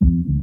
Thank you.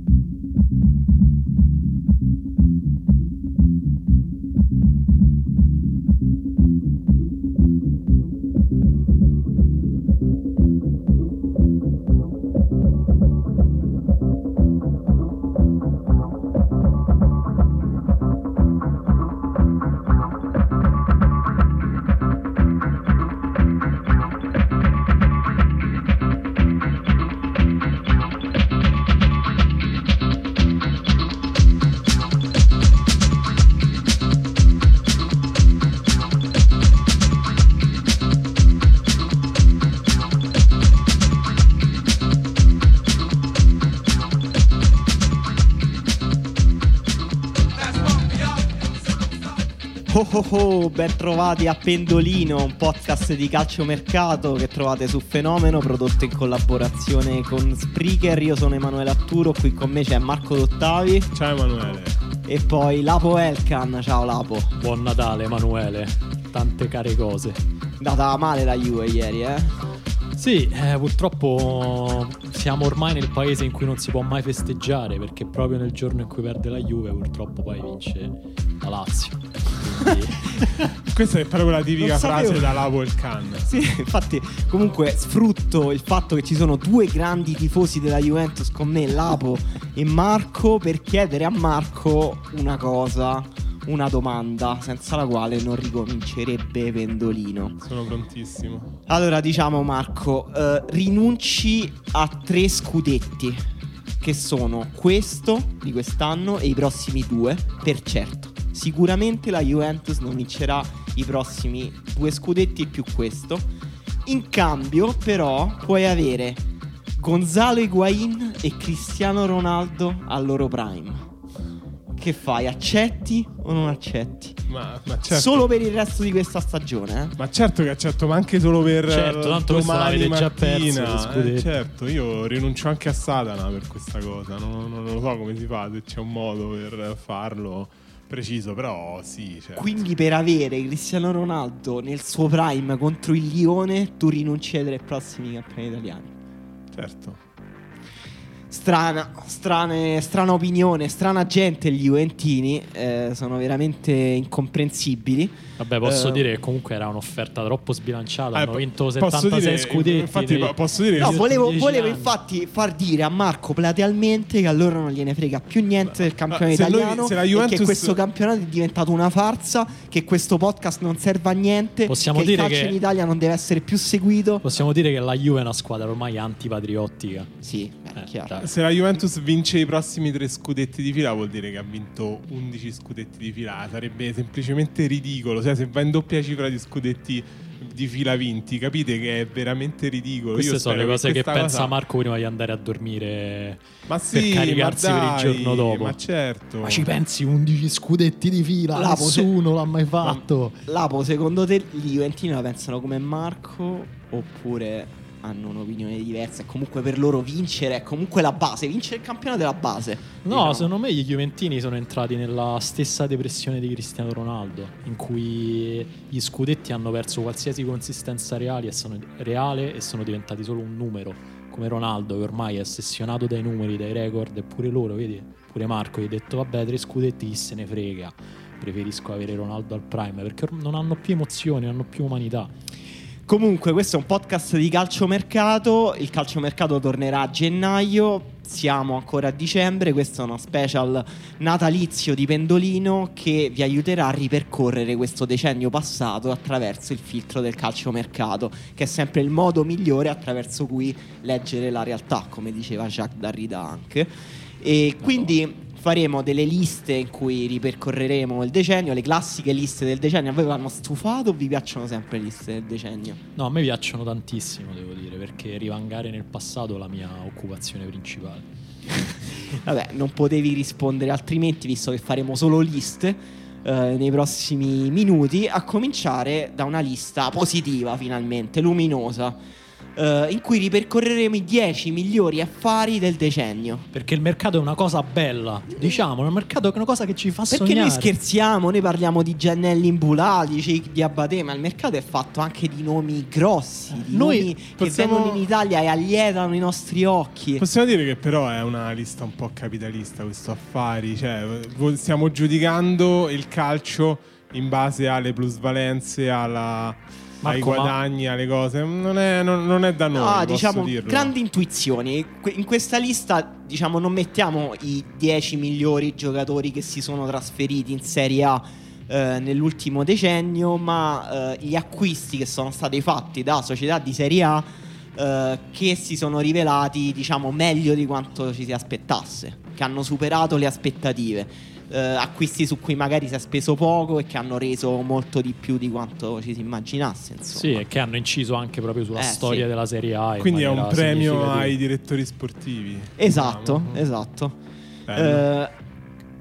Oh oh oh, ben trovati a Pendolino, un podcast di calciomercato che trovate su Fenomeno, prodotto in collaborazione con Spreaker. Io sono Emanuele Atturo, qui con me c'è Marco Dottavi Ciao Emanuele. e poi Lapo Elkan. Ciao Lapo. Buon Natale Emanuele, tante care cose. Data male la Juve ieri, eh? Sì, eh, purtroppo siamo ormai nel paese in cui non si può mai festeggiare perché proprio nel giorno in cui perde la Juve purtroppo poi vince la Lazio. Quindi, Questa è proprio la tipica frase da Lavo il Can. Sì, infatti, comunque sfrutto il fatto che ci sono due grandi tifosi della Juventus con me, Lapo e Marco, per chiedere a Marco una cosa, una domanda, senza la quale non ricomincerebbe Pendolino. Sono prontissimo. Allora, diciamo Marco, eh, rinunci a tre scudetti, che sono questo di quest'anno e i prossimi due, per certo. Sicuramente la Juventus non vincerà i prossimi due scudetti più questo. In cambio, però, puoi avere Gonzalo Higuain e Cristiano Ronaldo al loro prime. Che fai? Accetti o non accetti? Ma, ma certo. Solo per il resto di questa stagione, eh? Ma certo che accetto, ma anche solo per Certo, eh, tanto questo domani l'avete già mattina. perso, eh, certo, io rinuncio anche a Satana per questa cosa. Non, non lo so come si fa, se c'è un modo per farlo preciso, però sì. Certo. Quindi per avere Cristiano Ronaldo nel suo prime contro il Lione, tu rinunci ai tre prossimi campioni italiani. Certo. Strana, strane- strana opinione, strana gente gli Juventini, eh, sono veramente incomprensibili. Vabbè, posso Eh, dire che comunque era un'offerta troppo sbilanciata. Eh, Hanno vinto posso 76 dire- scudetti. Infatti, nei- po- posso dire No, che volevo, 10 volevo infatti far dire a Marco platealmente che a loro non gliene frega più niente del campione noi- italiano se la e che Juventus- questo campionato è diventato una farsa, che questo podcast non serve a niente, Possiamo che il dire calcio che- in Italia non deve essere più seguito. Possiamo dire che la Juve è una squadra ormai antipatriottica. Sì, beh, Eh, chiaro. dai. Se la Juventus vince i prossimi tre scudetti di fila, vuol dire che ha vinto 11 scudetti di fila. Sarebbe semplicemente ridicolo. Cioè, se va in doppia cifra di scudetti di fila vinti, capite che è veramente ridicolo. Queste Io sono le cose che questa pensa cosa- Marco prima di andare a dormire Ma sì, per caricarsi ma per il dai, giorno dopo. Ma certo. Ma ci pensi 11 scudetti di fila? Lapo, Nessuno l'ha mai fatto. Lapo, secondo te gli Juventini la pensano come Marco oppure hanno un'opinione diversa. E comunque per loro vincere è comunque la base. Vincere il campionato è la base. No, diciamo. secondo me gli Juventini sono entrati nella stessa depressione di Cristiano Ronaldo, in cui gli scudetti hanno perso qualsiasi consistenza reale e sono, reale e sono diventati solo un numero. Come Ronaldo, che ormai è ossessionato dai numeri, dai record, e pure loro, vedi? Pure Marco gli ha detto: Vabbè, tre scudetti, chi se ne frega. Preferisco avere Ronaldo al prime perché non hanno più emozioni, non hanno più umanità. Comunque, questo è un podcast di calciomercato. Il calciomercato tornerà a gennaio. Siamo ancora a dicembre. Questo è uno special natalizio di Pendolino che vi aiuterà a ripercorrere questo decennio passato attraverso il filtro del calciomercato, che è sempre il modo migliore attraverso cui leggere la realtà, come diceva Jacques Derrida anche. E quindi faremo delle liste in cui ripercorreremo il decennio, le classiche liste del decennio. A voi vi hanno stufato o vi piacciono sempre le liste del decennio? No, a me piacciono tantissimo, devo dire, perché rivangare nel passato è la mia occupazione principale. Vabbè, non potevi rispondere altrimenti, visto che faremo solo liste eh, nei prossimi minuti, a cominciare da una lista positiva, finalmente, luminosa, eh, in cui ripercorreremo i 10 migliori affari del decennio. Perché il mercato è una cosa bella, diciamo, il mercato è una cosa che ci fa Perché sognare. noi scherziamo, noi parliamo di Giannelli imbulati, Cicchi di Abate, ma il mercato è fatto anche di nomi grossi, di Noi nomi che possiamo- vengono in Italia e allietano i nostri occhi. Possiamo dire che però è una lista un po' capitalista questo affari, cioè vo- stiamo giudicando il calcio in base alle plusvalenze, alla- ai guadagni, alle cose. Non è, non- non è da noi, Ah, diciamo, dirlo. grandi intuizioni. In questa lista, diciamo, non mettiamo i 10 migliori giocatori che si sono trasferiti in Serie A eh, nell'ultimo decennio, ma eh, gli acquisti che sono stati fatti da società di Serie A eh, che si sono rivelati, diciamo, meglio di quanto ci si aspettasse, che hanno superato le aspettative. Eh, acquisti su cui magari si è speso poco e che hanno reso molto di più di quanto ci si immaginasse. Insomma. Sì, e che hanno inciso anche proprio sulla Eh, storia sì. della Serie A. in Quindi è un premio ai direttori sportivi. Esatto, diciamo. esatto. Bello. Eh,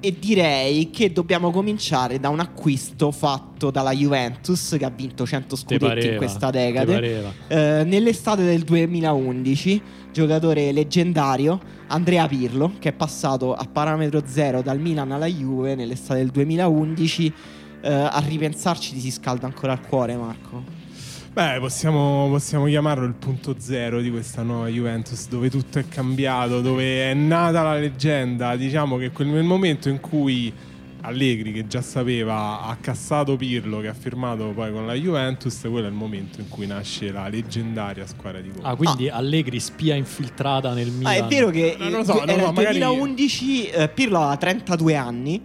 e direi che dobbiamo cominciare da un acquisto fatto dalla Juventus che ha vinto 100 Te scudetti pareva, in questa decade. Eh, nell'estate del 2011, giocatore leggendario Andrea Pirlo, che è passato a parametro zero dal Milan alla Juve nell'estate del 2011. Eh, a ripensarci ti si scalda ancora il cuore, Marco. Beh, possiamo, possiamo chiamarlo il punto zero di questa nuova Juventus, dove tutto è cambiato, dove è nata la leggenda. Diciamo che quel, nel momento in cui Allegri, che già sapeva, ha cassato Pirlo, che ha firmato poi con la Juventus, quello è il momento in cui nasce la leggendaria squadra di Conte. Ah, quindi Allegri spia infiltrata nel Milan. Ah, è vero che No, non lo il- so, no, era no, il magari- 2011, eh, Pirlo aveva 32 anni,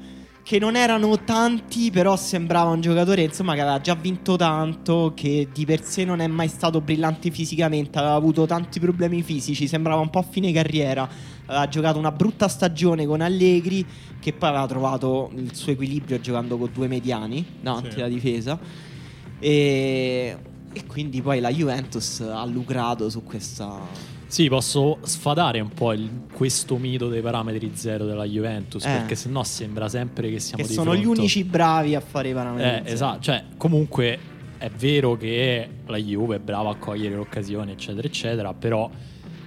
che non erano tanti, però sembrava un giocatore insomma che aveva già vinto tanto, che di per sé non è mai stato brillante fisicamente, aveva avuto tanti problemi fisici, sembrava un po' a fine carriera, aveva giocato una brutta stagione con Allegri, che poi aveva trovato il suo equilibrio giocando con due mediani davanti Sì. alla difesa. E, e quindi poi la Juventus ha lucrato su questa... Sì, posso sfadare un po' il- questo mito dei parametri zero della Juventus, Eh. perché sennò sembra sempre che siamo che sono gli fronte- unici bravi a fare i parametri. Eh, esatto, cioè comunque è vero che la Juve è brava a cogliere l'occasione, eccetera, eccetera, però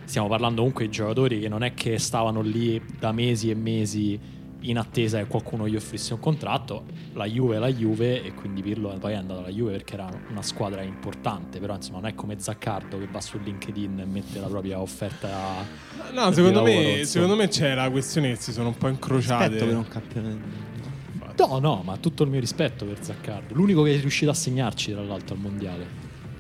stiamo parlando comunque di giocatori che non è che stavano lì da mesi e mesi in attesa che qualcuno gli offrisse un contratto. La Juve è la Juve e quindi Pirlo poi è andato alla Juve perché era una squadra importante, però insomma non è come Zaccardo che va su LinkedIn e mette la propria offerta. No, di secondo lavoro, me, secondo me c'è la questione che si sono un po' incrociate. Aspetto per un. No, no, ma tutto il mio rispetto per Zaccardo. L'unico che è riuscito a segnarci, tra l'altro, al mondiale.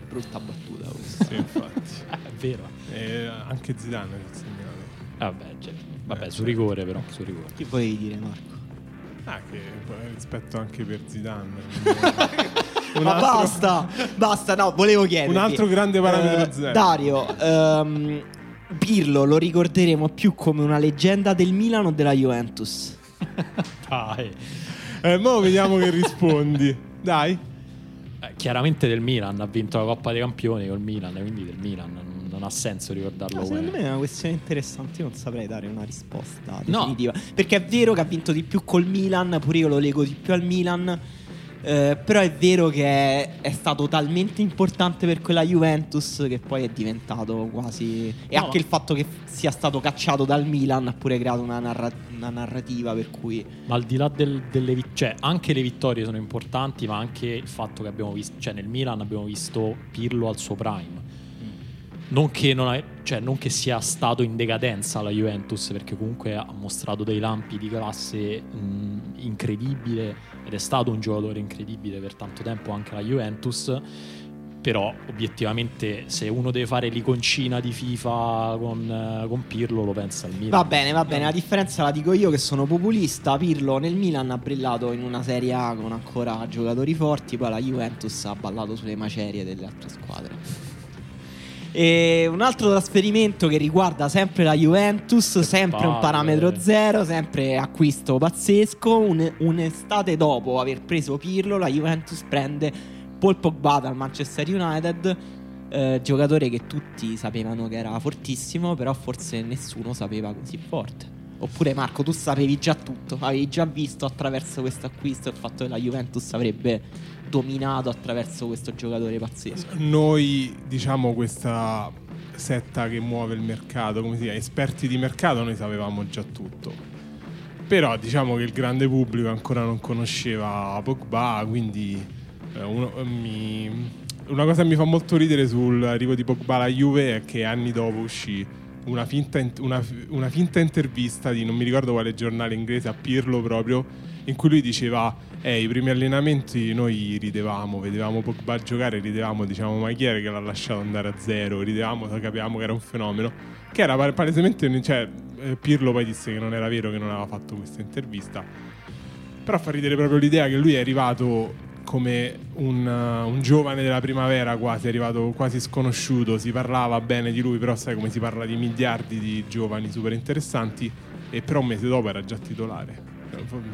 Brutta battuta questa. Sì, infatti. Eh, è vero. E anche Zidane si è segnato. Vabbè, cioè, vabbè su rigore però, su rigore. Che volevi dire, Marco? Ah, che rispetto anche per Zidane. Un Ma altro- basta, basta, no, volevo chiederti. Un altro grande parametro Eh, zero. Dario, ehm, Pirlo lo ricorderemo più come una leggenda del Milan o della Juventus? Dai. Eh, mo vediamo che rispondi. Dai. Eh, chiaramente del Milan, ha vinto la Coppa dei Campioni col Milan, quindi del Milan, non, ha senso ricordarlo No, secondo me è una questione interessante, io non saprei dare una risposta No. definitiva. Perché è vero che ha vinto di più col Milan, pure io lo leggo di più al Milan. Eh, però è vero che è, è stato talmente importante per quella Juventus che poi è diventato quasi. E No. anche il fatto che sia stato cacciato dal Milan ha pure creato una, narra- una narrativa per cui. Ma al di là del- delle vittorie, cioè anche le vittorie sono importanti, ma anche il fatto che abbiamo visto, cioè nel Milan abbiamo visto Pirlo al suo prime. Non che, non ha- cioè, non che sia stato in decadenza la Juventus, perché comunque ha mostrato dei lampi di classe mh, incredibile ed è stato un giocatore incredibile per tanto tempo anche la Juventus. Però obiettivamente se uno deve fare l'iconcina di FIFA con, eh, con Pirlo lo pensa al Milan. Va bene, va bene. La differenza la dico io che sono populista. Pirlo nel Milan ha brillato in una Serie A con ancora giocatori forti. Poi la Juventus ha ballato sulle macerie delle altre squadre. E un altro trasferimento che riguarda sempre la Juventus, sempre un parametro zero, sempre acquisto pazzesco. Un- un'estate dopo aver preso Pirlo, la Juventus prende Paul Pogba dal Manchester United, eh, giocatore che tutti sapevano che era fortissimo, però forse nessuno sapeva così forte. Oppure Marco, tu sapevi già tutto, avevi già visto attraverso questo acquisto il fatto che la Juventus avrebbe dominato attraverso questo giocatore pazzesco. Noi, diciamo, questa setta che muove il mercato, come si chiama, esperti di mercato, noi sapevamo già tutto. Però diciamo che il grande pubblico ancora non conosceva Pogba, quindi eh, uno- eh, mi- una cosa che mi fa molto ridere sull'arrivo di Pogba alla Juve è che anni dopo uscì una finta, in- una- una finta intervista di non mi ricordo quale giornale inglese a Pirlo proprio in cui lui diceva eh, i primi allenamenti noi ridevamo, vedevamo Pogba giocare, ridevamo, diciamo ma chi era che l'ha lasciato andare a zero, ridevamo, capivamo che era un fenomeno, che era pal- palesemente, cioè eh, Pirlo poi disse che non era vero che non aveva fatto questa intervista, però fa ridere proprio l'idea che lui è arrivato come un, uh, un giovane della primavera quasi, è arrivato quasi sconosciuto, si parlava bene di lui, però sai come si parla di miliardi di giovani super interessanti e però un mese dopo era già titolare.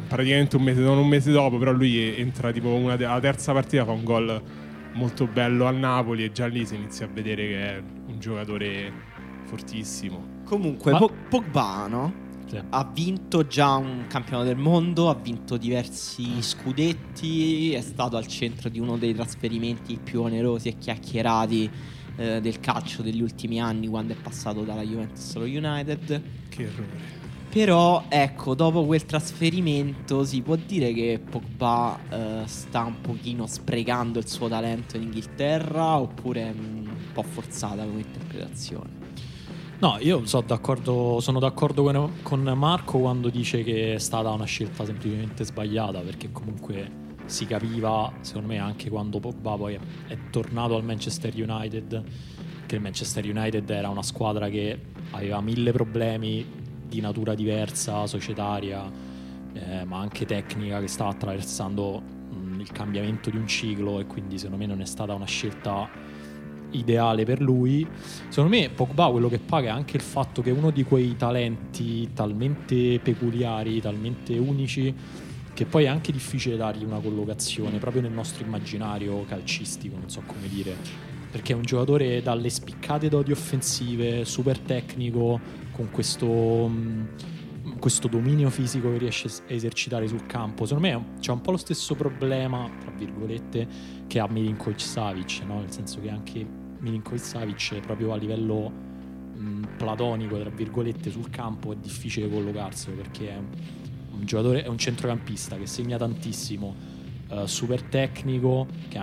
Praticamente un mese, non un mese dopo, però lui entra tipo una alla terza partita, fa un gol molto bello al Napoli e già lì si inizia a vedere che è un giocatore fortissimo. Comunque, Ma- Po- Pogba, no? Sì. Ha vinto già un campionato del mondo, ha vinto diversi scudetti, è stato al centro di uno dei trasferimenti più onerosi e chiacchierati eh, del calcio degli ultimi anni quando è passato dalla Juventus allo United. Che errore. Però ecco, dopo quel trasferimento si può dire che Pogba eh, sta un pochino sprecando il suo talento in Inghilterra oppure è un po' forzata come interpretazione. No, io so d'accordo- sono d'accordo con, con Marco quando dice che è stata una scelta semplicemente sbagliata, perché comunque si capiva, secondo me, anche quando Pogba poi è tornato al Manchester United, che il Manchester United era una squadra che aveva mille problemi di natura diversa, societaria, eh, ma anche tecnica, che stava attraversando mh, il cambiamento di un ciclo e quindi secondo me non è stata una scelta ideale per lui. Secondo me Pogba quello che paga è anche il fatto che è uno di quei talenti talmente peculiari, talmente unici, che poi è anche difficile dargli una collocazione proprio nel nostro immaginario calcistico, non so come dire. Perché è un giocatore dalle spiccate doti offensive, super tecnico, con questo, mh, questo dominio fisico che riesce a esercitare sul campo. Secondo me c'è un po' lo stesso problema, tra virgolette, che ha Milinkovic Savic, no? nel senso che anche Milinkovic Savic proprio a livello mh, platonico, tra virgolette, sul campo è difficile collocarselo perché è un, giocatore, è un centrocampista che segna tantissimo, eh, super tecnico, che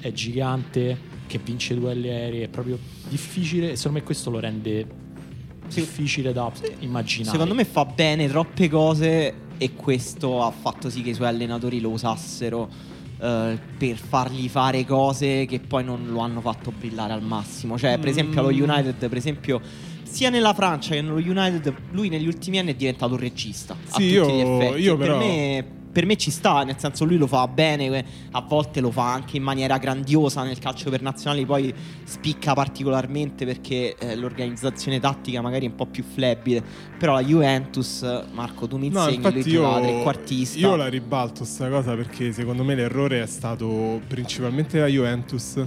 è gigante, che vince duelli aerei, è proprio difficile e secondo me questo lo rende. Difficile da immaginare. Secondo me fa bene troppe cose e questo ha fatto sì che i suoi allenatori lo usassero eh, per fargli fare cose che poi non lo hanno fatto brillare al massimo. Cioè, per esempio, allo Mm. United, per esempio, sia nella Francia che nello United, lui negli ultimi anni è diventato un regista. a Sì, tutti io- gli effetti. io per però- me per me ci sta, nel senso lui lo fa bene, a volte lo fa anche in maniera grandiosa nel calcio per nazionali, poi spicca particolarmente perché eh, l'organizzazione tattica magari è un po' più flebile, però la Juventus, Marco tu mi No, insegni, lui infatti giocava io, trequartista. io la ribalto sta cosa perché secondo me l'errore è stato principalmente la Juventus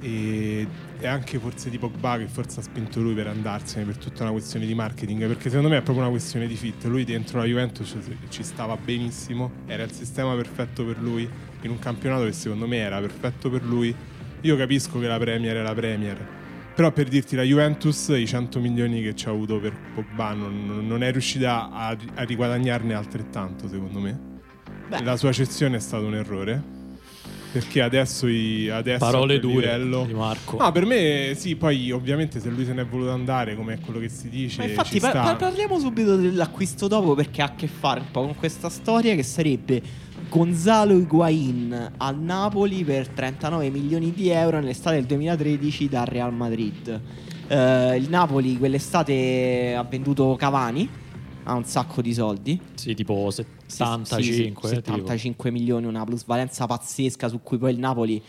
e, e anche forse di Pogba che forse ha spinto lui per andarsene per tutta una questione di marketing perché secondo me è proprio una questione di fit lui dentro la Juventus ci, stava benissimo era il sistema perfetto per lui in un campionato che secondo me era perfetto per lui. Io capisco che la Premier è la Premier, però per dirti la Juventus i 100 milioni che ci ha avuto per Pogba non, non è riuscita a, a riguadagnarne altrettanto secondo me. Beh. La sua cessione è stato un errore. Perché adesso, i, adesso Parole dure livello- di Marco. No, per me sì, poi ovviamente se lui se ne è voluto andare, come è quello che si dice, Ma infatti ci par- sta. par- parliamo subito dell'acquisto dopo perché ha a che fare un po' con questa storia che sarebbe Gonzalo Higuain al Napoli per 39 milioni di euro nell'estate del 2013 dal Real Madrid. Eh, il Napoli quell'estate ha venduto Cavani a un sacco di soldi. Sì, tipo Sì, 75. sì, sì, eh, tipo. 75 milioni, una plusvalenza pazzesca su cui poi il Napoli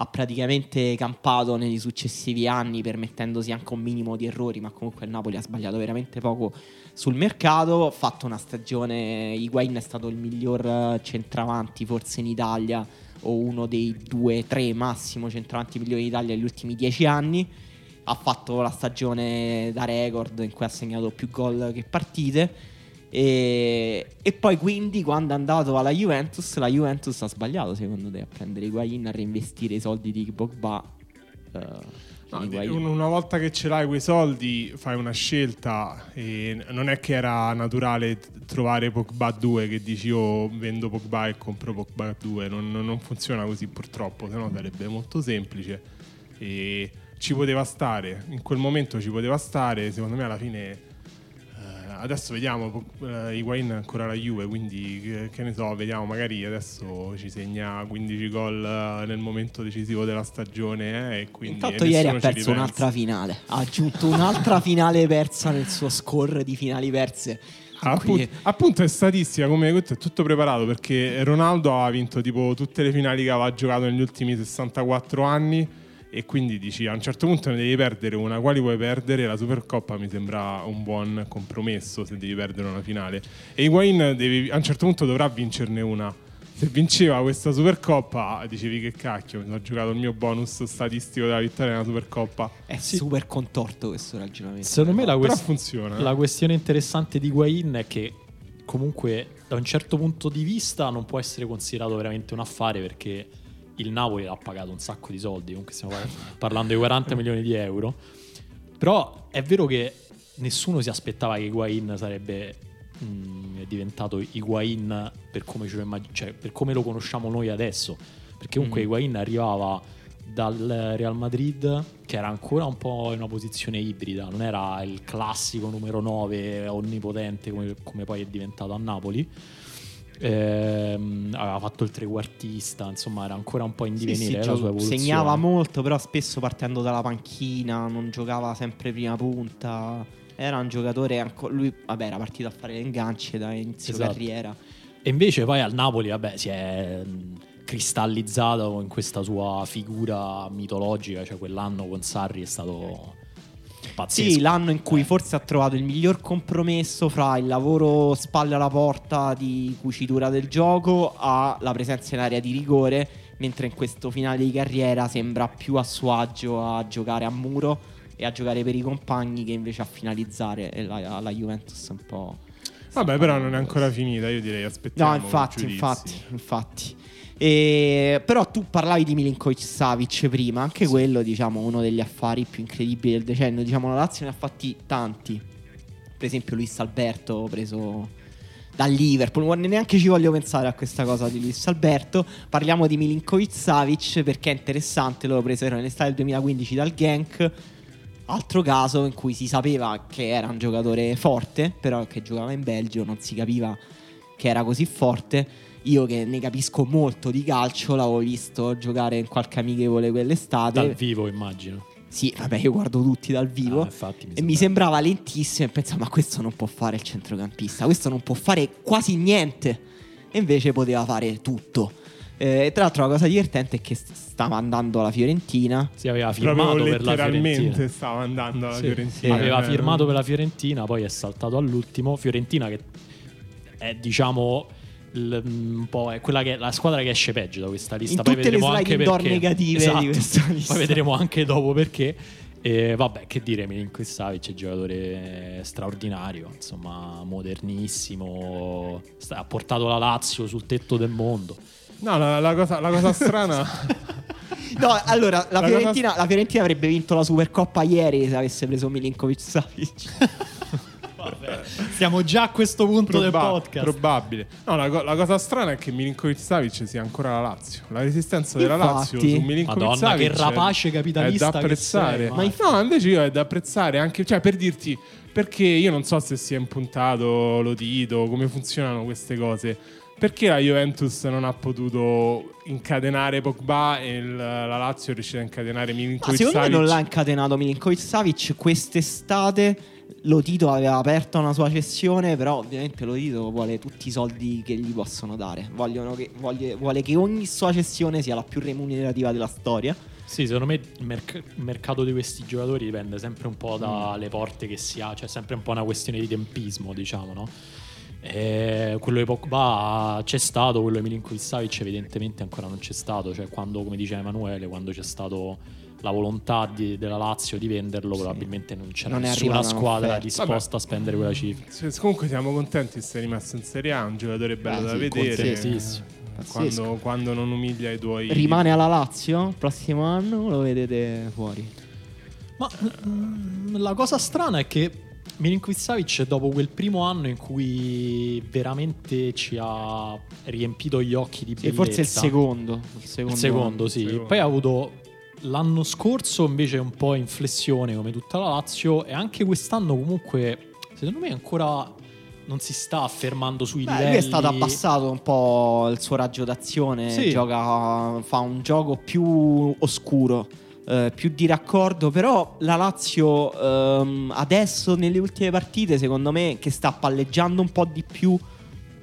ha praticamente campato negli successivi anni permettendosi anche un minimo di errori, ma comunque il Napoli ha sbagliato veramente poco sul mercato, ha fatto una stagione, Higuain è stato il miglior eh, centravanti forse in Italia o uno dei due, tre massimo centravanti migliori in Italia negli ultimi dieci anni, ha fatto la stagione da record in cui ha segnato più gol che partite. E, e poi quindi quando è andato alla Juventus, la Juventus ha sbagliato secondo te a prendere Higuain, a reinvestire i soldi di Pogba. eh, No, una volta che ce l'hai quei soldi, fai una scelta e non è che era naturale trovare Pogba 2 che dici io vendo Pogba e compro Pogba 2, non, non- non funziona così purtroppo, se no sarebbe molto semplice. E ci poteva stare, in quel momento ci poteva stare, secondo me alla fine eh, adesso vediamo, eh, Higuain è ancora la Juve, quindi che, che ne so, vediamo, magari adesso ci segna 15 gol eh, nel momento decisivo della stagione eh, e quindi Intanto ieri ha perso un'altra finale. Ha aggiunto un'altra finale persa nel suo score di finali perse. Ah, appunto, appunto è statistica, come hai detto, è tutto preparato perché Ronaldo aveva vinto tipo tutte le finali che aveva giocato negli ultimi 64 anni e quindi dici a un certo punto ne devi perdere una, quali vuoi perdere? La Supercoppa mi sembra un buon compromesso se devi perdere una finale. E Higuain devi- a un certo punto dovrà vincerne una. Se vinceva questa Supercoppa dicevi che cacchio, mi sono giocato il mio bonus statistico della vittoria nella Supercoppa. È super contorto questo ragionamento. Secondo me la, Però quest- funziona. eh. la questione interessante di Guain è che comunque da un certo punto di vista non può essere considerato veramente un affare perché il Napoli l'ha pagato un sacco di soldi, comunque stiamo par- parlando di 40 milioni di euro. Però è vero che nessuno si aspettava che Higuain sarebbe mm, diventato Higuain per come, immag- cioè, per come lo conosciamo noi adesso. Perché comunque Mm. Higuain arrivava dal Real Madrid che era ancora un po' in una posizione ibrida, non era il classico numero 9 onnipotente come, come poi è diventato a Napoli. Ehm, aveva fatto il trequartista, insomma, era ancora un po' in Sì, divenire sì, la gio- sua evoluzione. segnava molto, però spesso partendo dalla panchina, non giocava sempre prima punta. Era un giocatore, anco- lui vabbè, era partito a fare le ingance da inizio Esatto. carriera. E invece poi al Napoli, vabbè, si è mh, cristallizzato in questa sua figura mitologica, cioè quell'anno con Sarri è stato pazzesco. Sì, l'anno in cui Eh. forse ha trovato il miglior compromesso fra il lavoro spalle alla porta di cucitura del gioco a la presenza in area di rigore, mentre in questo finale di carriera sembra più a suo agio a giocare a muro e a giocare per i compagni che invece a finalizzare e la, la Juventus un po'... Vabbè, però non è ancora finita, io direi aspettiamo. No, infatti, infatti, infatti. E- però tu parlavi di Milinkovic Savic prima, anche quello, diciamo, uno degli affari più incredibili del decennio. Diciamo, la Lazio ne ha fatti tanti. Per esempio, Luis Alberto preso dal Liverpool. Neanche ci voglio pensare a questa cosa di Luis Alberto. Parliamo di Milinkovic Savic perché è interessante. Loro presero nell'estate del 2015 dal Genk. Altro caso in cui si sapeva che era un giocatore forte, però che giocava in Belgio, non si capiva che era così forte. Io che ne capisco molto di calcio, l'avevo visto giocare in qualche amichevole quell'estate. Dal vivo, immagino. Sì, vabbè, io guardo tutti dal vivo. Ah, infatti, mi e mi sembrava lentissimo e pensavo, ma questo non può fare il centrocampista, questo non può fare quasi niente. E invece poteva fare tutto. Eh, tra l'altro la cosa divertente è che st- stava andando alla Fiorentina. Si aveva Proprio firmato per la letteralmente Fiorentina. stava andando alla Sì, Fiorentina. Aveva Eh, firmato per la Fiorentina, poi è saltato all'ultimo. Fiorentina che è diciamo il- un po' è quella che la squadra che esce peggio da questa lista. In poi vedremo anche perché. negative Esatto. di questa lista. Poi vedremo anche dopo perché. E vabbè, che dire, Milinkovic Savic è un giocatore straordinario, insomma, modernissimo, sta- ha portato la Lazio sul tetto del mondo. No, la, la cosa, la cosa strana. No, allora la La Fiorentina, la Fiorentina avrebbe vinto la Supercoppa ieri se avesse preso Milinkovic Savic. Siamo già a questo punto del Proba- podcast. Probabile. No, la, co- la cosa strana è che Milinkovic Savic sia ancora la Lazio. La resistenza della Infatti. Lazio su Milinkovic Madonna, Savic che rapace capitalista È da che apprezzare. sei, Ma no, invece io è da apprezzare anche, cioè per dirti perché io non so se si è impuntato lo dito, come funzionano queste cose. Perché la Juventus non ha potuto incatenare Pogba e il- la Lazio è riuscita a incatenare Ma Milinkovic secondo me Savic? non l'ha incatenato Milinkovic Savic quest'estate. Lotito aveva aperto una sua cessione, però ovviamente Lotito vuole tutti i soldi che gli possono dare. Vogliono che- voglie- vuole che ogni sua cessione sia la più remunerativa della storia. Sì, secondo me il, merc- mercato di questi giocatori dipende sempre un po' dalle porte che si ha, cioè sempre un po' una questione di tempismo, diciamo, no? E quello di Pogba c'è stato, quello di Milinkovic Savic evidentemente ancora non c'è stato, cioè quando, come dice Emanuele, quando c'è stato la volontà di- della Lazio di venderlo, probabilmente non c'era Non nessuna squadra un'offerta. disposta a spendere quella cifra. Se- Comunque siamo contenti che sia rimasto in Serie A, un giocatore bello Beh, da sì, vedere. Quando, quando non umilia i tuoi... Rimane alla Lazio il prossimo anno, lo vedete fuori. Ma mm, la cosa strana è che Milinkovic Savic dopo quel primo anno in cui veramente ci ha riempito gli occhi di Sì, bellezza forse il secondo. Il secondo, il secondo sì Secondo. poi ha avuto l'anno scorso invece un po' in flessione come tutta la Lazio e anche quest'anno comunque secondo me ancora non si sta affermando sui Beh, livelli lui è stato abbassato un po' il suo raggio d'azione, Sì. gioca, fa un gioco più oscuro, eh, più di raccordo, però la Lazio ehm, adesso nelle ultime partite, secondo me, che sta palleggiando un po' di più,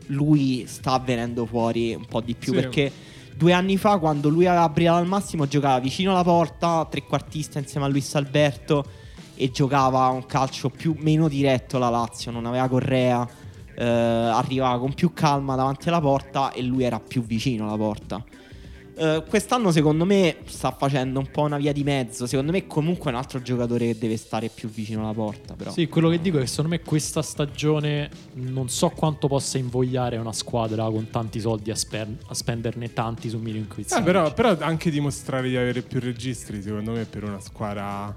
lui sta venendo fuori un po' di più Sì. perché due anni fa quando lui aveva brillato al massimo giocava vicino alla porta, trequartista insieme a Luis Alberto e giocava un calcio più, meno diretto la Lazio, non aveva Correa, eh, arrivava con più calma davanti alla porta e lui era più vicino alla porta. Eh, quest'anno secondo me sta facendo un po' una via di mezzo, secondo me comunque è un altro giocatore che deve stare più vicino alla porta però. Sì, quello che dico è che secondo me questa stagione non so quanto possa invogliare una squadra con tanti soldi a, sper- a spenderne tanti su Milinkovic Eh, però, però anche dimostrare di avere più registri, secondo me, per una squadra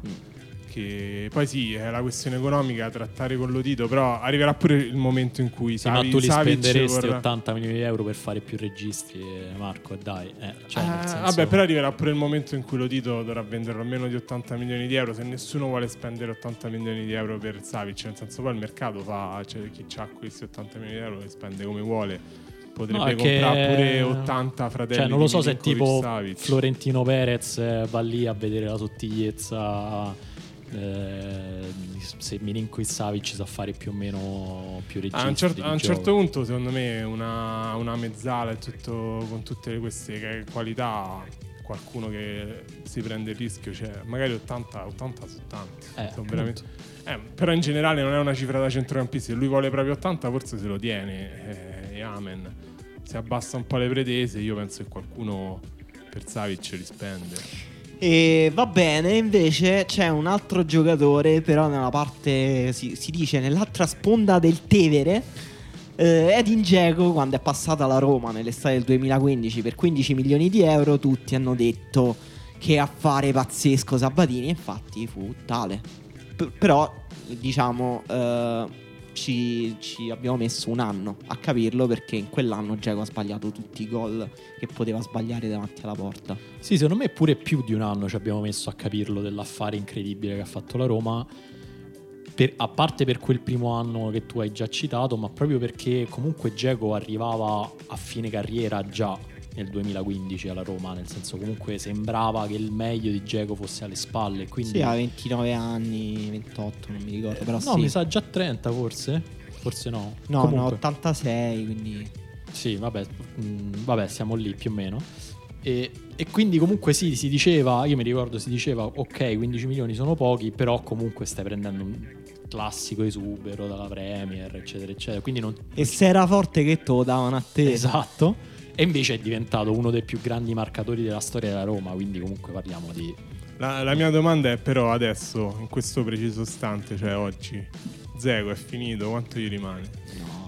che poi sì, è la questione economica, trattare con l'Odito, però arriverà pure il momento in cui Sì, ma Savi- tu li Savic spenderesti vorrà- 80 milioni di euro per fare più registri, eh, Marco, dai. eh, cioè, nel senso- Vabbè, però arriverà pure il momento in cui l'Odito dovrà venderlo a meno di 80 milioni di euro. Se nessuno vuole spendere 80 milioni di euro per Savic, nel senso poi il mercato fa, cioè chi ha questi 80 milioni di euro li spende come vuole. Potrebbe No, comprare pure 80 fratelli. Cioè, non lo so se tipo. Florentino Perez eh, va lì a vedere la sottigliezza. Eh, se Milinkovic Savic sa fare più o meno più registri A un, cer- a un certo punto, secondo me, una, una mezzala e tutto, con tutte queste qualità, qualcuno che si prende il rischio, cioè magari 80, 80 su tanti. Eh, veramente- eh, però in generale non è una cifra da centrocampista. Se lui vuole proprio 80, forse se lo tiene. eh, e amen. Se abbassa un po' le pretese, io penso che qualcuno per Savic li spende. E va bene, invece c'è un altro giocatore, però nella parte, si, si dice, nell'altra sponda del Tevere. Eh, Edin Dzeko, quando è passata alla Roma nell'estate del 2015 per 15 milioni di euro, tutti hanno detto che affare pazzesco Sabatini, infatti fu tale. P- però, diciamo, eh, ci, ci abbiamo messo un anno a capirlo perché in quell'anno Dzeko ha sbagliato tutti i gol che poteva sbagliare davanti alla porta. Sì, secondo me pure più di un anno ci abbiamo messo a capirlo dell'affare incredibile che ha fatto la Roma. Per- a parte per quel primo anno che tu hai già citato, ma proprio perché comunque Geco arrivava a fine carriera già nel 2015 alla Roma, nel senso comunque sembrava che il meglio di Geco fosse alle spalle. Quindi, Sì, ha 29 anni, 28, non mi ricordo, però no, sì. mi sa già 30 forse. Forse no. No, Comunque. no, 86, quindi... Sì, vabbè, mm, vabbè, siamo lì più o meno. E, e quindi comunque sì, si diceva, io mi ricordo si diceva, ok, 15 milioni sono pochi, però comunque stai prendendo un classico esubero dalla Premier, eccetera, eccetera. Quindi non... E se era forte che te lo davano a te. Esatto. E invece è diventato uno dei più grandi marcatori della storia della Roma, quindi comunque parliamo di... La, la mia domanda è però adesso, in questo preciso istante, cioè oggi, Zego è finito, quanto gli rimane?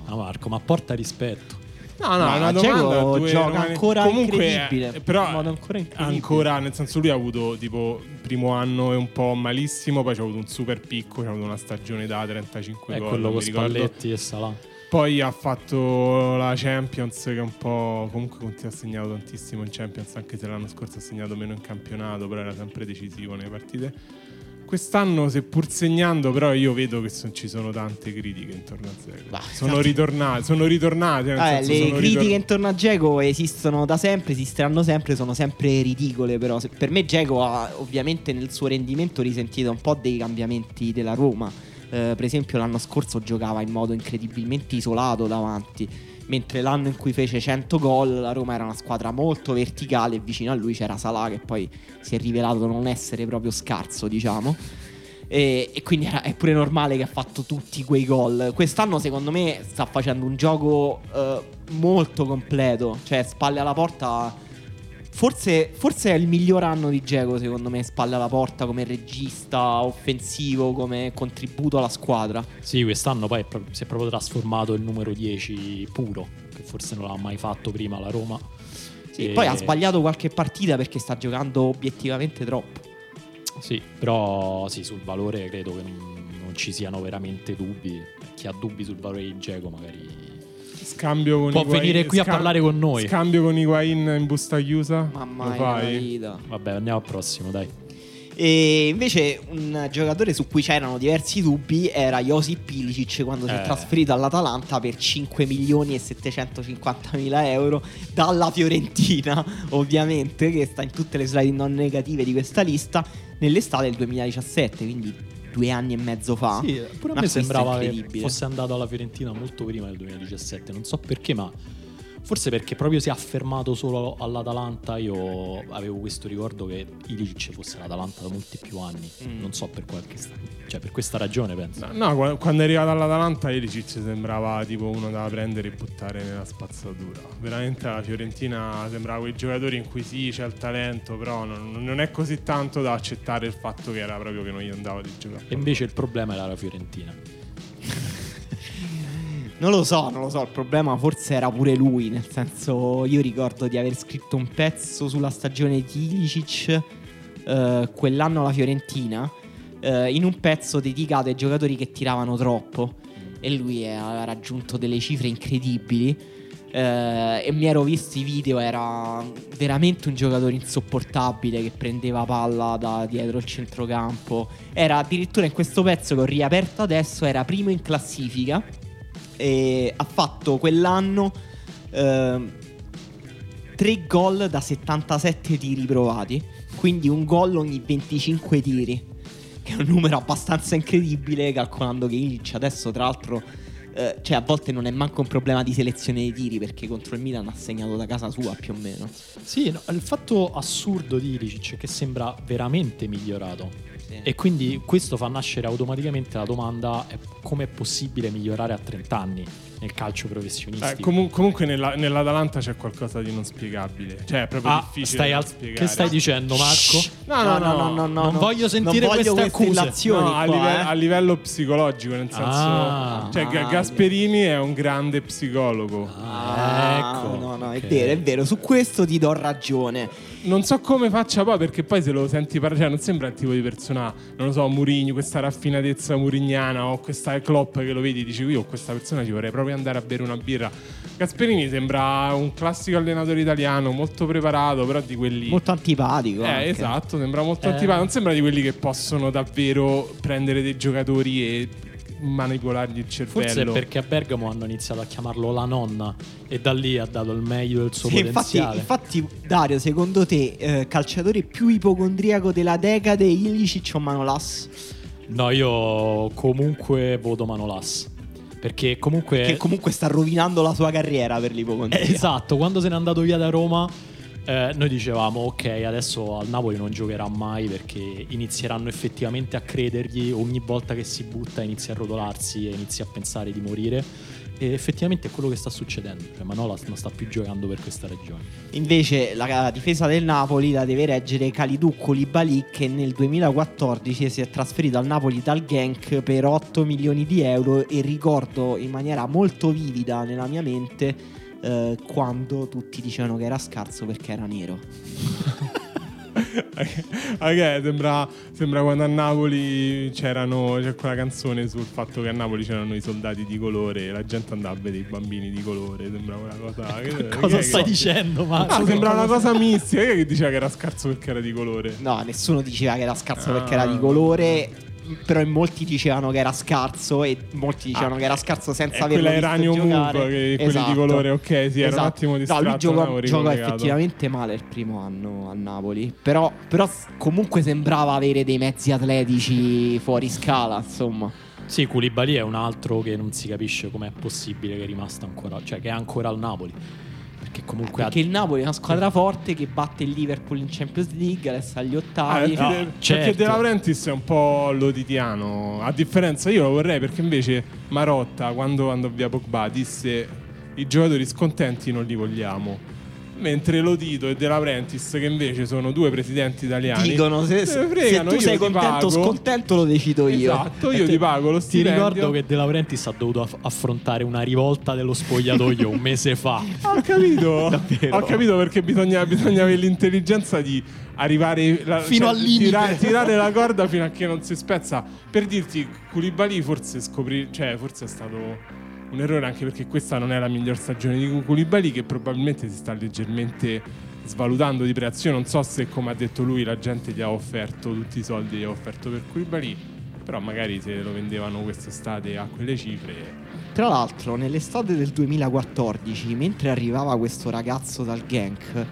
Ah Marco, ma porta rispetto. No, no, Ma è una Dzeko domanda. due gioca ancora Comunque, incredibile, eh, Però in modo ancora incredibile. ancora, nel senso, lui ha avuto tipo il primo anno è un po' malissimo, poi c'ha avuto un super picco, c'ha avuto una stagione da 35 È gol. quello con ricordo. Spalletti e Salà. Poi ha fatto la Champions, che è un po'. Comunque continua a segnato tantissimo in Champions, anche se l'anno scorso ha segnato meno in campionato, però era sempre decisivo nelle partite. Quest'anno, seppur segnando, però io vedo che son- ci sono tante critiche intorno a. Bah, sono infatti- ritornate, sono ritornate. Senso, le critiche ritor- intorno a Geco esistono da sempre, esisteranno sempre, sono sempre ridicole però. Per me Geco ha ovviamente nel suo rendimento risentito un po' dei cambiamenti della Roma. Eh, per esempio l'anno scorso giocava in modo incredibilmente isolato davanti, mentre l'anno in cui fece 100 gol la Roma era una squadra molto verticale e vicino a lui c'era Salah che poi si è rivelato non essere proprio scarso, diciamo. E, e quindi era- è pure normale che ha fatto tutti quei gol. Quest'anno, secondo me, sta facendo un gioco eh, molto completo. Cioè, spalle alla porta. Forse, forse è il miglior anno di Geco, secondo me, spalle alla porta come regista offensivo, come contributo alla squadra. Sì, quest'anno poi è pro- si è proprio trasformato il numero 10 puro, che forse non l'ha mai fatto prima la Roma. Sì, E- Poi ha sbagliato qualche partita perché sta giocando obiettivamente troppo. Sì, però sì, sul valore credo che non, non ci siano veramente dubbi. Chi ha dubbi sul valore di Geco magari... Scambio con Può Higuain- venire qui a scam- parlare con noi. Scambio con Higuain in busta chiusa. Ma Lo mai nella fai? vita. Vabbè, andiamo al prossimo, dai. E invece un giocatore su cui c'erano diversi dubbi era Josip Ilicic quando si è Eh. trasferito all'Atalanta per 5 milioni e 750 mila euro dalla Fiorentina, ovviamente, che sta in tutte le slide non negative di questa lista, nell'estate del 2017, quindi due anni e mezzo fa. Sì, pure a me sembrava che fosse andato alla Fiorentina molto prima del 2017. Non so perché, ma forse perché proprio si è affermato solo all'Atalanta. Io avevo questo ricordo che Ilicic fosse l'Atalanta da molti più anni. Mm. Non so per qualche cioè per questa ragione penso. No, no, qua- quando è arrivato all'Atalanta Ilicic sembrava tipo uno da prendere e buttare nella spazzatura. Veramente la Fiorentina sembrava quei giocatori in cui sì, c'è il talento, però non, non è così tanto da accettare il fatto che era proprio che non gli andava di giocare. E invece il problema era la Fiorentina. Non lo so, non lo so, il problema forse era pure lui, nel senso io ricordo di aver scritto un pezzo sulla stagione di Ilicic eh, quell'anno alla Fiorentina, eh, in un pezzo dedicato ai giocatori che tiravano troppo. E lui aveva raggiunto delle cifre incredibili eh, e mi ero visto i video, era veramente un giocatore insopportabile che prendeva palla da dietro il centrocampo, era addirittura in questo pezzo che ho riaperto adesso, era primo in classifica e ha fatto quell'anno 3 gol da 77 tiri provati, quindi un gol ogni 25 tiri, che è un numero abbastanza incredibile calcolando che Illich adesso tra l'altro eh, cioè a volte non è manco un problema di selezione dei tiri perché contro il Milan ha segnato da casa sua più o meno. Sì, no, il fatto assurdo di Ilicic è che sembra veramente migliorato. E quindi questo fa nascere automaticamente la domanda: è come è possibile migliorare a 30 anni nel calcio professionistico? Eh, comu- comunque nella- nell'Atalanta c'è qualcosa di non spiegabile. Cioè è proprio Ah, difficile al- spiegare. che stai dicendo, Marco? No, no, no, Non voglio sentire non voglio queste accuse. illazioni No, a, qua, live- eh. a livello psicologico, nel senso, Ah. cioè Ah, Gasperini è un grande psicologo. Ah, ecco. No, no, è ok. vero, è vero, su questo ti do ragione. Non so come faccia poi, perché poi se lo senti parlare, cioè non sembra il tipo di persona, non lo so, Murigno, questa raffinatezza murignana o questa Klopp che lo vedi, dici io questa persona ci vorrei proprio andare a bere una birra. Gasperini sembra un classico allenatore italiano, molto preparato, però di quelli... Molto antipatico. Eh, anche. esatto, sembra molto Eh. antipatico. Non sembra di quelli che possono davvero prendere dei giocatori e manipolargli il cervello. Forse è perché a Bergamo hanno iniziato a chiamarlo la nonna e da lì ha dato il meglio del suo Sì, infatti, potenziale. infatti, Dario, secondo te, eh, calciatore più ipocondriaco della decade, Ilicic o Manolas? No, io comunque voto Manolas. Perché comunque... Che comunque sta rovinando la sua carriera per l'ipocondria. Eh, Esatto, quando se n'è andato via da Roma, eh, noi dicevamo: Ok, adesso al Napoli non giocherà mai perché inizieranno effettivamente a credergli. Ogni volta che si butta, inizia a rotolarsi e inizia a pensare di morire. E effettivamente è quello che sta succedendo. Cioè, Manolas non sta più giocando per questa ragione. Invece la difesa del Napoli la deve reggere Kalidou Koulibaly che nel 2014 si è trasferito al Napoli dal Genk per 8 milioni di euro e ricordo in maniera molto vivida nella mia mente eh, quando tutti dicevano che era scarso perché era nero. Ok, sembra, sembra quando a Napoli c'erano, c'è quella canzone sul fatto che a Napoli c'erano i soldati di colore e la gente andava a vedere i bambini di colore. Sembra una cosa. Che, Cosa che- stai che- dicendo, Marco? No, sembra una cosa mistica. Che diceva che era scarso perché era di colore? No, nessuno diceva che era scarso perché Ah. era di colore. Però in molti dicevano che era scarso e molti dicevano Ah, che era scarso senza averlo quella visto giocare. Move, che quelli Esatto. di colore, ok, sì, era un attimo No, distratto. lui non giocò, giocò effettivamente male il primo anno a Napoli. Però, però comunque sembrava avere dei mezzi atletici fuori scala, insomma. Sì, Koulibaly è un altro che non si capisce com'è possibile che è rimasto ancora, cioè che è ancora al Napoli. Perché comunque Perché il Napoli è una squadra forte che batte il Liverpool in Champions League, adesso agli Ah, ottavi. perché, No, De- certo. perché De Laurentiis è un po' loditiano. A differenza, io lo vorrei perché invece Marotta, quando andò via Pogba, disse: I giocatori scontenti non li vogliamo. Mentre Lodito e De Laurentiis, che invece sono due presidenti italiani, Dicono se, se ne se fregano, tu sei ti contento o scontento lo decido io. Esatto, io ti te- pago lo Ti stipendio. ricordo che De Laurentiis ha dovuto aff- affrontare una rivolta dello spogliatoio un mese fa. Ho capito, Davvero? ho capito perché bisogna, bisogna avere l'intelligenza di arrivare la- Fino cioè, al limite. Tirare, tirare la corda fino a che non si spezza. Per dirti, Koulibaly forse scoprì, cioè forse è stato un errore anche perché questa non è la miglior stagione di Koulibaly che probabilmente si sta leggermente svalutando di prezzo. Io non so se come ha detto lui la gente gli ha offerto tutti i soldi che ha offerto per Koulibaly, però magari se lo vendevano quest'estate a quelle cifre Tra l'altro, nell'estate del 2014, mentre arrivava questo ragazzo dal Genk,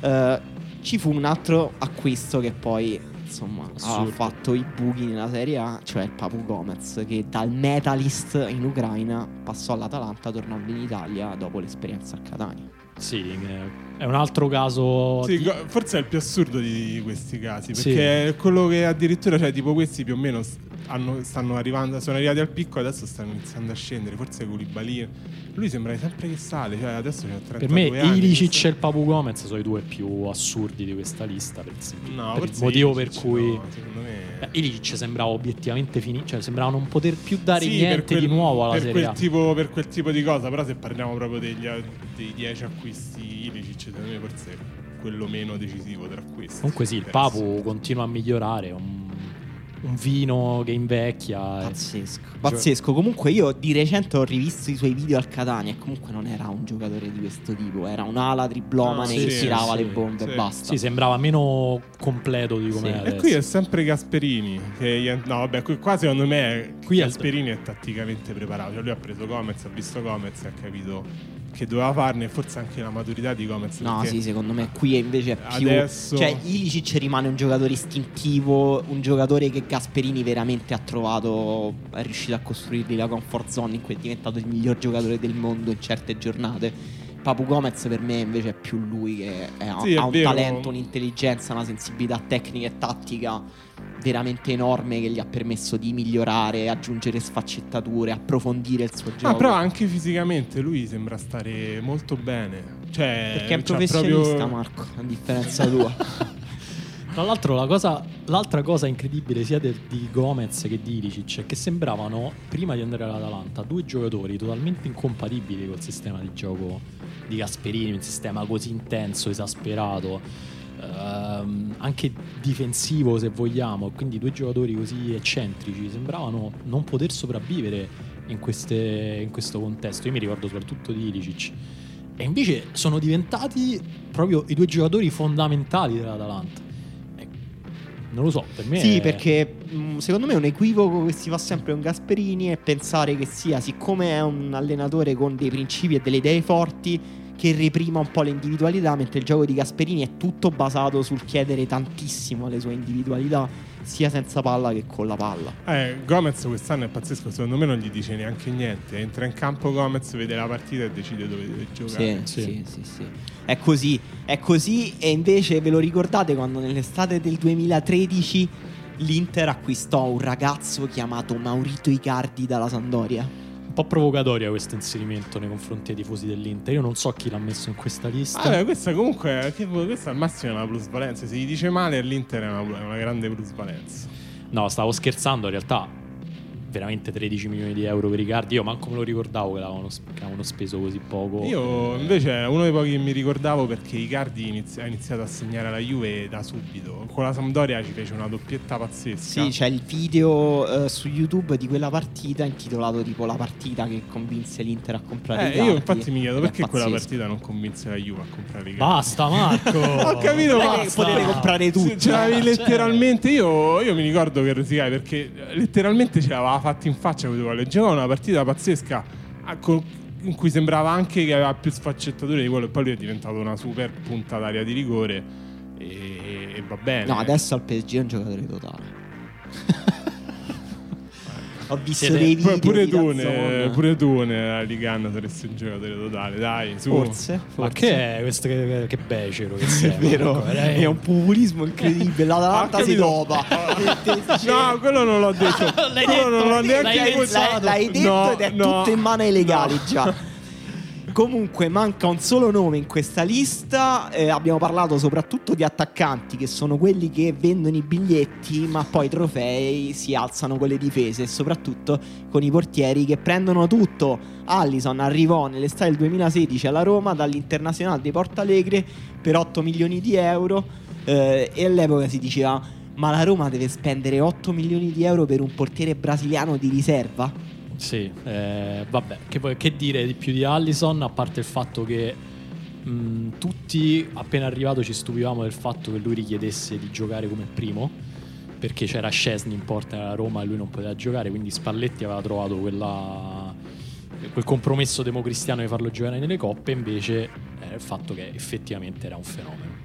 eh, ci fu un altro acquisto che poi insomma ha fatto i buchi nella Serie A, cioè il Papu Gomez, che dal Metalist in Ucraina passò all'Atalanta tornando in Italia dopo l'esperienza a Catania. Sì, eh, è un altro caso. Sì, di- forse è il più assurdo di questi casi. Sì. Perché è quello che addirittura, cioè, tipo, questi più o meno hanno- stanno arrivando, sono arrivati al picco, adesso stanno iniziando a scendere. Forse Koulibaly. Lui sembra sempre che sale, cioè adesso c'ha 32 Per me anni. Ilicic questo- e il Papu Gomez sono i due più assurdi di questa lista. Per, No, per il motivo Ilicic per cui. no, secondo me. Ilicic sembrava obiettivamente finito, cioè sembrava non poter più dare Sì, niente quel- di nuovo alla per Serie quel, tipo, per quel tipo di cosa, però se parliamo proprio degli, dei 10 acquisti Ilicic, secondo me forse è quello meno decisivo tra questi. Comunque sì, il Papu continua a migliorare, è un, un vino che invecchia. Pazzesco. Pazzesco. Comunque io di recente ho rivisto i suoi video al Catania e comunque non era un giocatore di questo tipo, era un'ala triplomane Ah, che sì, tirava sì, le bombe sì. e basta. Sì, sembrava meno completo di come Sì. è E adesso. qui è sempre Gasperini. Che no, vabbè, qui- qua secondo me Qui è- Gasperini è tatticamente preparato. Cioè lui ha preso Gomez, ha visto Gomez e ha capito che doveva farne. Forse anche la maturità di Gomez. No, sì, secondo me qui invece è più. Adesso- Cioè, Ilicic rimane un giocatore istintivo, un giocatore che Gasperini veramente ha trovato. È riuscito a costruirgli la comfort zone in cui è diventato il miglior giocatore del mondo in certe giornate. Papu Gomez per me invece è più lui che è- ha, Sì, è ha un vero. talento, un'intelligenza, una sensibilità tecnica e tattica veramente enorme che gli ha permesso di migliorare, aggiungere sfaccettature, approfondire il suo gioco. No, però anche fisicamente lui sembra stare molto bene. Cioè, Perché è un professionista, proprio- Marco, a differenza tua. Tra l'altro, la cosa- l'altra cosa incredibile sia del- di Gomez che di Ilicic è che sembravano, prima di andare all'Atalanta, due giocatori totalmente incompatibili col sistema di gioco di Gasperini, un sistema così intenso, esasperato, ehm, anche difensivo se vogliamo, quindi due giocatori così eccentrici sembravano non poter sopravvivere in, queste- in questo contesto. Io mi ricordo soprattutto di Ilicic. E invece sono diventati proprio i due giocatori fondamentali dell'Atalanta. E non lo so, per me Sì, è- perché mh, secondo me è un equivoco che si fa sempre con Gasperini è pensare che sia, siccome è un allenatore con dei principi e delle idee forti, che reprima un po' l'individualità, mentre il gioco di Gasperini è tutto basato sul chiedere tantissimo alle sue individualità, sia senza palla che con la palla. Eh, Gomez quest'anno è pazzesco, secondo me non gli dice neanche niente. Entra in campo Gomez, vede la partita e decide dove deve Sì, giocare. sì, sì. sì, sì. È così, è così e invece ve lo ricordate quando nell'estate del 2013 l'Inter acquistò un ragazzo chiamato Maurito Icardi dalla Sandoria? Un po' provocatoria questo inserimento nei confronti dei tifosi dell'Inter. Io non so chi l'ha messo in questa lista. Ah, beh, questa comunque, questa al massimo è una plusvalenza. Se gli dice male all'Inter è una, è una grande plusvalenza. No, stavo scherzando, in realtà veramente 13 milioni di euro per Icardi. Io manco me lo ricordavo che l'avevano, che avevano speso così poco. Io invece uno dei pochi che mi ricordavo perché Icardi inizi- ha iniziato a segnare la Juve da subito. Con la Sampdoria ci fece una doppietta pazzesca. Sì, c'è il video eh, su YouTube di quella partita intitolato tipo la partita che convinse l'Inter a comprare Eh, Icardi. io infatti mi chiedo perché quella partita non convinse la Juve a comprare Icardi. Basta, Marco! Ho capito, Non è ma che potete comprare ce l'avevi eh. letteralmente io, io mi ricordo che rosicai perché letteralmente ce l'aveva fatta in faccia quello che giocava una partita pazzesca in cui sembrava anche che aveva più sfaccettature di quello e poi lui è diventato una super punta d'aria di rigore e, e va bene No, adesso al PSG è un giocatore totale. Ho visto Siete- dei video pure di tu, Dazzone. ne, pure tu nella Ligan saresti un giocatore totale dai su Forse, Ma forse. che è questo? Che, che becero che sei? È vero, veramente. è un populismo incredibile. L'Atalanta si dopa. No, quello non l'ho detto. L'hai quello non l'ho detto, neanche l'hai detto. L'hai, l'hai detto No, ed è no. tutto in mano ai legali già. Comunque manca un solo nome in questa lista. eh, abbiamo parlato soprattutto di attaccanti che sono quelli che vendono i biglietti, ma poi i trofei si alzano con le difese e soprattutto con i portieri che prendono tutto. Allison arrivò nell'estate del 2016 alla Roma dall'Internazionale di Porto Alegre per 8 milioni di euro eh, e all'epoca si diceva ma la Roma deve spendere 8 milioni di euro per un portiere brasiliano di riserva? Sì, eh, vabbè, che, che dire di più di Allison, a parte il fatto che mh, tutti appena arrivato ci stupivamo del fatto che lui richiedesse di giocare come primo, perché c'era Scesni in porta a Roma e lui non poteva giocare, quindi Spalletti aveva trovato quella- quel compromesso democristiano di farlo giocare nelle coppe, invece eh, il fatto che effettivamente era un fenomeno.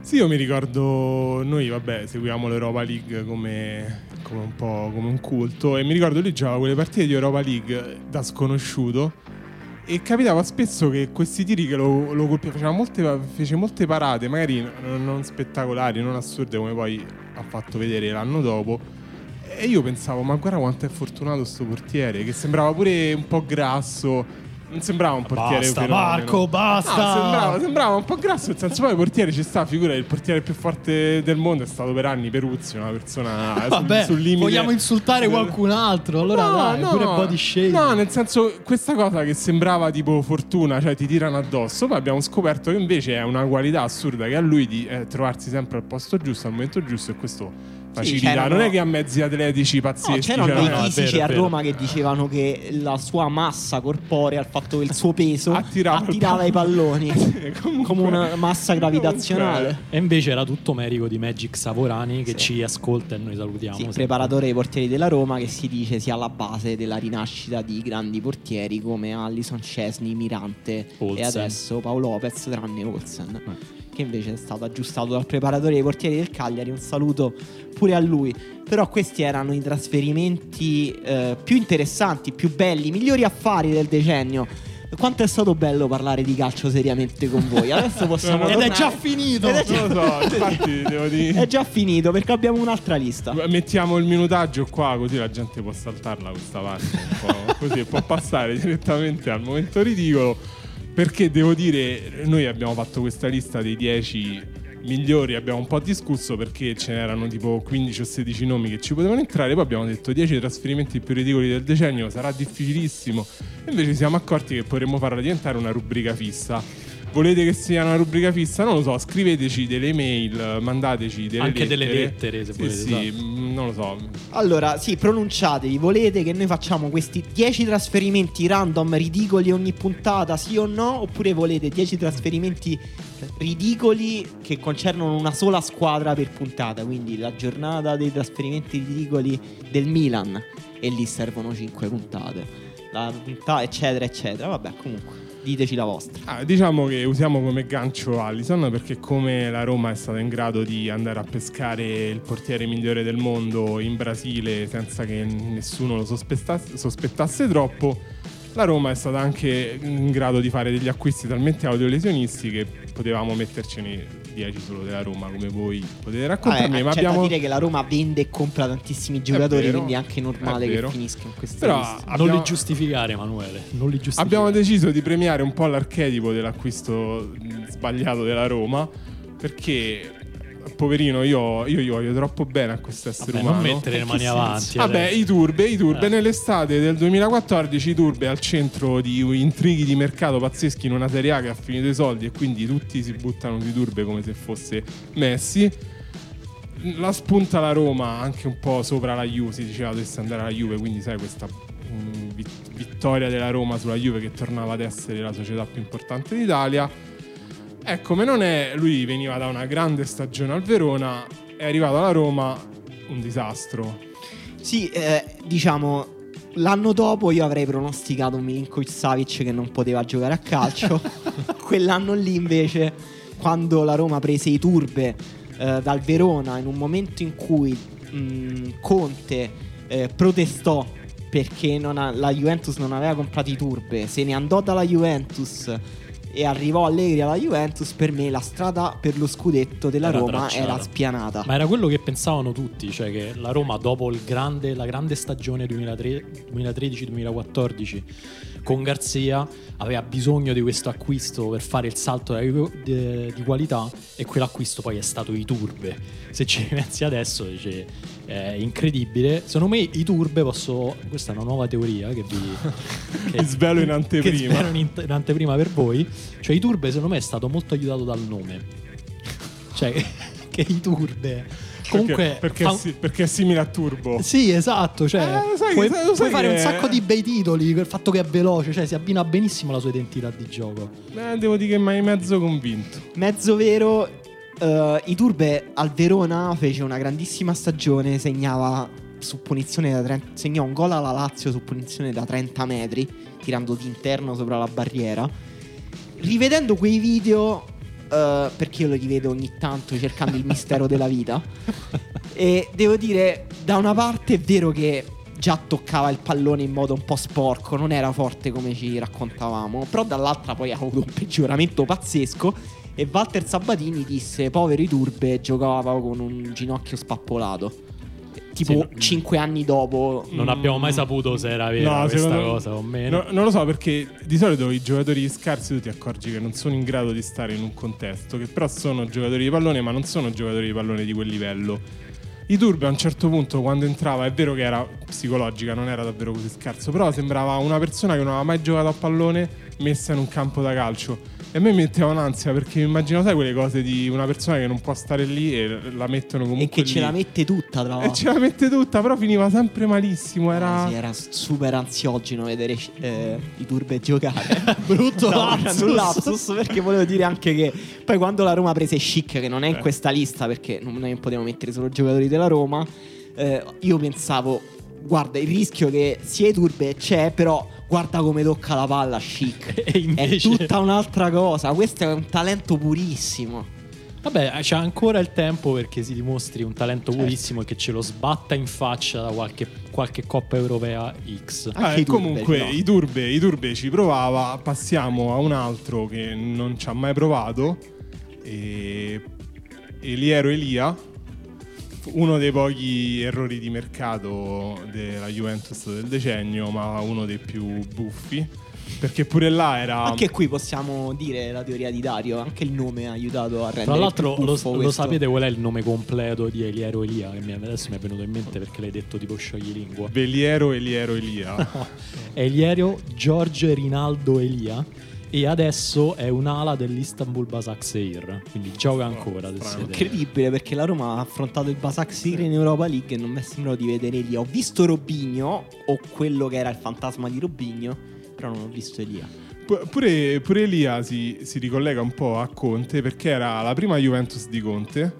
Sì, io mi ricordo, noi vabbè, seguiamo l'Europa League come, come un po' come un culto e mi ricordo lui giocava quelle partite di Europa League da sconosciuto e capitava spesso che questi tiri che lo, lo colpiva, faceva molte, fece molte parate, magari non, non spettacolari, non assurde come poi ha fatto vedere l'anno dopo. E io pensavo, ma guarda quanto è fortunato sto portiere, che sembrava pure un po' grasso. Non sembrava un portiere Basta. Marco, basta! No, sembrava, sembrava un po' grasso, nel senso poi il portiere ci sta, figura il portiere più forte del mondo è stato per anni Peruzzi, una persona sul- Vabbè, sul, limite. vogliamo insultare qualcun altro? Allora dai, pure body shaming. No, nel senso, questa cosa che sembrava tipo fortuna, cioè ti tirano addosso, poi abbiamo scoperto che invece è una qualità assurda che ha lui di eh, trovarsi sempre al posto giusto, al momento giusto e questo facilita. c'erano- non è che ha mezzi atletici No, pazzeschi. c'erano cioè, dei no, fisici a vero. Roma che dicevano che la sua massa corporea, il fatto che il suo peso Attirava attirava i palloni Comunque- come una massa gravitazionale. E invece era tutto merito di Magic Savorani che ci ascolta e noi salutiamo. Sì, preparatore dei portieri della Roma che si dice sia alla base della rinascita di grandi portieri come Allison, Scesni, Mirante Olsen. e adesso Paolo Lopez tranne Olsen Eh. Che invece è stato aggiustato dal preparatore dei portieri del Cagliari. Un saluto pure a lui. Però questi erano i trasferimenti eh, più interessanti, più belli, migliori affari del decennio. Quanto è stato bello parlare di calcio seriamente con voi? Adesso possiamo Ed è tornare- già finito. Ed è già- Non lo so, infatti devo dire... è già finito perché abbiamo un'altra lista. Mettiamo il minutaggio qua così la gente può saltarla questa parte un po', così può passare direttamente al momento ridicolo perché devo dire noi abbiamo fatto questa lista dei 10 migliori abbiamo un po' discusso perché ce n'erano tipo 15 o 16 nomi che ci potevano entrare poi abbiamo detto 10 trasferimenti più ridicoli del decennio sarà difficilissimo. Invece ci siamo accorti che potremmo farla diventare una rubrica fissa Volete che sia una rubrica fissa? Non lo so, scriveteci delle email, mandateci delle Anche lettere. delle lettere, se sì, volete, Sì, esatto. mm, non lo so. Allora, sì, pronunciatevi. Volete che noi facciamo questi 10 trasferimenti random ridicoli ogni puntata, sì o no? Oppure volete 10 trasferimenti ridicoli che concernono una sola squadra per puntata? Quindi la giornata dei trasferimenti ridicoli del Milan. E lì servono 5 puntate. La puntata, eccetera, eccetera. Vabbè, comunque, diteci la vostra. Ah, diciamo che usiamo come gancio Allison perché come la Roma è stata in grado di andare a pescare il portiere migliore del mondo in Brasile senza che nessuno lo sospettasse, sospettasse troppo, la Roma è stata anche in grado di fare degli acquisti talmente audiolesionisti che potevamo mettercene 10 solo della Roma come voi potete raccontarmi, Ah, ma c'è abbiamo... da dire che la Roma vende e compra tantissimi giocatori, vero, quindi è anche normale è che finisca in questa Però lista. Non abbiamo- li giustificare, Emanuele. Non li giustificare. Abbiamo deciso di premiare un po' l'archetipo dell'acquisto mh, sbagliato della Roma perché poverino, io, io gli voglio troppo bene a questo essere Vabbè, umano. non mettere le mani senso? avanti. Vabbè, adesso. i turbe, i turbe Eh. nell'estate del 2014 i turbe al centro di intrighi di mercato pazzeschi in una Serie A che ha finito i soldi e quindi tutti si buttano di turbe come se fosse Messi. La spunta la Roma anche un po' sopra la Juve, si diceva dovesse andare alla Juve, quindi sai questa mm, vit- vittoria della Roma sulla Juve che tornava ad essere la società più importante d'Italia. Ecco, come non è, lui veniva da una grande stagione al Verona, è arrivato alla Roma, un disastro. Sì, eh, diciamo, l'anno dopo io avrei pronosticato un Milinkovic Savic che non poteva giocare a calcio. Quell'anno lì invece, quando la Roma prese i turbe eh, dal Verona, in un momento in cui mh, Conte eh, protestò perché ha- la Juventus non aveva comprato i turbe, se ne andò dalla Juventus e arrivò Allegri alla Juventus, per me la strada per lo scudetto della Era Roma tracciata. era spianata. Ma era quello che pensavano tutti, cioè che la Roma dopo il grande- la grande stagione 2003 2013-2014 con Garzia aveva bisogno di questo acquisto per fare il salto di, di- di qualità e quell'acquisto poi è stato i Turbe. Se ci pensi adesso dice, è incredibile. Secondo me i Turbe posso... Questa è una nuova teoria che vi... Vi svelo in anteprima. Che svelo in, in anteprima per voi. Cioè i Turbe secondo me è stato molto aiutato dal nome. Cioè che i Turbe... Comunque perché, perché, fa- perché è simile a Turbo. sì, esatto. Cioè, Eh, sai- puoi, sai- puoi sai fare che- un sacco di bei titoli per il fatto che è veloce, cioè si abbina benissimo alla sua identità di gioco. Eh, devo dire che mi hai mezzo convinto. Mezzo vero, eh, i Turbe al Verona fece una grandissima stagione, segnava su punizione da 30, segnò un gol alla Lazio su punizione da 30 metri, tirando d'interno sopra la barriera. Rivedendo quei video, eh, perché io lo rivedo ogni tanto cercando il mistero della vita, e devo dire, da una parte è vero che già toccava il pallone in modo un po' sporco, non era forte come ci raccontavamo, però dall'altra poi ha avuto un peggioramento pazzesco e Walter Sabatini disse poveri turbe giocava con un ginocchio spappolato. Tipo Sì, no- 5 anni dopo. Non abbiamo mai saputo se era vera No, questa cosa o meno. No, non lo so perché di solito i giocatori scarsi tu ti accorgi che non sono in grado di stare in un contesto, che però sono giocatori di pallone, ma non sono giocatori di pallone di quel livello. I Turbe a un certo punto quando entrava, è vero che era psicologica, non era davvero così scarso, però sembrava una persona che non aveva mai giocato a pallone messa in un campo da calcio. E a me metteva un'ansia perché immagino, sai, quelle cose di una persona che non può stare lì e la mettono comunque E che ce lì. la mette tutta, tra E l'altro. ce la mette tutta, però finiva sempre malissimo. Era... Ah, sì, era super ansiogeno vedere eh, i turbe giocare. Brutto Stavo lapsus. un lapsus perché volevo dire anche che poi quando la Roma prese Chic, che non è in Eh. questa lista perché non noi potevamo mettere solo giocatori della Roma, eh, io pensavo, guarda, il rischio che sia i turbe c'è, però guarda come tocca la palla Chic. E invece- È tutta un'altra cosa, questo è un talento purissimo. Vabbè, c'è ancora il tempo perché si dimostri un talento Certo. purissimo e che ce lo sbatta in faccia da qualche, qualche Coppa Europea X. Anche Eh, i turbe, comunque però. i turbe, i turbe ci provava, passiamo a un altro che non ci ha mai provato, e... Eliero Elia, uno dei pochi errori di mercato della Juventus del decennio, ma uno dei più buffi, perché pure là era... Anche qui possiamo dire la teoria di Dario, anche il nome ha aiutato a rendere Tra l'altro, più lo, buffo lo sapete qual è il nome completo di Eliero Elia? Che mi- adesso mi è venuto in mente perché l'hai detto tipo scioglilingua. Veliero Eliero Elia. Eliero Giorgio Rinaldo Elia. E adesso è un'ala dell'Istanbul Basaksehir. Quindi gioca ancora. se strano. siete- Incredibile perché la Roma ha affrontato il Basaksehir in Europa League e non mi è sembrato di vedere Elia. Ho visto Robigno o quello che era il fantasma di Robigno, però non ho visto Elia. Pu- Pure, pure Elia si, si ricollega un po' a Conte perché era la prima Juventus di Conte,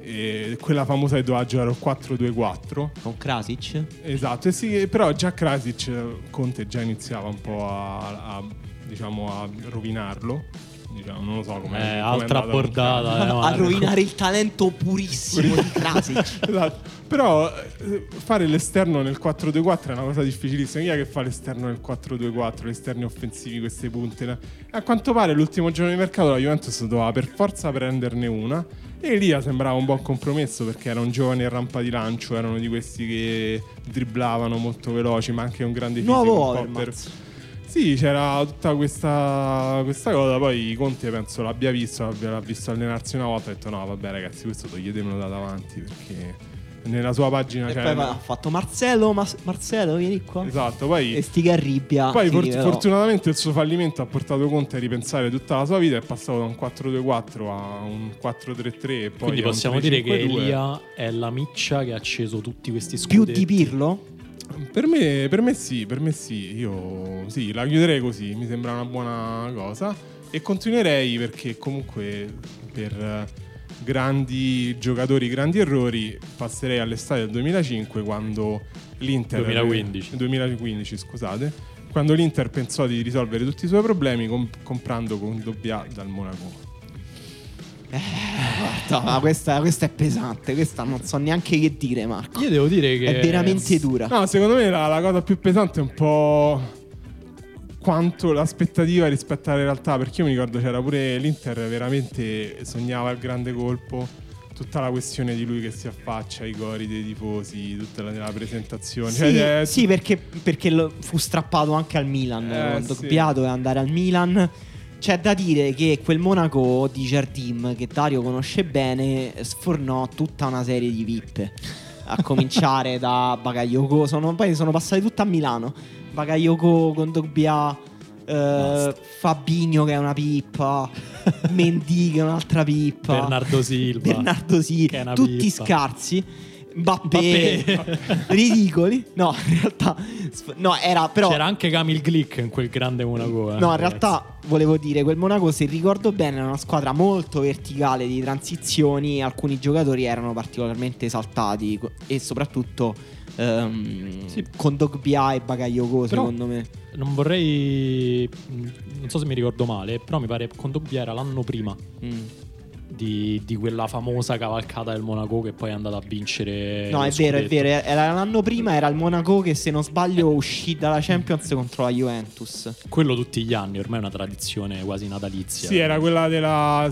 e quella famosa che doveva giocare al 4-2-4. Con Krasic? Esatto, e sì, però già Krasic, Conte già iniziava un po' a, a, diciamo, a rovinarlo. Diciamo, non lo so come Eh, altra bordata. eh, a rovinare il talento purissimo di Krasic. Esatto. Però eh, fare l'esterno nel 4-2-4 è una cosa difficilissima. Chi è che fa l'esterno nel 4-2-4, gli esterni offensivi, queste punte? no? A quanto pare l'ultimo giorno di mercato la Juventus doveva per forza prenderne una e Elia sembrava un buon compromesso perché era un giovane in rampa di lancio, erano di questi che dribblavano molto veloci, ma anche un grande fisico. Nuovo un po' per- Overmars. Sì, c'era tutta questa, questa cosa. Poi Conte penso l'abbia visto, l'abbia, l'ha visto allenarsi una volta. Ha detto: No, vabbè, ragazzi, questo toglietemelo da davanti perché nella sua pagina E c'è. poi ha fatto Marcello, Mas- Marcello, vieni qua. Esatto, poi. E sti Garribbia. Poi for- fortunatamente il suo fallimento ha portato Conte a ripensare tutta la sua vita, è passato da un 4-2-4 a un 4-3-3 e poi Quindi possiamo dire che 3-5-2. Elia è la miccia che ha acceso tutti questi scudetti. Più di Pirlo? Per me, per me sì, per me sì, io sì, la chiuderei così, mi sembra una buona cosa e continuerei perché comunque per grandi giocatori, grandi errori passerei all'estate del 2005 quando l'Inter 2015. 2015, scusate, quando l'Inter pensò di risolvere tutti i suoi problemi com- comprando con Dobbia dal Monaco. Guarda, ma questa, questa è pesante, questa non so neanche che dire, Marco. Io devo dire che È veramente dura. No, secondo me la, la cosa più pesante è un po' quanto l'aspettativa rispetto alla realtà, perché io mi ricordo c'era pure l'Inter veramente sognava il grande colpo, tutta la questione di lui che si affaccia ai cori dei tifosi, tutta la, la presentazione. Sì, Cioè, eh, sì, perché, perché fu strappato anche al Milan. Eh, sì. Doveva andare al Milan. C'è da dire che quel Monaco di Jardim, che Dario conosce bene, sfornò tutta una serie di vippe. A cominciare da Bagayoko. Sono, poi sono passati tutte a Milano. Bagayoko con Dobbia. eh, Fabinho che è una pippa. Mendy che è un'altra pippa. Bernardo Silva. Bernardo una tutti pippa. scarsi. Mbappé, Mbappé. ridicoli. No, in realtà no, era però C'era anche Camil Glick in quel grande Monaco. eh, No, in ragazzi. realtà volevo dire, quel Monaco, se ricordo bene, era una squadra molto verticale di transizioni. Alcuni giocatori erano particolarmente esaltati e soprattutto ehm, Sì. con Dogbia e Bagayoko, secondo me. Non vorrei. Non so se mi ricordo male, però mi pare con Dobbia era l'anno prima Mm. Di, di quella famosa cavalcata del Monaco che poi è andata a vincere. No, è vero, è scudetto. vero. Era l'anno prima, era il Monaco che, se non sbaglio, uscì dalla Champions contro la Juventus. Quello tutti gli anni, ormai è una tradizione quasi natalizia. sì, era quella della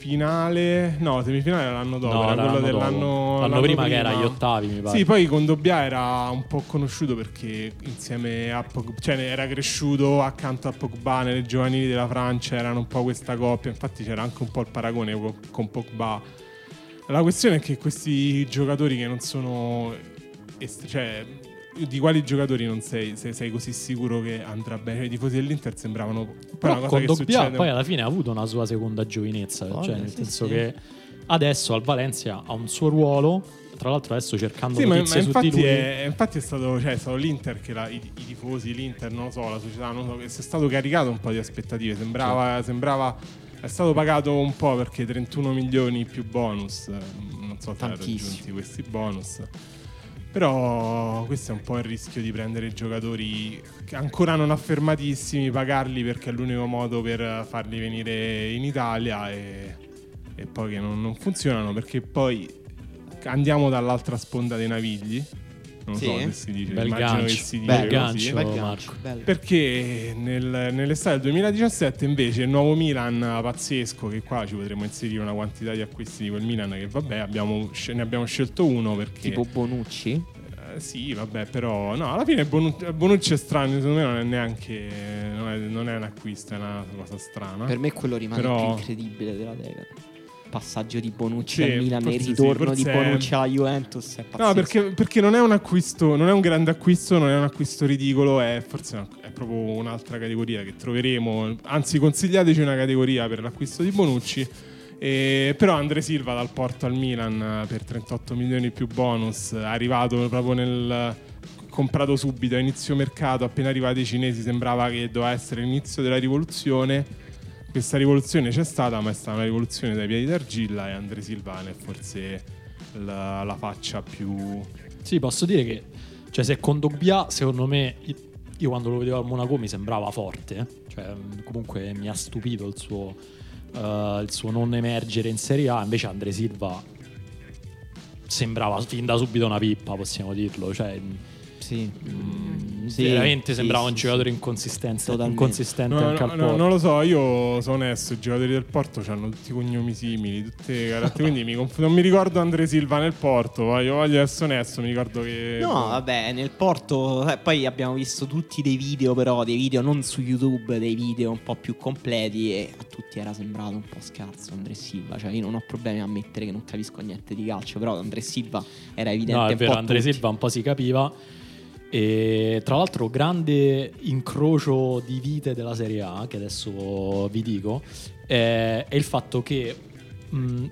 semifinale. No, semifinale era l'anno dopo. No, era era quello l'anno dell'anno dopo. L'anno prima che era agli ottavi, mi pare. Sì, poi con Dobbia era un po' conosciuto perché insieme a Pogba, cioè era cresciuto accanto a Pogba nelle giovanili della Francia, erano un po' questa coppia, infatti c'era anche un po' il paragone co- con Pogba. La questione è che questi giocatori che non sono cioè di quali giocatori non sei, se sei così sicuro che andrà bene? I tifosi dell'Inter sembravano poi Però una cosa che succede poi alla fine ha avuto una sua seconda giovinezza. Vabbè, cioè, nel sì, senso sì. che adesso al Valencia ha un suo ruolo. Tra l'altro, adesso cercando Sì, ma, ma notizie su di infatti, lui. è, infatti è stato, cioè, è stato l'Inter che la- i, i tifosi, l'Inter, non lo so, la società, non lo so, che si è stato caricato un po' di aspettative. Sembrava, sembrava è stato pagato un po' perché 31 milioni più bonus. Non so se hanno Tantissimo. raggiunti questi bonus. Però questo è un po' il rischio di prendere giocatori ancora non affermatissimi, pagarli perché è l'unico modo per farli venire in Italia e, e poi che non, non funzionano perché poi andiamo dall'altra sponda dei navigli. Non Sì. so se si dice, Bel immagino gancio. che si dica Bel gancio. Bel Marco. gancio. Perché nel- nell'estate del 2017 invece il nuovo Milan pazzesco, che qua ci potremmo inserire una quantità di acquisti di quel Milan che vabbè abbiamo, ne abbiamo scelto uno perché... Tipo Bonucci. Eh, sì, vabbè, però no, alla fine Bonu- Bonucci è strano, secondo me non è neanche non è, non è un acquisto, è una cosa strana. Per me quello rimane Però- più incredibile della decada. Passaggio di Bonucci Sì, al Milan e il forse sì, ritorno di Bonucci alla Juventus è pazzesco. No, perché, perché non è un acquisto, non è un grande acquisto, non è un acquisto ridicolo, è forse una- è proprio un'altra categoria che troveremo. Anzi, consigliateci una categoria per l'acquisto di Bonucci. E- però Andre Silva dal Porto al Milan per 38 milioni più bonus, arrivato proprio nel comprato subito a inizio mercato, appena arrivati i cinesi sembrava che doveva essere l'inizio della rivoluzione. Questa rivoluzione c'è stata, ma è stata una rivoluzione dai piedi d'argilla e Andre Silva ne è forse la, la faccia più... Sì, posso dire che cioè, se con Dogbia, secondo me, io quando lo vedevo al Monaco mi sembrava forte. eh. Cioè, comunque mi ha stupito il suo, eh, il suo non emergere in Serie A. Invece Andre Silva sembrava fin da subito una pippa, possiamo dirlo. Cioè, Sì. mh, Sì, veramente sì, sembrava sì, un giocatore inconsistente, inconsistente No, anche no, al no, non lo so, io sono onesto, i giocatori del Porto hanno tutti cognomi simili, tutte le caratteristiche, quindi mi conf- non mi ricordo Andre Silva nel Porto, voglio, voglio essere onesto, mi ricordo che... No, vabbè, nel porto. eh, poi abbiamo visto tutti dei video, però dei video non su YouTube, dei video un po' più completi. E a tutti era sembrato un po' scarso Andre Silva. Cioè, io non ho problemi a ammettere che non capisco niente di calcio. Però Andre Silva era evidente. No, è un vero, Andre tutti. Silva un po' si capiva. E tra l'altro, grande incrocio di vite della Serie A, che adesso vi dico, è, è il fatto che mh,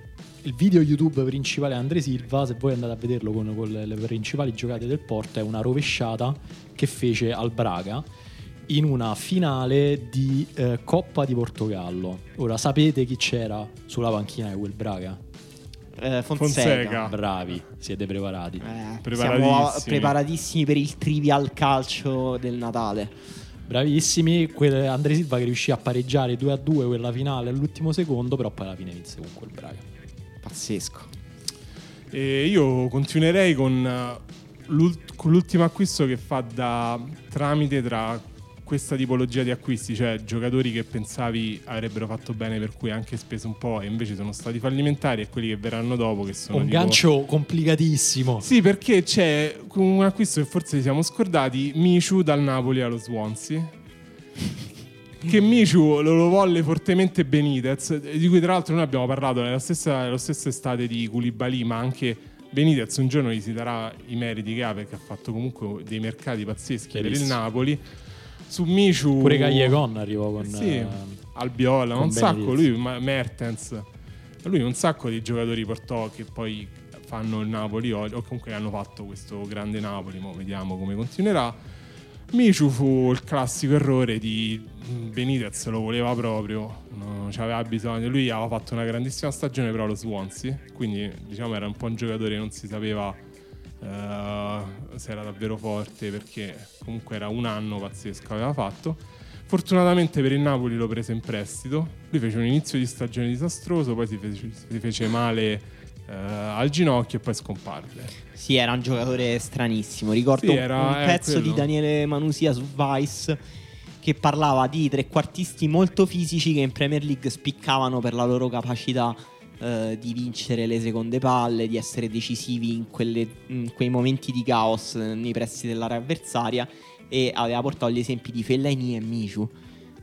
il video YouTube principale di Andre Silva, se voi andate a vederlo con, con le, le principali giocate del Porto, è una rovesciata che fece al Braga in una finale di eh, Coppa di Portogallo. Ora sapete chi c'era sulla panchina di quel Braga? Eh, Fonseca. Fonseca. Bravi, siete preparati. Eh, Preparatissimi. Siamo preparatissimi per il trivial calcio del Natale. Bravissimi, quel- Andre Silva che riuscì a pareggiare 2 a 2 quella finale all'ultimo secondo, però poi alla fine vinse con quel Braga. Pazzesco. E io continuerei con, eh, l'ult- con l'ultimo acquisto che fa da tramite tra questa tipologia di acquisti, cioè giocatori che pensavi avrebbero fatto bene per cui anche speso un po' e invece sono stati fallimentari e quelli che verranno dopo che sono Un tipo- gancio complicatissimo. Sì, perché c'è un acquisto che forse ci siamo scordati, Michu dal Napoli allo Swansea. Che Michu lo, lo volle fortemente Benitez, di cui tra l'altro noi abbiamo parlato nella stessa, nella stessa estate di Koulibaly, ma anche Benitez un giorno gli si darà i meriti che ha perché ha fatto comunque dei mercati pazzeschi per il Chiarissimo. Napoli. Su Michu... Pure Callejon arrivò con... Sì, eh, Albiola, con un sacco, Benitez. lui, Ma- Mertens, lui un sacco di giocatori portò che poi fanno il Napoli o comunque hanno fatto questo grande Napoli, mo vediamo come continuerà. Michu fu il classico errore di Benitez, lo voleva proprio, non c'aveva bisogno, lui aveva fatto una grandissima stagione però allo Swansea, quindi diciamo era un po' un giocatore che non si sapeva eh, se era davvero forte perché comunque era un anno pazzesco aveva fatto. Fortunatamente per il Napoli lo prese in prestito. Lui fece un inizio di stagione disastroso, poi si fece, si fece male eh, al ginocchio e poi scomparve. Sì, era un giocatore stranissimo. Ricordo Sì, un- era- un eh, pezzo di Daniele Manusia su Vice che parlava di trequartisti molto fisici che in Premier League spiccavano per la loro capacità eh, di vincere le seconde palle, di essere decisivi in, quelle- in quei momenti di caos eh, nei pressi dell'area avversaria e aveva portato gli esempi di Fellaini e Michu.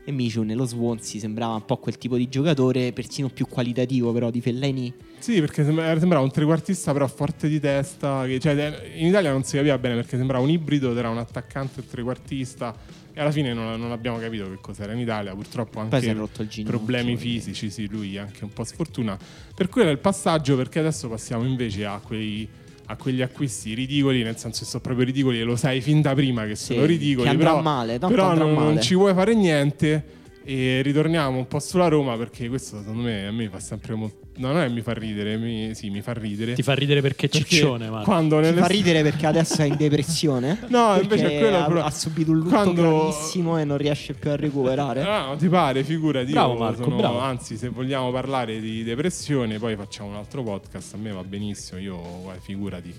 E Michu nello Swansea sembrava un po' quel tipo di giocatore, persino più qualitativo però di Fellaini. Sì, perché sembra- sembrava un trequartista però forte di testa. che- cioè, in Italia non si capiva bene perché sembrava un ibrido tra un attaccante e un trequartista. E alla fine non, non abbiamo capito che cos'era in Italia. Purtroppo anche rotto il ginocchio. problemi fisici, sì, lui anche un po' sfortuna. Per quello è il passaggio, perché adesso passiamo invece a quei a quegli acquisti ridicoli, nel senso che sono proprio ridicoli e lo sai fin da prima che Sì, sono ridicoli. che andrà però male, però non, non male. ci vuoi fare niente. E ritorniamo un po' sulla Roma perché questo secondo me a me fa sempre molto. No, non è mi fa ridere, mi, sì, mi fa ridere. Ti fa ridere perché Perché ciccione, ma quando Ti nelle fa ridere perché adesso è in depressione. No, invece è quello ha, ha subito un lutto quando- gravissimo e non riesce più a recuperare. Ah, non ti pare, figurati. Bravo, io Marco, sono- bravo. Anzi, se vogliamo parlare di depressione, poi facciamo un altro podcast. A me va benissimo, io guarda, figurati.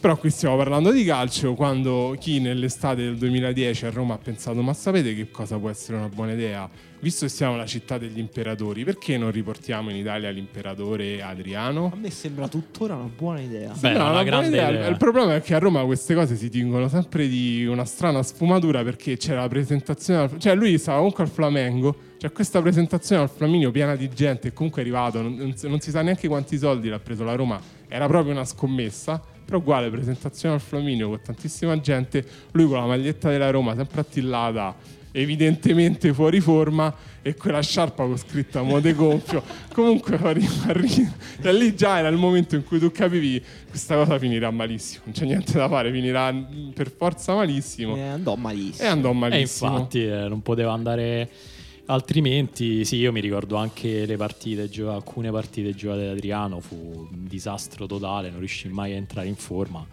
Però qui stiamo parlando di calcio. Quando chi nell'estate del 2010 a Roma ha pensato: Ma sapete che cosa può essere una buona idea? Visto che siamo la città degli imperatori, perché non riportiamo in Italia l'imperatore Adriano? A me sembra tuttora una buona idea. Beh, Sembra una una grande buona idea. Il problema è che a Roma queste cose si tingono sempre di una strana sfumatura perché c'era la presentazione, al- cioè lui stava comunque al Flamengo, c'è questa presentazione al Flaminio piena di gente comunque è arrivato, non, non si sa neanche quanti soldi l'ha preso la Roma, era proprio una scommessa, però uguale presentazione al Flaminio con tantissima gente, lui con la maglietta della Roma sempre attillata, evidentemente fuori forma e quella sciarpa con scritta mode gonfio comunque e lì già era il momento in cui tu capivi questa cosa finirà malissimo non c'è niente da fare finirà per forza malissimo. Eh, andò e malissimo. andò E malissimo infatti eh, non poteva andare altrimenti. Sì, io mi ricordo anche le partite, gio- alcune partite giocate da Adriano, fu un disastro totale, non riuscì mai a entrare in forma.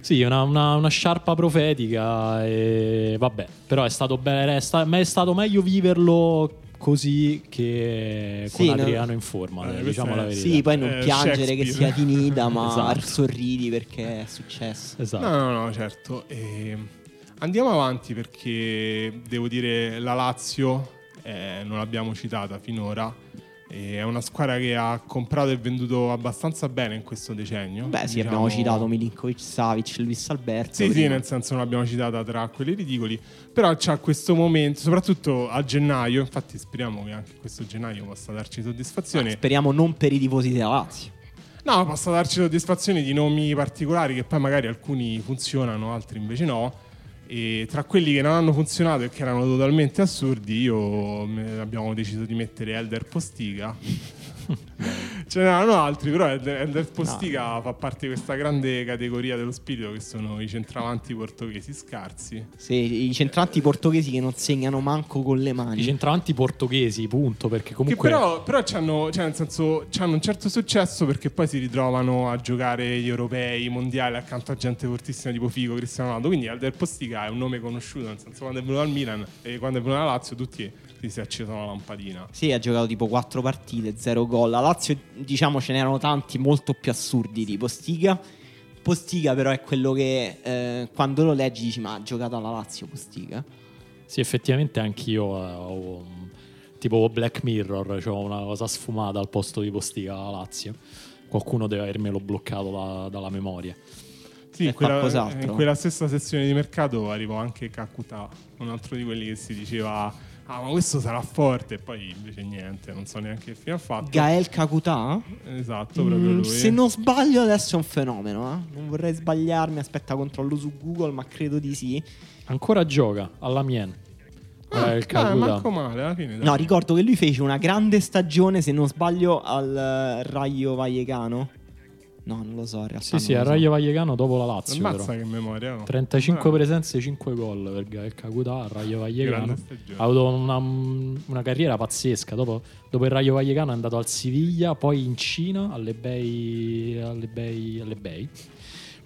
Sì, una, una- una sciarpa profetica e vabbè, però è stato, be- è sta- è stato meglio viverlo così che con Sì, no. Adriano in forma, Eh, diciamo la verità. Sì, poi non Eh, piangere che sia finita, ma Esatto. sorridi perché è successo. Esatto. no no no certo e Andiamo avanti perché devo dire la Lazio eh, non l'abbiamo citata finora. e È una squadra che ha comprato e venduto abbastanza bene in questo decennio. Beh, sì, Diciamo- abbiamo citato Milinkovic, Savic, Luis Alberto. Sì, sì, prima. nel senso non l'abbiamo citata tra quelli ridicoli, però c'è questo momento, soprattutto a gennaio, infatti speriamo che anche questo gennaio possa darci soddisfazione. Speriamo non per i tifosi della Lazio. No, possa darci soddisfazioni di nomi particolari che poi magari alcuni funzionano, altri invece no. E tra quelli che non hanno funzionato e che erano totalmente assurdi, io me- abbiamo deciso di mettere Elder Postiga. Ce n'erano altri, però Elder, Elder Postiga fa parte di questa grande categoria dello spirito che sono i centravanti portoghesi scarsi. Sì, i centranti portoghesi che non segnano manco con le I mani. centravanti portoghesi, punto, perché Che comunque... però, però c'hanno, cioè nel senso, c'hanno un certo successo perché poi si ritrovano a giocare gli europei, i mondiali accanto a gente fortissima tipo Figo, Cristiano Ronaldo. Quindi Alder Postiga è un nome conosciuto, nel senso quando è venuto al Milan e quando è venuto alla Lazio tutti si si è accesa la lampadina. Sì, ha giocato tipo 4 partite, 0 gol. La Lazio, diciamo, ce n'erano tanti molto più assurdi di Postiga. Postiga però è quello che eh, quando lo leggi dici ma ha giocato alla Lazio Postiga? Sì, effettivamente anch'io eh, ho tipo Black Mirror, cioè una cosa sfumata al posto di Postiga alla Lazio. Qualcuno deve avermelo bloccato da- dalla memoria. Sì, in quella, in quella stessa sessione di mercato arrivò anche Kakuta, un altro di quelli che si diceva ah ma questo sarà forte e poi invece niente, non so neanche che fine ha fatto. Gael Kakuta? esatto, proprio Mm, lui. se non sbaglio adesso è un fenomeno, eh? Non vorrei sbagliarmi, aspetta controllo su Google, ma credo di sì. Ancora gioca alla Mien. Ah, Eh, il ah, manco male alla fine. dai. No, ricordo che lui fece una grande stagione, se non sbaglio, al eh, Rayo Vallecano. No, non lo so, in realtà. Sì, sì, a so. Rayo Vallecano dopo la Lazio. Ammazza però. che memoria. no? 35 Bravo. presenze, 5 gol per Gael Kakuta a Rayo Vallecano. Ha avuto una, una carriera pazzesca. Dopo, dopo il Rayo Vallecano è andato al Siviglia, poi in Cina alle Bay, alle Bay, alle Bay.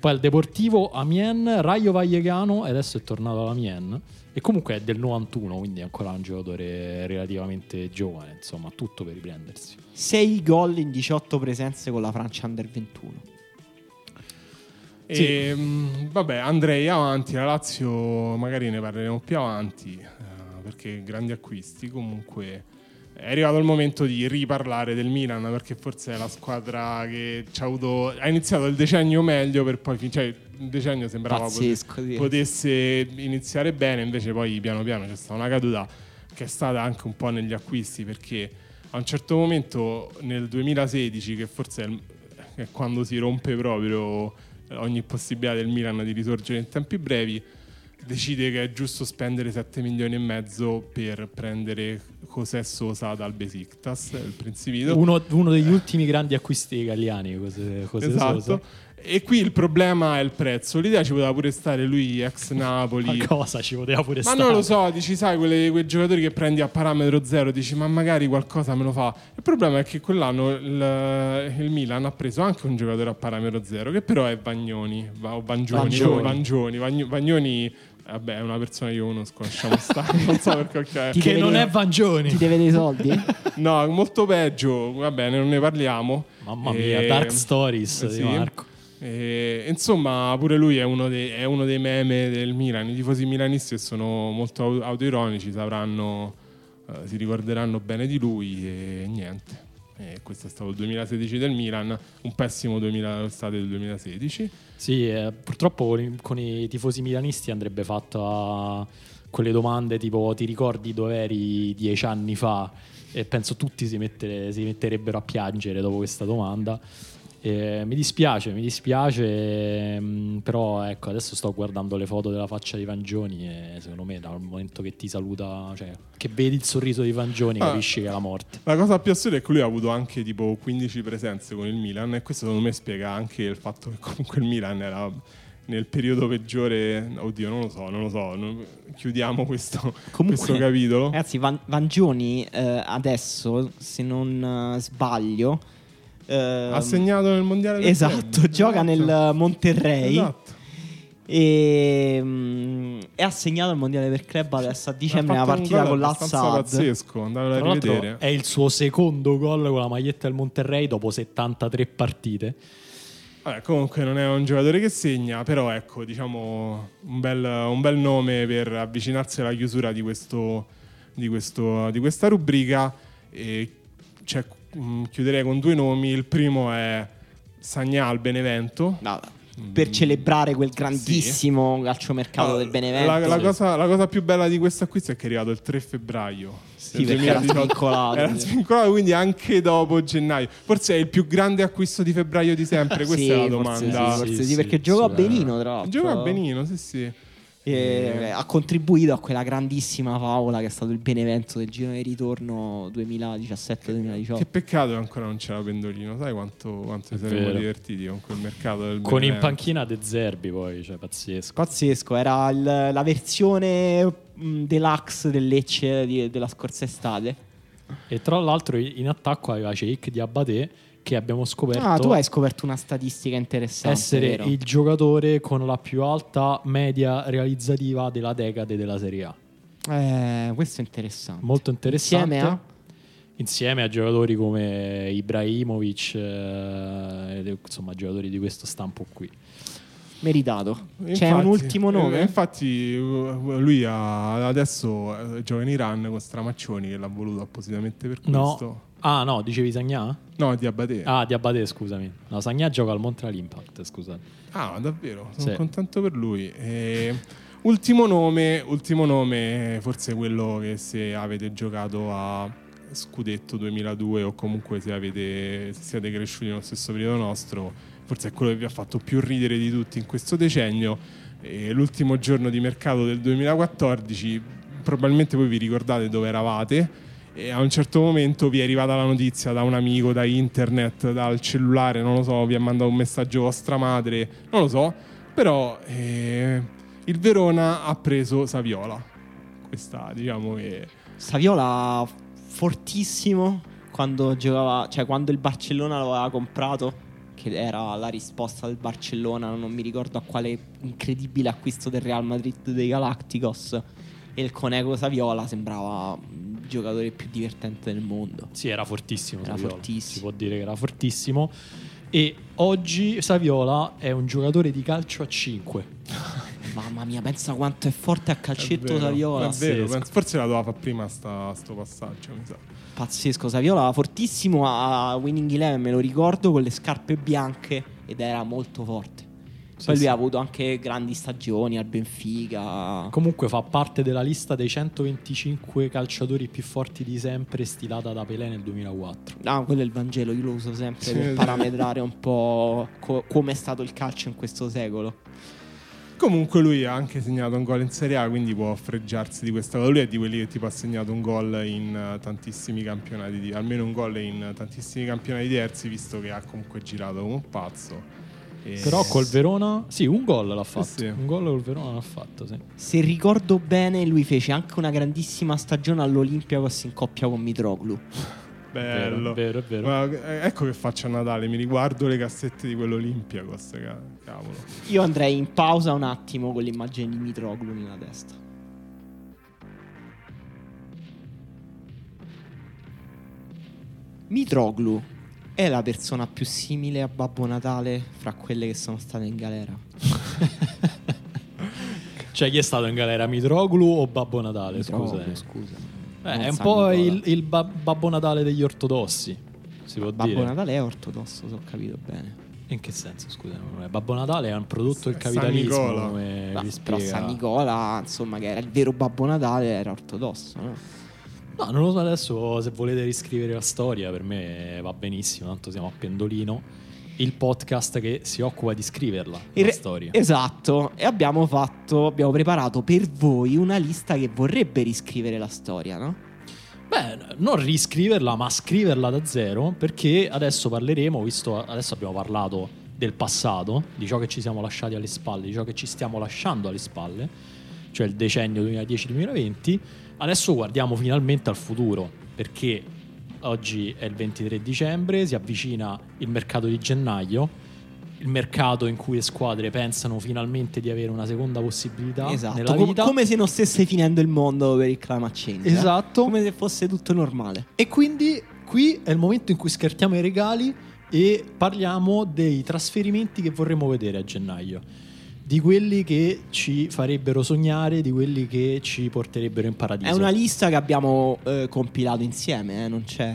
Poi al Deportivo Amiens, Rayo Vallecano e adesso è tornato alla Amiens. E comunque è del 91, quindi è ancora un giocatore relativamente giovane, insomma, tutto per riprendersi. 6 gol in 18 presenze con la Francia Under 21. E, mh, vabbè, andrei avanti. La Lazio magari ne parleremo più avanti eh, perché grandi acquisti. Comunque è arrivato il momento di riparlare del Milan perché forse è la squadra che ci ha avuto. Ha iniziato il decennio meglio per poi. Cioè, il decennio sembrava Pazzesco, sì. potesse iniziare bene, invece poi piano piano c'è stata una caduta che è stata anche un po' negli acquisti perché a un certo momento nel 2016, che forse è quando si rompe proprio ogni possibilità del Milan di risorgere in tempi brevi, decide che è giusto spendere 7 milioni e mezzo per prendere José Sosa dal Besiktas, il Principito. Uno, uno degli ultimi grandi acquisti italiani. Cose, cose esatto. Sosa. E qui il problema è il prezzo. L'idea ci poteva pure stare lui ex Napoli. Ma cosa ci poteva pure Ma stare? non lo so, dici, sai, quelle- quei giocatori che prendi a parametro zero, dici, ma magari qualcosa me lo fa. Il problema è che quell'anno il, il Milan ha preso anche un giocatore a parametro zero, che però è Bagnoni, o Bangioni, Bangioni. Bangioni. Bagno- Bagnoni, vabbè, è una persona che io conosco, lasciamo stare, non so perché. ok. Ti Che deve non è Vangioni. Ti deve dei soldi? No, molto peggio, va bene, non ne parliamo. Mamma mia, E- Dark Stories eh, di sì. Marco. E, insomma, pure lui è uno, dei, è uno dei meme del Milan. I tifosi milanisti che sono molto au- autoironici sapranno, eh, si ricorderanno bene di lui e niente. E questo è stato il 2016 del Milan, un pessimo 2000, estate del 2016. Sì, eh, purtroppo con i, tifosi milanisti andrebbe fatta quelle domande tipo ti ricordi dove eri dieci anni fa? E penso tutti si, mettere- si metterebbero a piangere dopo questa domanda. Eh, mi dispiace, mi dispiace, mm, però ecco, adesso sto guardando le foto della faccia di Vangioni e secondo me dal momento che ti saluta, cioè che vedi il sorriso di Vangioni, Ah. capisci che è la morte. La cosa più assurda è che lui ha avuto anche tipo 15 presenze con il Milan e questo secondo me spiega anche il fatto che comunque il Milan era nel periodo peggiore, oddio non lo so, non lo so, non- chiudiamo questo, Comunque, questo capitolo. Ragazzi, Van- Vangioni eh, adesso, se non eh, sbaglio, ehm, ha segnato nel mondiale del Esatto, club. gioca Esatto. nel Monterrey Esatto. e, mm, e ha segnato il mondiale per club adesso a dicembre una un partita gol con l'Assad. pazzesco, andavo a rivedere. è il suo secondo gol con la maglietta del Monterrey dopo 73 partite. Vabbè, comunque non è un giocatore che segna, però ecco, diciamo un bel, un bel nome per avvicinarsi alla chiusura di, questo, di, questo, di questa rubrica. E cioè, mh, chiuderei con due nomi. Il primo è Sagnal Benevento. No, per celebrare quel grandissimo calciomercato del Benevento. La, la cosa, la cosa più bella di questo acquisto è che è arrivato il 3 febbraio. Sì, perché era 2018. svincolato. Era svincolato, quindi anche dopo gennaio. Forse è il più grande acquisto di febbraio di sempre. Questa Sì, è la forse domanda. sì, forse Sì, sì, sì, perché giocò a. Benino, tra l'altro. Gioca benino, sì, sì. E ha contribuito a quella grandissima favola che è stato il Benevento del giro di ritorno 2017-2018. Che peccato che ancora non c'era Pendolino. Sai quanto, quanto ci saremmo vero. divertiti con quel mercato del Con in Benevento. panchina De Zerbi poi, cioè pazzesco. Pazzesco, era il- la versione mh, deluxe del Lecce di- della scorsa estate. E tra l'altro in attacco aveva Sheikh di Abate che abbiamo scoperto Ah, tu hai scoperto una statistica interessante. essere vero? il giocatore con la più alta media realizzativa della decade della Serie A. Eh, questo è interessante. Molto interessante. Insieme a? Insieme a giocatori come Ibrahimovic, eh, insomma giocatori di questo stampo qui. Meritato. C'è Infatti, un ultimo eh, nome? infatti, uh, lui ha- adesso eh, gioca in Iran con Stramaccioni che l'ha voluto appositamente per No. Ah no, dicevi Sagnà? No, di Abate. Ah, di Abate, scusami. No, Sagnà gioca al Montreal Impact, scusate. Ah, davvero? Sono Sì. contento per lui. E, ultimo nome, ultimo nome, forse quello che se avete giocato a Scudetto 2002 o comunque se, avete, se siete cresciuti nello stesso periodo nostro, forse è quello che vi ha fatto più ridere di tutti in questo decennio. E l'ultimo giorno di mercato del 2014, probabilmente voi vi ricordate dove eravate. E a un certo momento vi è arrivata la notizia da un amico, da internet, dal cellulare, non lo so, vi ha mandato un messaggio vostra madre, non lo so, però eh, il Verona ha preso Saviola. Questa diciamo che... Saviola fortissimo quando giocava, cioè quando il Barcellona lo aveva comprato, che era la risposta del Barcellona, non mi ricordo a quale incredibile acquisto del Real Madrid dei Galacticos. E il Conego Saviola sembrava giocatore più divertente del mondo. Sì, era fortissimo. Era Saviola. fortissimo. Si può dire che era fortissimo. E oggi Saviola è un giocatore di calcio a 5. Mamma mia, pensa quanto è forte a è calcetto vero, Saviola. È vero, penso- forse la doveva fare prima sta, sto passaggio, mi sa. Pazzesco, Saviola fortissimo a Winning Eleven, me lo ricordo, con le scarpe bianche ed era molto forte. Poi lui sì. ha avuto anche grandi stagioni al Benfica. Comunque fa parte della lista dei 125 calciatori più forti di sempre stilata da Pelé nel 2004. Ah, quello è il Vangelo, io lo uso sempre Sì, per sì. parametrare un po' co- come è stato il calcio in questo secolo. Comunque lui ha anche segnato un gol in Serie A, quindi può fregiarsi di questa cosa. Lui è di quelli che tipo ha segnato un gol in eh, tantissimi campionati, di- almeno un gol in tantissimi campionati diversi, visto che ha comunque girato come un pazzo. E- Però col Verona, sì, un gol l'ha fatto. sì. Un gol col Verona l'ha fatto, sì. Se ricordo bene, lui fece anche una grandissima stagione all'Olympiacos in coppia con Mitroglou. Bello. Vero, è vero, è vero. Ma, eh, ecco che faccio a Natale, mi riguardo le cassette di quell'Olympiacos, ca- cavolo. Io andrei in pausa un attimo con l'immagine di Mitroglou nella testa. Mitroglou è la persona più simile a Babbo Natale fra quelle che sono state in galera. Cioè, chi è stato in galera? Mitroglu o Babbo Natale? Mitroglou, Scusa. scusa. Eh, Non è un San po' il, il ba- Babbo Natale degli ortodossi. Si può Babbo dire. Natale è ortodosso, se ho capito bene. In che senso, scusa? Babbo Natale è un prodotto del San capitalismo. Nicola. come Ma- vi però. San Nicola, insomma, che era il vero Babbo Natale, era ortodosso, no? No, non lo so adesso se volete riscrivere la storia, per me va benissimo, tanto siamo a Pendolino, il podcast che si occupa di scriverla, In la re- storia. Esatto, e abbiamo fatto, abbiamo preparato per voi una lista che vorrebbe riscrivere la storia, no? Beh, non riscriverla, ma scriverla da zero, perché adesso parleremo, visto adesso abbiamo parlato del passato, di ciò che ci siamo lasciati alle spalle, di ciò che ci stiamo lasciando alle spalle, cioè il decennio 2010-2020. Adesso guardiamo finalmente al futuro, perché oggi è il 23 dicembre, si avvicina il mercato di gennaio, il mercato in cui le squadre pensano finalmente di avere una seconda possibilità esatto, nella com- vita. come se non stesse finendo il mondo per il climate change. eh? Esatto. Come se fosse tutto normale. E quindi qui è il momento in cui scartiamo i regali e parliamo dei trasferimenti che vorremmo vedere a gennaio. Di quelli che ci farebbero sognare, di quelli che ci porterebbero in paradiso. È una lista che abbiamo eh, compilato insieme, eh, non c'è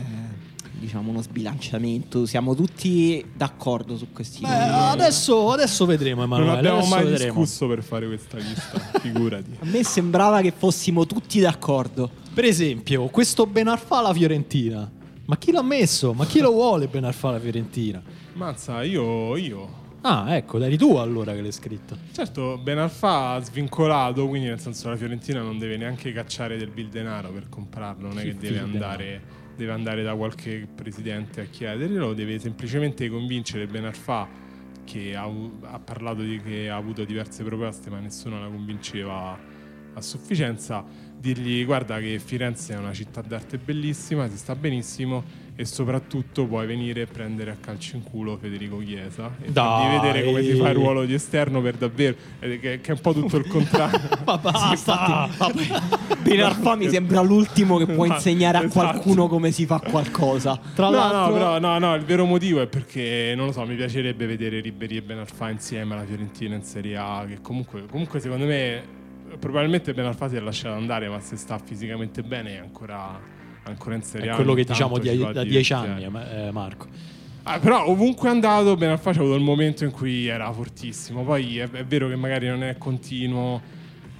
diciamo uno sbilanciamento, siamo tutti d'accordo su questi Beh, adesso, adesso vedremo, Non Emanuele. abbiamo adesso mai vedremo. discusso per fare questa lista, figurati. A me sembrava che fossimo tutti d'accordo. Per esempio, questo Benarfa alla Fiorentina. Ma chi l'ha messo? Ma chi lo vuole Benarfa alla Fiorentina? Mazza, io, io. Ah, ecco, eri tu allora che l'hai scritto. Certo, Benalfa ha svincolato, quindi nel senso la Fiorentina non deve neanche cacciare del bill denaro per comprarlo, non è Che deve andare, deve andare da qualche presidente a chiederglielo, deve semplicemente convincere Benarfa che ha, ha parlato di che ha avuto diverse proposte ma nessuno la convinceva a sufficienza, dirgli guarda che Firenze è una città d'arte bellissima, si sta benissimo e soprattutto puoi venire e prendere a calcio in culo Federico Chiesa e Dai. vedere come si fa il ruolo di esterno per davvero, eh, che, che è un po' tutto il contrario. Ma basta! Benarfa mi sembra l'ultimo che può insegnare a esatto. qualcuno come si fa qualcosa. Tra no, l'altro, no, però, no, no, il vero motivo è perché, non lo so, mi piacerebbe vedere Ribéry e Benarfa insieme alla Fiorentina in Serie A, che comunque, comunque secondo me, probabilmente Benarfa si è lasciato andare, ma se sta fisicamente bene è ancora, ancora in Serie è A. quello che diciamo di- da dieci anni, ma- eh, Marco. Ah, però ovunque è andato, Benarfa c'ha avuto il momento in cui era fortissimo. Poi è, è vero che magari non è continuo,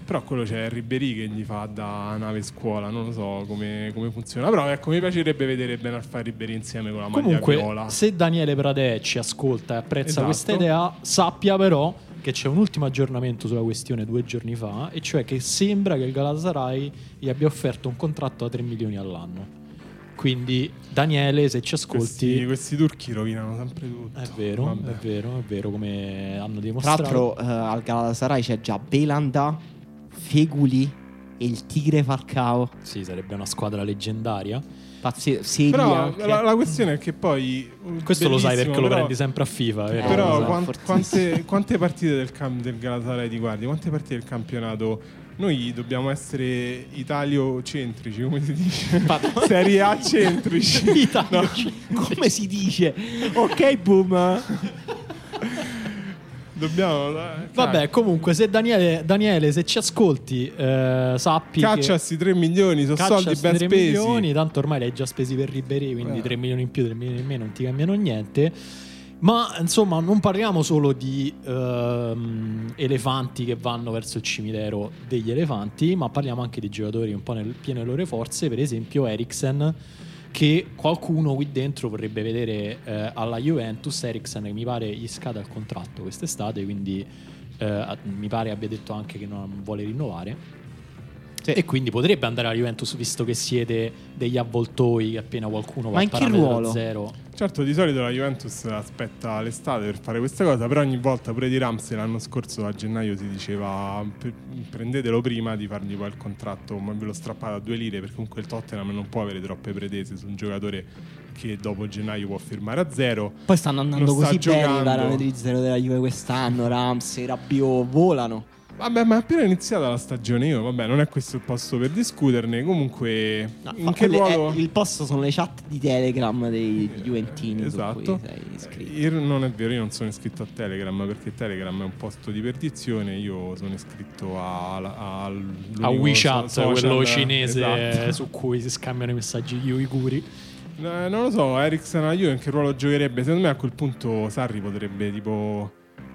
però quello c'è Ribéry che gli fa da nave scuola, non lo so come, come funziona. Però ecco, mi piacerebbe vedere Benarfa e Ribéry insieme con la maglia Comunque, viola. se Daniele Pradè ci ascolta e apprezza Esatto. questa idea, sappia però che c'è un ultimo aggiornamento sulla questione due giorni fa, e cioè che sembra che il Galatasaray gli abbia offerto un contratto da 3 milioni all'anno. Quindi, Daniele, se ci ascolti, Questi, questi turchi rovinano sempre tutto. è vero, Vabbè. è vero, è vero, come hanno Tra dimostrato. l'altro eh, al Galatasaray c'è già Belanda, Feguli e il Tigre Falcao. Sì, sarebbe una squadra leggendaria. Pazzesco. Seri Però la, la questione è che poi. Questo lo sai perché bellissimo, lo però- prendi sempre a FIFA, vero? Però esatto, quan- fortissimo. quante, quante partite del, cam- del Galatasaray ti guardi? Quante partite del campionato? Noi dobbiamo essere italiocentrici, come si dice? Serie A centrici. Italia- Come si dice? ok, boom. Dobbiamo. Vabbè, comunque, se Daniele, Daniele se ci ascolti, eh, sappi che... Cacciasi 3 milioni, sono soldi ben 3 spesi. milioni, tanto ormai li hai già spesi per Ribéry, quindi Eh. 3 milioni in più, 3 milioni in meno non ti cambiano niente. Ma insomma, non parliamo solo di ehm, elefanti che vanno verso il cimitero degli elefanti, ma parliamo anche di giocatori un po' nel pieno delle loro forze, per esempio Eriksen, che qualcuno qui dentro vorrebbe vedere eh, alla Juventus. Eriksen, che mi pare gli scada il contratto quest'estate, quindi eh, mi pare abbia detto anche che non vuole rinnovare. E quindi potrebbe andare alla Juventus visto che siete degli avvoltoi che appena qualcuno va Ma a in che ruolo? zero. Certo, di solito la Juventus aspetta l'estate per fare questa cosa, però ogni volta pure di Ramsey l'anno scorso a gennaio si diceva "P- prendetelo prima di fargli poi il contratto, ma ve lo strappate a due lire perché comunque il Tottenham non può avere troppe pretese su un giocatore che dopo gennaio può firmare a zero. Poi stanno andando Non sta così bene i giocando. parametri zero della Juve quest'anno. Ramsey, Rabiot volano. Vabbè, ma è appena iniziata la stagione, io vabbè, non è questo il posto per discuterne. Comunque, No, in che quelle- ruolo? eh, il posto sono le chat di Telegram dei Juventini Esatto. su cui sei iscritto. Io non è vero, io non sono iscritto a Telegram perché Telegram è un posto di perdizione. Io sono iscritto a, a, A WeChat, quello cinese esatto. su cui si scambiano i messaggi gli uiguri. Eh, non lo so, Eriksen a Juve in che ruolo giocherebbe? Secondo me a quel punto Sarri potrebbe tipo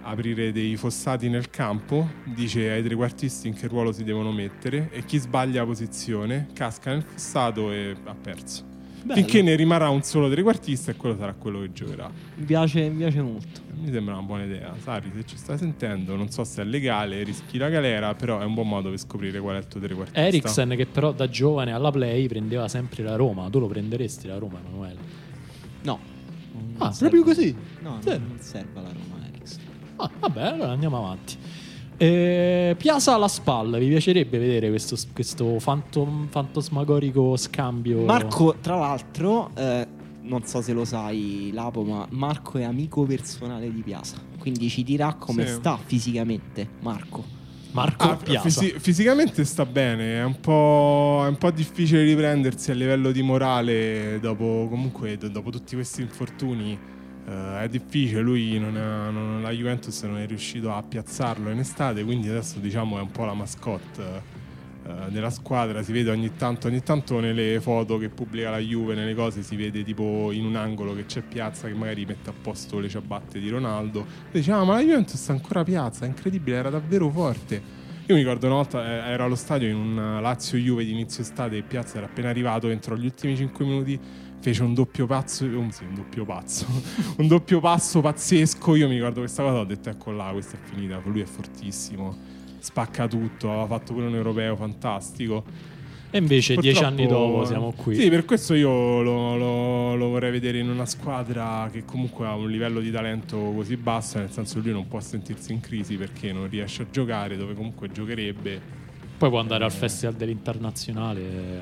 aprire dei fossati nel campo, dice ai trequartisti in che ruolo si devono mettere e chi sbaglia la posizione casca nel fossato e ha perso. Finché ne rimarrà un solo trequartista e quello sarà quello che giocherà. Mi piace, mi piace molto. Mi sembra una buona idea. Sari, se ci stai sentendo, non so se è legale, rischi la galera, però è un buon modo per scoprire qual è il tuo trequartista. Eriksen che però da giovane alla play prendeva sempre la Roma. Tu lo prenderesti la Roma, Emanuele? No. Ah, Non proprio serve. così? No, Sì. non, serve alla Roma. Ah, vabbè, allora andiamo avanti. Eh, Piazza alla spalla, vi piacerebbe vedere questo, questo fantom- fantasmagorico scambio? Marco, tra l'altro, eh, non so se lo sai, Lapo, ma Marco è amico personale di Piazza. Quindi ci dirà come Sì. sta fisicamente, Marco. Marco Ah, Piazza. fisi- fisicamente sta bene, è un, po', è un po' difficile riprendersi a livello di morale dopo, comunque, do- dopo tutti questi infortuni. Eh, è difficile, lui non è- non- la Juventus non è riuscito a piazzarlo in estate, quindi adesso diciamo è un po' la mascotte eh, della squadra. Si vede ogni tanto, ogni tanto nelle foto che pubblica la Juve, nelle cose, si vede tipo in un angolo che c'è Piazza che magari mette a posto le ciabatte di Ronaldo. E ah ma la Juventus è ancora Piazza, è incredibile, era davvero forte. Io mi ricordo una volta eh, ero allo stadio in un Lazio-Juve di inizio estate e Piazza era appena arrivato, entrò gli ultimi 5 minuti, fece un doppio pazzo, um, sì, un doppio pazzo, un doppio passo pazzesco. Io mi ricordo questa cosa, ho detto ecco là, questa è finita, lui è fortissimo, spacca tutto, aveva fatto pure un europeo fantastico. E invece dieci Purtroppo- anni dopo siamo qui. Sì, per questo io lo, lo- lo vorrei vedere in una squadra che comunque ha un livello di talento così basso, nel senso lui non può sentirsi in crisi perché non riesce a giocare, dove comunque giocherebbe. Poi può andare al Festival dell'Internazionale eh,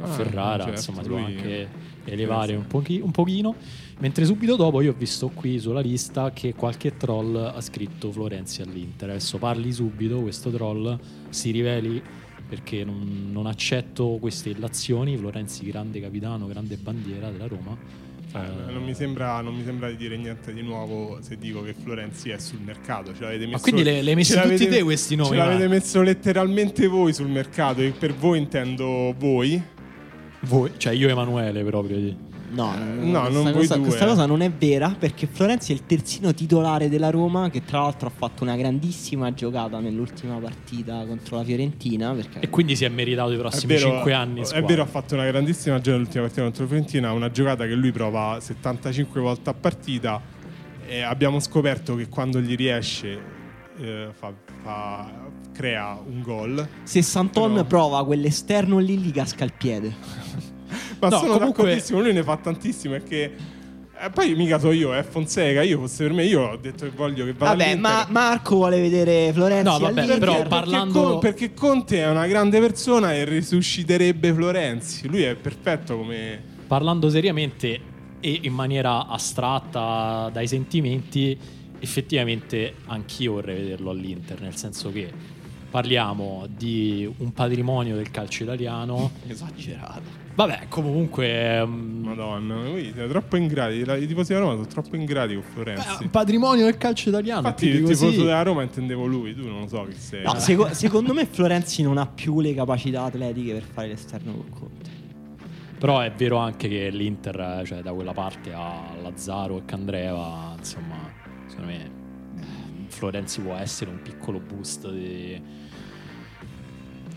a Ah, Ferrara, certo, insomma, lui- anche elevare un, pochi- un pochino. Mentre subito dopo io ho visto qui sulla lista che qualche troll ha scritto Florenzi all'Inter. Adesso parli subito, questo troll si riveli perché non, non accetto queste illazioni. Florenzi, grande capitano, grande bandiera della Roma. Eh, non, mi sembra, non mi sembra di dire niente di nuovo se dico che Florenzi è sul mercato. Ce l'avete messo, quindi le- le hai messi tutti te questi nomi, Ce l'avete Marco? messo letteralmente voi sul mercato. E per voi intendo voi. Voi, cioè io e Emanuele proprio. di- No, no, questa non voi cosa, due. questa cosa non è vera perché Florenzi è il terzino titolare della Roma che tra l'altro ha fatto una grandissima giocata nell'ultima partita contro la Fiorentina perché E quindi si è meritato i prossimi vero, 5 anni. È vero, ha fatto una grandissima giocata nell'ultima partita contro la Fiorentina, una giocata che lui prova 75 volte a partita e abbiamo scoperto che quando gli riesce eh, fa- fa- crea un gol. se Santon Però- prova quell'esterno lì gli casca il piede. Ma No, sono comunque- d'accordissimo, lui ne fa tantissime perché... eh, poi mica so io, è Fonseca, io fosse per me, io ho detto che voglio che vada Vabbè, all'Inter. ma Marco vuole vedere Florenzi No, vabbè, all'Inter. però Perché- parlando- perché, Con- perché Conte è una grande persona e risusciterebbe Florenzi. Lui è perfetto come... parlando seriamente e in maniera astratta dai sentimenti, effettivamente anch'io vorrei vederlo all'Inter, nel senso che parliamo di un patrimonio del calcio italiano. Esagerato. Vabbè, comunque mm, Madonna, voi siete troppo ingrati. I tifosi della Roma sono troppo ingrati con Florenzi. eh, patrimonio del calcio italiano. Infatti, il tifoso così. della Roma intendevo lui. Tu non lo so chi sei. No, seco- secondo me Florenzi non ha più le capacità atletiche per fare l'esterno con Conte. Però è vero anche che l'Inter, cioè da quella parte a Lazzaro e Candreva, insomma, secondo me mm, Florenzi può essere un piccolo boost di...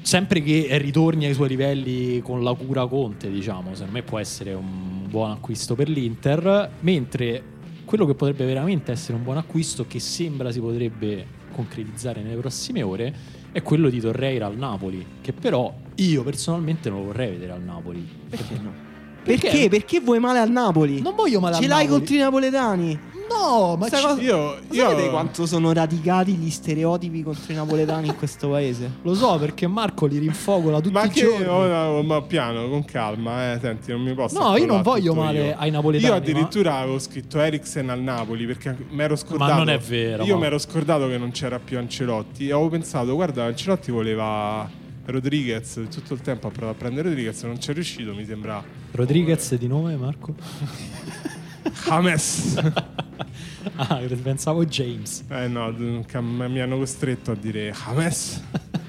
Sempre che ritorni ai suoi livelli con la cura Conte, diciamo, secondo me può essere un buon acquisto per l'Inter, mentre quello che potrebbe veramente essere un buon acquisto, che sembra si potrebbe concretizzare nelle prossime ore, è quello di Torreira al Napoli, che però io personalmente non lo vorrei vedere al Napoli. Perché no? Perché? Perché? Perché vuoi male al Napoli? Non voglio male Ce al l'hai Napoli. contro i napoletani. No, ma ci- cosa- Io, io sapete quanto sono radicati gli stereotipi contro i napoletani in questo paese? lo so perché Marco li rinfogola tutti Ma i che giorni. oh, no, ma piano, con calma, eh. Senti, non mi posso. No, io non voglio male io. ai napoletani, Io addirittura avevo scritto Eriksen al Napoli perché mi ero scordato. non è vero, Io ma- mi ero scordato che non c'era più Ancelotti. E avevo pensato, guarda, Ancelotti voleva Rodriguez tutto il tempo ha provato a prendere Rodriguez, non ci è riuscito. Mi sembra Rodriguez di nome, Marco? James. ah, pensavo James. eh no, mi hanno costretto a dire James.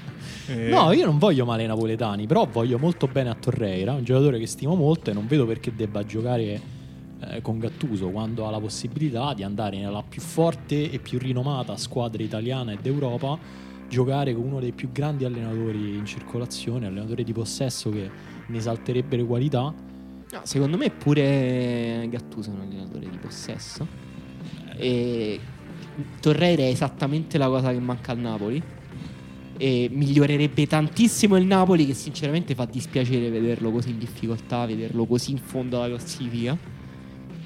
Eh, No, io non voglio male ai napoletani, però voglio molto bene a Torreira, un giocatore che stimo molto e non vedo perché debba giocare eh, con Gattuso quando ha la possibilità di andare nella più forte e più rinomata squadra italiana e d'Europa, giocare con uno dei più grandi allenatori in circolazione, allenatore di possesso che ne esalterebbe le qualità. No, secondo me pure Gattuso è un allenatore di possesso. E Torreira è esattamente la cosa che manca al Napoli. E migliorerebbe tantissimo il Napoli, che sinceramente fa dispiacere vederlo così in difficoltà, vederlo così in fondo alla classifica.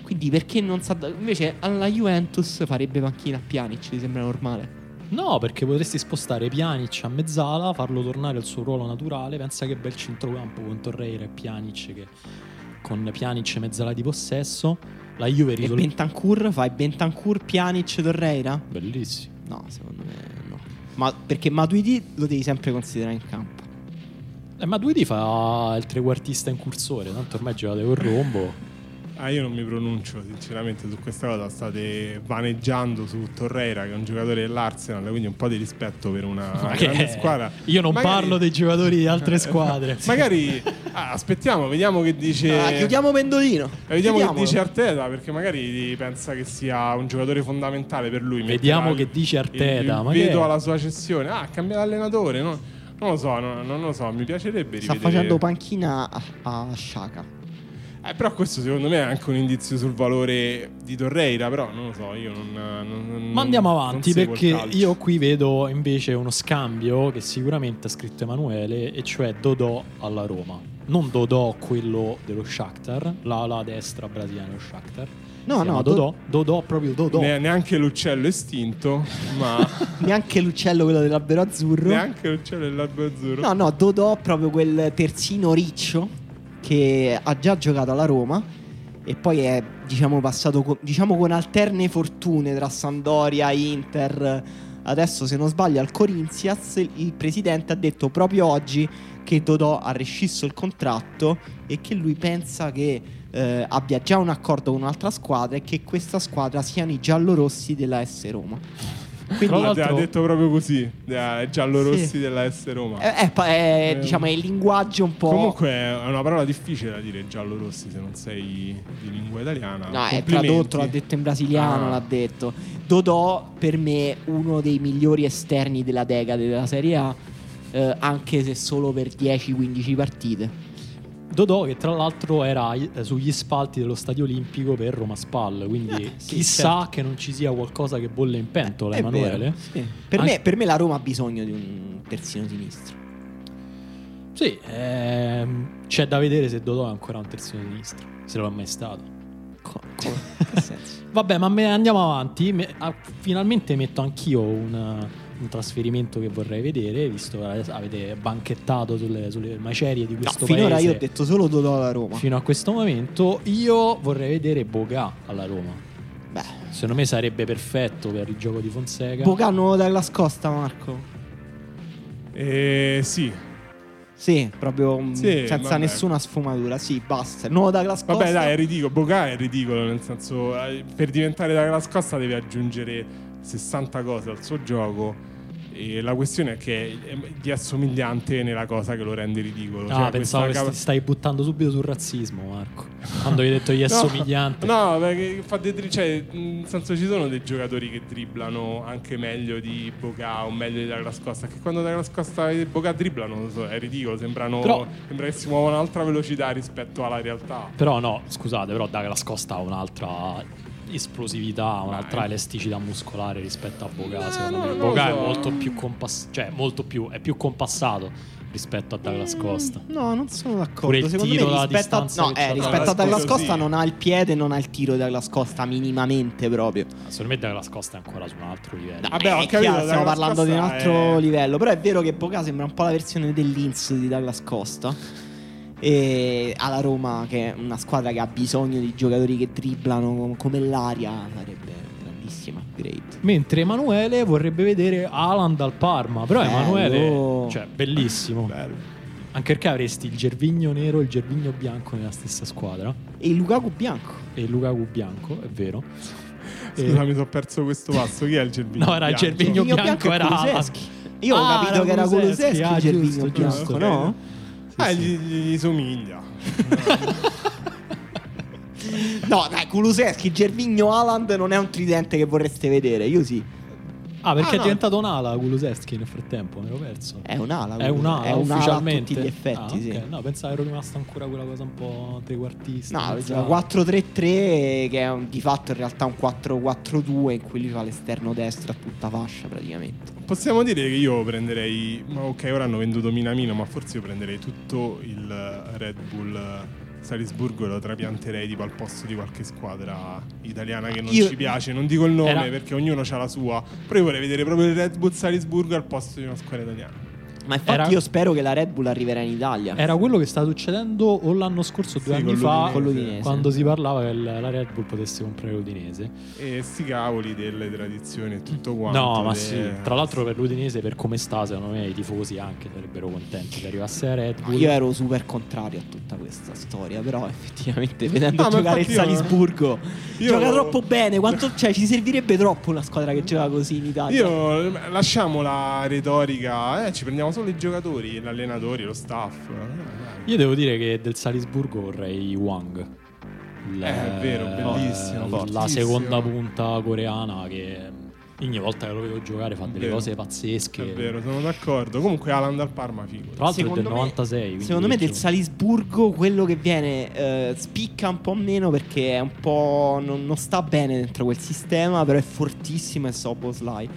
Quindi perché non sa. Invece alla Juventus farebbe panchina a Pjanic, ti sembra normale? No, perché potresti spostare Pjanic a mezzala, farlo tornare al suo ruolo naturale. Pensa che bel centrocampo con Torreira e Pjanic che con Pjanic mezzala di possesso. La Juve E risolve Bentancur? Fai Bentancur, Pjanic, Torreira? Bellissimo. No, secondo me no. Ma perché Matuidi lo devi sempre considerare in campo. Eh, ma Duidi fa il trequartista incursore, tanto ormai giocate con Rombo. Ah, io non mi pronuncio sinceramente su questa cosa. State vaneggiando su Torreira, che è un giocatore dell'Arsenal, quindi un po' di rispetto per una Ma che- grande squadra. Io non Magari- parlo dei giocatori di altre squadre. Magari ah, aspettiamo, vediamo che dice. Ah, chiudiamo Pendolino. Eh, Vediamo che Chiudiamolo. dice Arteta perché magari pensa che sia un giocatore fondamentale per lui. Vediamo che dice Arteta, Il, il che veto alla sua cessione. Ah, ha cambiato allenatore. no? Non lo so, no- non lo so. Mi piacerebbe Sta rivedere. facendo panchina a, a Sciaca. Eh, però questo secondo me è anche un indizio sul valore di Torreira. Però non lo so, io non. non- non- Ma andiamo avanti perché io qui vedo invece uno scambio che sicuramente ha scritto Emanuele e cioè Dodò alla Roma. Non Dodò quello dello Shakhtar, la, la destra brasiliana dello Shakhtar. No, no, Dodò, Dodò proprio Dodò. Ne- neanche l'uccello estinto, ma Neanche l'uccello quello dell'albero azzurro. neanche l'uccello dell'albo azzurro. No, no, Dodò proprio quel terzino riccio che ha già giocato alla Roma e poi è diciamo passato co- diciamo con alterne fortune tra Sandoria, Inter. Adesso se non sbaglio al Corinthians il presidente ha detto proprio oggi che Dodò ha rescisso il contratto e che lui pensa che eh, abbia già un accordo con un'altra squadra e che questa squadra siano i giallorossi della S Roma. Quindi Tra Ha l'altro- detto proprio così, giallorossi Sì. della S Roma. è, è è, diciamo, è il linguaggio un po'... Comunque è una parola difficile da dire giallorossi se non sei di lingua italiana. No, è tradotto, l'ha detto in brasiliano, Ah. l'ha detto. Dodò per me uno dei migliori esterni della decade della Serie A, eh, anche se solo per 10-15 partite. Dodò che tra l'altro era eh, sugli spalti dello Stadio Olimpico per Roma Spal, quindi Eh, sì, chissà certo. che non ci sia qualcosa che bolle in pentola, È Emanuele. vero, sì. Per, Anche- me, per me la Roma ha bisogno di un terzino sinistro. Sì, ehm, c'è da vedere se Dodò è ancora un terzino sinistro, se lo è mai stato. Co- senso? Vabbè, ma andiamo avanti. Ah, finalmente metto anch'io un, un trasferimento che vorrei vedere, visto che avete banchettato sulle, sulle macerie di No, questo finora paese. io ho detto solo Dodò alla Roma. Fino a questo momento, io vorrei vedere Boga alla Roma. Beh, Secondo me sarebbe perfetto per il gioco di Fonseca. Bocano dalla Costa, Marco. Eh, sì. Sì, proprio mm, Sì, senza vabbè. nessuna sfumatura. Sì, basta. Nuovo Douglas Costa. Vabbè, dai, è ridicolo. Boga è ridicolo, nel senso, eh, per diventare da Glass Costa deve aggiungere 60 cose al suo gioco. E la questione è che è di assomigliante nella cosa che lo rende ridicolo. Ah, Cioè, pensavo che sti- stai buttando subito sul razzismo, Marco. Quando hai detto gli è No, somigliante. No, perché fa dei dri- cioè, nel senso ci sono dei giocatori che dribblano anche meglio di Boca o meglio di Douglas Costa. Che quando Douglas Costa e Boca dribblano, so, è ridicolo, sembrano Però- sembra che si muovono a un'altra velocità rispetto alla realtà. Però no, scusate, però Douglas Costa ha un'altra esplosività, un'altra Vai. elasticità muscolare rispetto a Boga, Eh, secondo no, me. Boga so. è molto più compass- cioè molto più è più compassato rispetto a Douglas Costa. No, non sono d'accordo. Pure il Secondo tiro me da rispetto, a, no, eh, rispetto a Douglas Costa, Costa sì. non ha il piede, non ha il tiro di Douglas Costa minimamente proprio. Secondo me Douglas Costa è ancora su un altro livello. Vabbè, Eh, ho capito, chiaro, stiamo Douglas parlando di un Costa altro è- livello. Però è vero che Boca sembra un po' la versione dell'Inz di Douglas Costa. E alla Roma, che è una squadra che ha bisogno di giocatori che dribblano come l'aria, sarebbe un grandissimo upgrade. Mentre Emanuele vorrebbe vedere Haaland al Parma. Però Bello. Emanuele, cioè, bellissimo. Bello. Anche perché avresti il Gervigno nero e il Gervigno bianco nella stessa squadra. E il Lukaku bianco. E il Lukaku bianco, è vero. Scusa, mi sono perso questo passo. Chi è il Gervigno? No, era il? Gervigno bianco, bianco era. Io ho Ah, capito che era Kulusevski ah, il Gervigno giusto, bianco, giusto. no? Ah, Gli, gli somiglia. No, dai, Kulusevski, Gervigno, Haaland non è un tridente che vorreste vedere. Io sì. Ah, perché Ah, è no. diventato un'ala Kulusevski nel frattempo, mi ero perso. È un'ala. È un'ala, è un'ala a ufficialmente. tutti gli effetti, Ah, sì. No, pensavo ero rimasto ancora quella cosa un po' trequartista. No, pensavo- gioca 4-3-3 che è un- di fatto in realtà un 4-4-2 in cui lui fa l'esterno destro a tutta fascia praticamente. Possiamo dire che io prenderei. ma Ok, ora hanno venduto Minamino, ma forse io prenderei tutto il Red Bull Salisburgo lo trapianterei tipo al posto di qualche squadra italiana che non Io- ci piace. Non dico il nome Era- perché ognuno ha la sua. Però io vorrei vedere proprio il Red Bull Salisburgo al posto di una squadra italiana. Ma infatti Era- io spero che la Red Bull arriverà in Italia. Era quello che sta succedendo o l'anno scorso, due Sì, anni con fa. Con l'Udinese. quando si parlava che la Red Bull potesse comprare l'Udinese. E sti cavoli delle tradizioni e tutto quanto. No, ma de- sì. Tra l'altro, per l'Udinese, per come sta, secondo me i tifosi anche sarebbero contenti che arrivasse la Red Bull. io ero super contrario a tutta questa storia, però effettivamente vedendo No, giocare il Salisburgo io- gioca troppo bene, quanto, cioè ci servirebbe troppo una squadra che gioca così in Italia. Io lasciamo la retorica, eh, ci prendiamo solo i giocatori, gli allenatori, lo staff. Eh. Io devo dire che del Salisburgo vorrei Wang. Il- Eh, è vero, bellissimo, La fortissimo. seconda punta coreana che ogni volta che lo vedo giocare fa delle Vero. cose pazzesche. È vero, sono d'accordo. Comunque Alan dal Parma figo. Tra l'altro del me- 96. quindi Secondo me del Salisburgo quello che viene eh, spicca un po' meno perché è un po'. Non, non sta bene dentro quel sistema, però è fortissimo è Soboslai.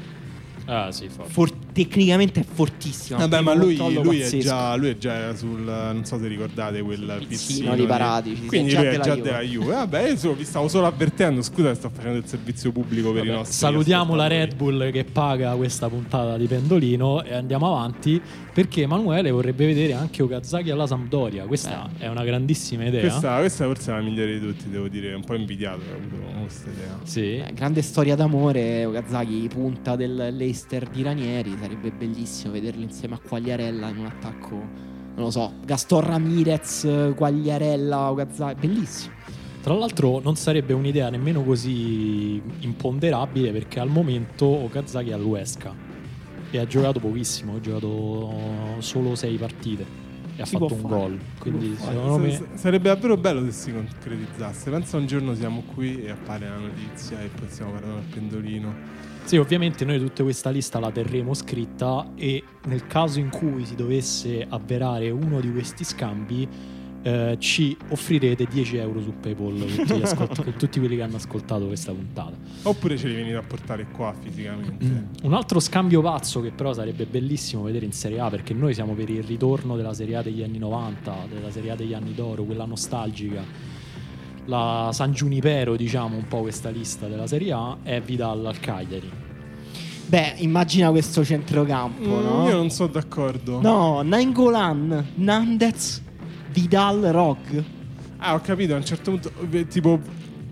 Ah, sì, fa. For- tecnicamente è fortissimo. Vabbè, ma lui, lui è già, lui è già sul. Non so se ricordate quel pizzino di Paratici, Quindi lui è già della Juve. Vabbè, io vi stavo solo avvertendo. Scusa, sto facendo il servizio pubblico per i Vabbè, nostri. salutiamo la. Red Bull che paga questa puntata di Pendolino e andiamo avanti perché Emanuele vorrebbe vedere anche Okazaki alla Sampdoria. Questa è una grandissima idea. Questa, questa forse è la migliore di tutti, devo dire. Un po' invidiato che ho avuto questa idea. Sì. Eh, grande storia d'amore, Okazaki punta del Leicester di Ranieri, sarebbe bellissimo vederlo insieme a Quagliarella in un attacco, non lo so, Gaston Ramirez, Quagliarella, Okazaki, bellissimo. Tra l'altro non sarebbe un'idea nemmeno così imponderabile perché al momento Okazaki è all'Uesca e ha giocato pochissimo, ha giocato solo sei partite e ha Si fatto un fare, gol. Quindi secondo me sarebbe davvero bello se si concretizzasse. Pensa un giorno siamo qui e appare la notizia e poi stiamo parlando al pendolino. Sì, ovviamente noi tutta questa lista la terremo scritta e nel caso in cui si dovesse avverare uno di questi scambi eh, ci offrirete 10 euro su PayPal tutti, ascolt- con tutti quelli che hanno ascoltato questa puntata. Oppure ce li venite a portare qua fisicamente. Un altro scambio pazzo che però sarebbe bellissimo vedere in Serie A perché noi siamo per il ritorno della Serie A degli anni 90, della Serie A degli anni d'oro, quella nostalgica. La San Giunipero, diciamo, un po' questa lista della Serie A è Vidal al Cagliari. Beh, immagina questo centrocampo, Mm, no? Io non sono d'accordo. No, Nainggolan, Nandez, Vidal, Rog. Ah, ho capito, a un certo punto, beh, tipo,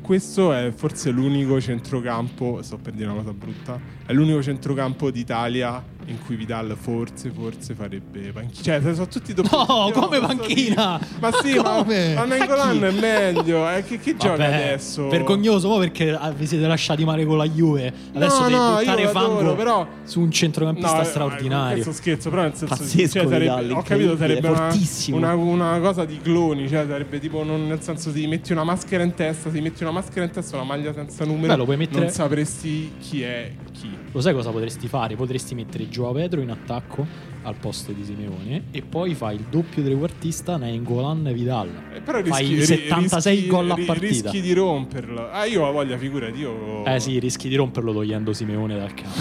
questo è forse l'unico centrocampo, sto per dire una cosa brutta, è l'unico centrocampo d'Italia in cui Vidal forse, forse farebbe panchina. Cioè, sono tutti doppi. No, come panchina? dire. Ma sì, ma, Come? ma Nainggolan è meglio. Eh, che, che gioca adesso? Vergognoso, mo perché ah, vi siete lasciati male con la Juve. Adesso No, devi no, buttare fango l'adoro, però- su un centrocampista eh, straordinario. Questo scherzo, però nel senso Pazzesco cioè, sarebbe, Vidal, ho capito, sarebbe una, una, una cosa di cloni, cioè sarebbe tipo non, nel senso ti metti una maschera in testa, ti metti una maschera in testa, una maglia senza numero, Beh, lo puoi mettere- non sapresti chi è chi. Lo sai cosa potresti fare? Potresti mettere Gioa Pedro in attacco al posto di Simeone e poi fai il doppio trequartista Nainggolan Vidal. Eh, però Fai rischi, ri- 76 rischi- gol a partita. Rischi di romperlo. Ah, io ho voglia, figurati, io Eh sì, rischi di romperlo togliendo Simeone dal campo.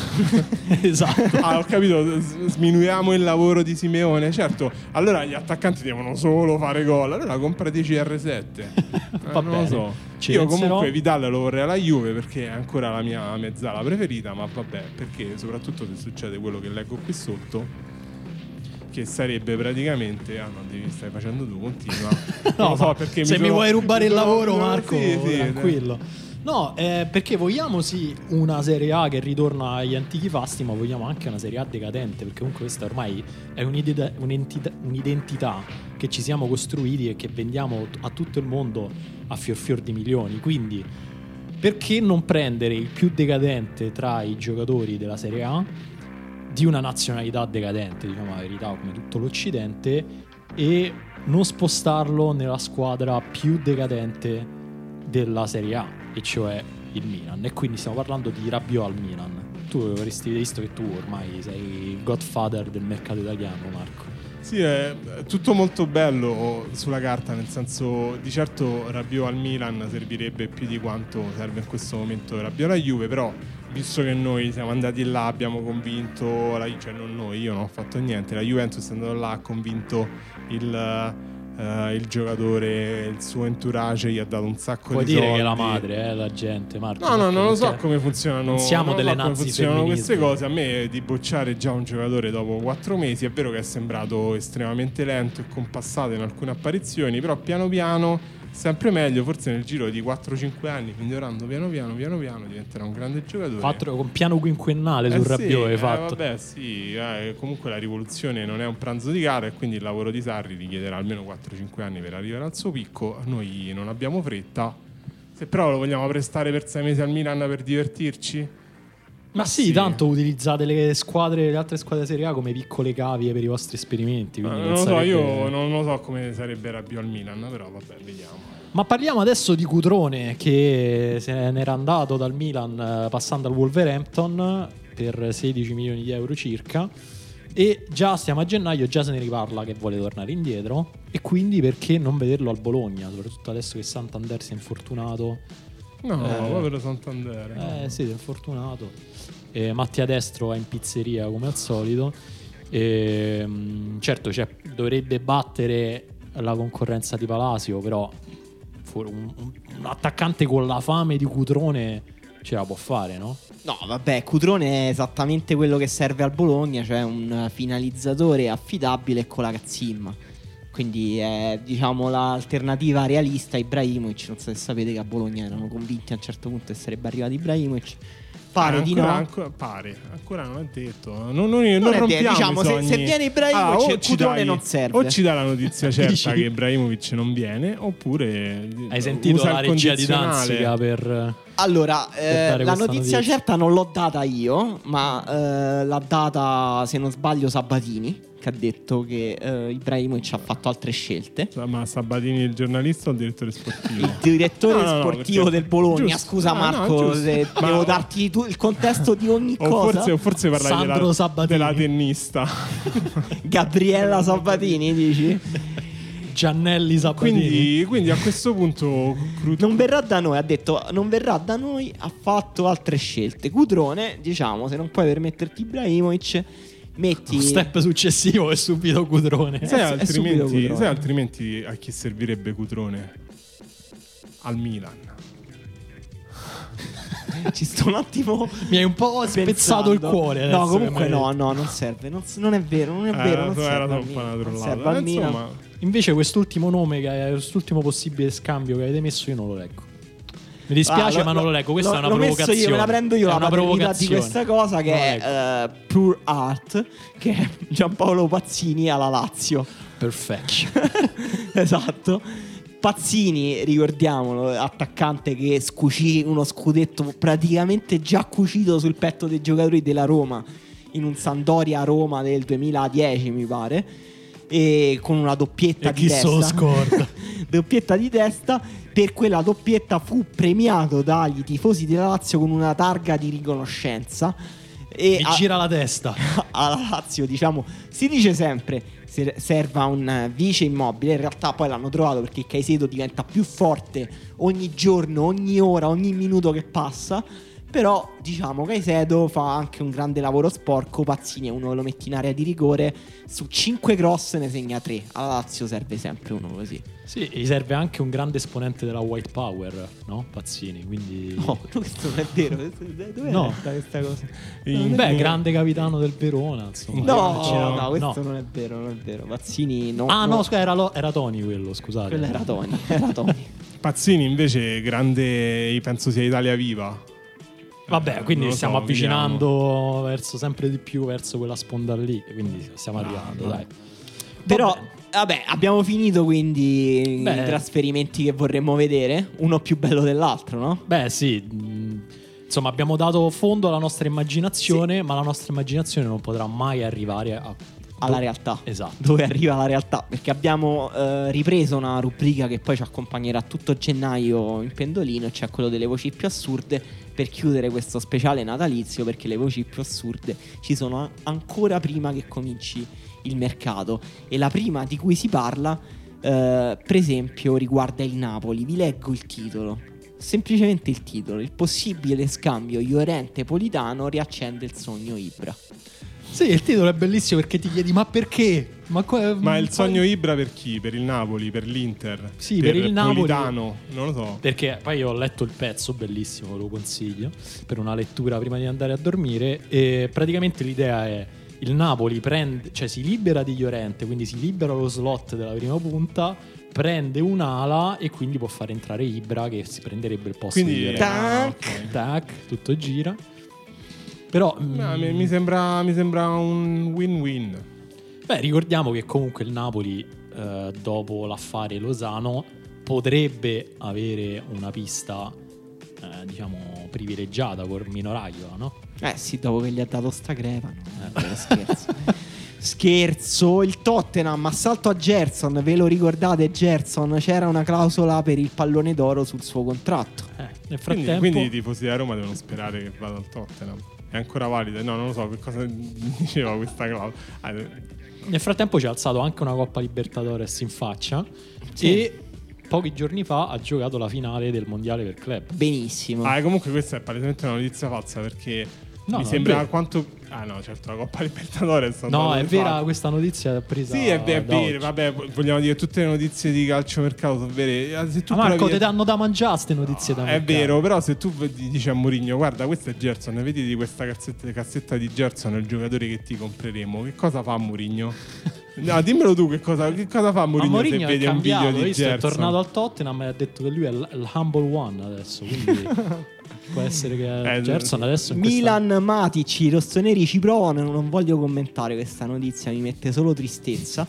esatto. Ah, ho capito, sminuiamo il lavoro di Simeone. Certo, allora gli attaccanti devono solo fare gol. Allora comprati CR7. Eh, Va non bene, lo so. ci Io penserò. comunque Vidal lo vorrei alla Juve perché è ancora la mia mezzala preferita, ma vabbè, perché soprattutto se succede quello che leggo qui sotto che sarebbe praticamente ah no, devi stai facendo tu, continua. No, Non lo so perché se mi, sono- vuoi rubare il lavoro, Marco, Sì, sì, tranquillo. No, eh, perché vogliamo sì una Serie A che ritorna agli antichi fasti, ma vogliamo anche una Serie A decadente, perché comunque questa ormai è un'identità, un'identità che ci siamo costruiti e che vendiamo a tutto il mondo a fior fior di milioni. Quindi, perché non prendere il più decadente tra i giocatori della Serie A di una nazionalità decadente, diciamo la verità, come tutto l'Occidente, e non spostarlo nella squadra più decadente della Serie A, e cioè il Milan. E quindi stiamo parlando di Rabiot al Milan. Tu avresti visto che tu ormai sei il godfather del mercato italiano, Marco. Sì, è tutto molto bello sulla carta, nel senso di certo Rabiot al Milan servirebbe più di quanto serve in questo momento Rabiot alla Juve, però visto che noi siamo andati là, abbiamo convinto, la, cioè non noi, io non ho fatto niente, la Juventus è andata là, ha convinto il, eh, il giocatore, il suo entourage gli ha dato un sacco Puoi di dire soldi. che è la madre, eh, la gente, Marco. No, no, non lo so come funzionano, siamo delle so come funzionano queste cose. A me di bocciare già un giocatore dopo quattro mesi è vero che è sembrato estremamente lento e compassato in alcune apparizioni, però piano piano, sempre meglio, forse nel giro di 4-5 anni, migliorando piano piano, piano piano, diventerà un grande giocatore. Quattro, con piano quinquennale Eh sul sì, Rabiot eh, fatto. vabbè, sì, eh, comunque la rivoluzione non è un pranzo di gara e quindi il lavoro di Sarri richiederà almeno 4-5 anni per arrivare al suo picco. Noi non abbiamo fretta. Se però lo vogliamo prestare per 6 mesi al Milan per divertirci, Ma sì, sì. tanto utilizzate le squadre, le altre squadre Serie A come piccole cavie per i vostri esperimenti. eh, non non lo so, sarebbe- io non lo so come sarebbe Rabiot al Milan, però vabbè, vediamo. Ma parliamo adesso di Cutrone che se n'era andato dal Milan eh, passando al Wolverhampton per 16 milioni di euro circa. E già stiamo a gennaio, già se ne riparla che vuole tornare indietro. E quindi perché non vederlo al Bologna? Soprattutto adesso che Santander si è infortunato. No, Eh. povero Santander. Eh sì, si è infortunato. E Mattia Destro va in pizzeria come al solito. E, mm, certo, cioè, dovrebbe battere la concorrenza di Palasio, però un, un- attaccante con la fame di Cutrone ce la può fare, no? No, vabbè, Cutrone è esattamente quello che serve al Bologna, cioè un finalizzatore affidabile con la cazzimma. Quindi è diciamo l'alternativa realista Ibrahimovic. Non so se sapete che a Bologna erano convinti a un certo punto che sarebbe arrivato Ibrahimovic. Pare Ah, di ancora, no. ancora- pare, ancora non è detto. Non, non, non è rompiamo detto, diciamo, i se- sogni. se viene Ibrahimovic, o ci Cutrone dai- non serve. O ci dà la notizia certa che Ibrahimovic non viene, oppure Hai sentito usa la il regia di. Danzica per... Allora, eh, la notizia notizia. certa non l'ho data io, ma eh, l'ha data, se non sbaglio, Sabatini, che ha detto che eh, Ibrahimovic ha fatto altre scelte. Ma Sabatini il giornalista o il direttore sportivo? Il direttore No, no, no, sportivo perché- del Bologna, giusto. scusa Ah, no, Marco, se Ma- devo darti tu il contesto di ogni O cosa. forse, o forse parlai Sandro della, Sabatini. della tennista. Gabriella Sabatini, dici? Giannelli Sabatini. quindi, quindi a questo punto Cru- Non verrà da noi, ha detto, non verrà da noi, ha fatto altre scelte. Cutrone, diciamo, se non puoi permetterti Ibrahimovic, metti... Un step successivo è subito Cutrone. sai, subito altrimenti, sai altrimenti a chi servirebbe Cutrone? Al Milan. Ci sto un attimo... Mi hai un po' spezzato il cuore. No, comunque no, no, non serve. Non, non è vero, non è vero. non Eh, serve era troppo una Milan, non serve al Eh, Milan. Insomma, Invece quest'ultimo nome, che quest'ultimo possibile scambio che avete messo, io non lo leggo. Mi dispiace, Ah, ma non lo leggo. Questa l'ho- è una l'ho messo provocazione. Io, me la prendo io È la una paternità di provocazione. questa cosa che Non è eh, Pure Art, che è Giampaolo Pazzini alla Lazio. Perfection. esatto. Pazzini, ricordiamolo, attaccante che scucì uno scudetto praticamente già cucito sul petto dei giocatori della Roma in un Sandoria Roma del 2010, mi pare. E con una doppietta E di testa. scorda? doppietta di testa. Per quella doppietta fu premiato dai tifosi della Lazio con una targa di riconoscenza. E Mi a- gira la testa. alla Lazio, diciamo, si dice sempre se serva un eh, vice immobile, in realtà poi l'hanno trovato perché Caicedo diventa più forte ogni giorno, ogni ora, ogni minuto che passa. Però diciamo Caicedo fa anche un grande lavoro sporco, Pazzini è uno lo metti in area di rigore, su 5 cross ne segna 3. Alla Lazio serve sempre uno così. Sì, gli serve anche un grande esponente della White Power, no? Pazzini, quindi... No, questo non è vero. Dove No. no. questa cosa? in- Beh, grande capitano del Verona, insomma. No, C'era- no, questo no. non è vero, non è vero. Pazzini no. Ah, no, no, scusa, era, lo- era Tony quello, scusate. quello era Tony, era Tony. Pazzini invece grande, penso sia Italia Viva. Vabbè, Eh, quindi lo stiamo so, avvicinando verso sempre di più verso quella sponda lì. Quindi stiamo Ah, arrivando, no. dai. Però, Vabbè. vabbè, abbiamo finito quindi Beh. i trasferimenti che vorremmo vedere. Uno più bello dell'altro, no? Beh, sì. Insomma, abbiamo dato fondo alla nostra immaginazione, ma la nostra immaginazione non potrà mai arrivare a... Alla realtà. Esatto. Dove arriva la realtà? Perché abbiamo eh, ripreso una rubrica che poi ci accompagnerà tutto gennaio in pendolino, cioè quello delle voci più assurde, per chiudere questo speciale natalizio, perché le voci più assurde ci sono ancora prima che cominci il mercato. E la prima di cui si parla, eh, per esempio, riguarda il Napoli. Vi leggo il titolo. Semplicemente il titolo. Il possibile scambio Llorente-Politano riaccende il sogno Ibra. Sì, il titolo è bellissimo perché ti chiedi ma perché? Ma, qua- Ma il sogno Ibra per chi? Per il Napoli, per l'Inter? Sì, per il Napoli. Politano? Non lo so. Perché poi io ho letto il pezzo, bellissimo, ve lo consiglio, per una lettura prima di andare a dormire. E praticamente l'idea è il Napoli prende, cioè si libera di Llorente, quindi si libera lo slot della prima punta, prende un'ala e quindi può fare entrare Ibra che si prenderebbe il posto Quindi- di Llorente. Tac. Tac, tutto gira. Però No, mm, mi, sembra, mi sembra un win-win. Beh, ricordiamo che comunque il Napoli, eh, dopo l'affare Lozano, potrebbe avere una pista, eh, diciamo, privilegiata con Minoraglio, no? Eh sì, dopo che gli ha dato sta crepa. no? Eh, scherzo. Scherzo, il Tottenham assalto a Gerson, ve lo ricordate Gerson? C'era una clausola per il pallone d'oro sul suo contratto. Eh, nel Quindi, frattempo... quindi i tifosi della Roma devono sperare che vada al Tottenham. È ancora valida? No, non lo so che cosa diceva questa clausola. Ah, eh, Nel frattempo ci ha alzato anche una Coppa Libertadores in faccia Sì. e pochi giorni fa ha giocato la finale del Mondiale per club. Benissimo. Ah, comunque questa è palesemente una notizia falsa perché No, mi no, sembra quanto... Ah no, certo, la Coppa Libertadores. No, è vera fatto. questa notizia presa Sì, è, è oggi. vabbè, vogliamo dire tutte le notizie di calciomercato sono vere. Eh, Se tu Ah, Marco, ti danno da mangiare queste notizie da È mercato. vero, però se tu dici a Mourinho, guarda, questo è Gerson, vedi di questa cassetta, cassetta di Gerson, il giocatore che ti compreremo. Che cosa fa Mourinho? No, dimmelo tu che cosa, che cosa fa Mourinho, Mourinho se vede un cambiato, video di visto, Gerson. è tornato al Tottenham e ha detto che lui è l- il humble one adesso, quindi può essere che Eh, Gerson adesso in questa- Milan, Matic, i rossoneri ci provano. Non voglio commentare questa notizia, mi mette solo tristezza.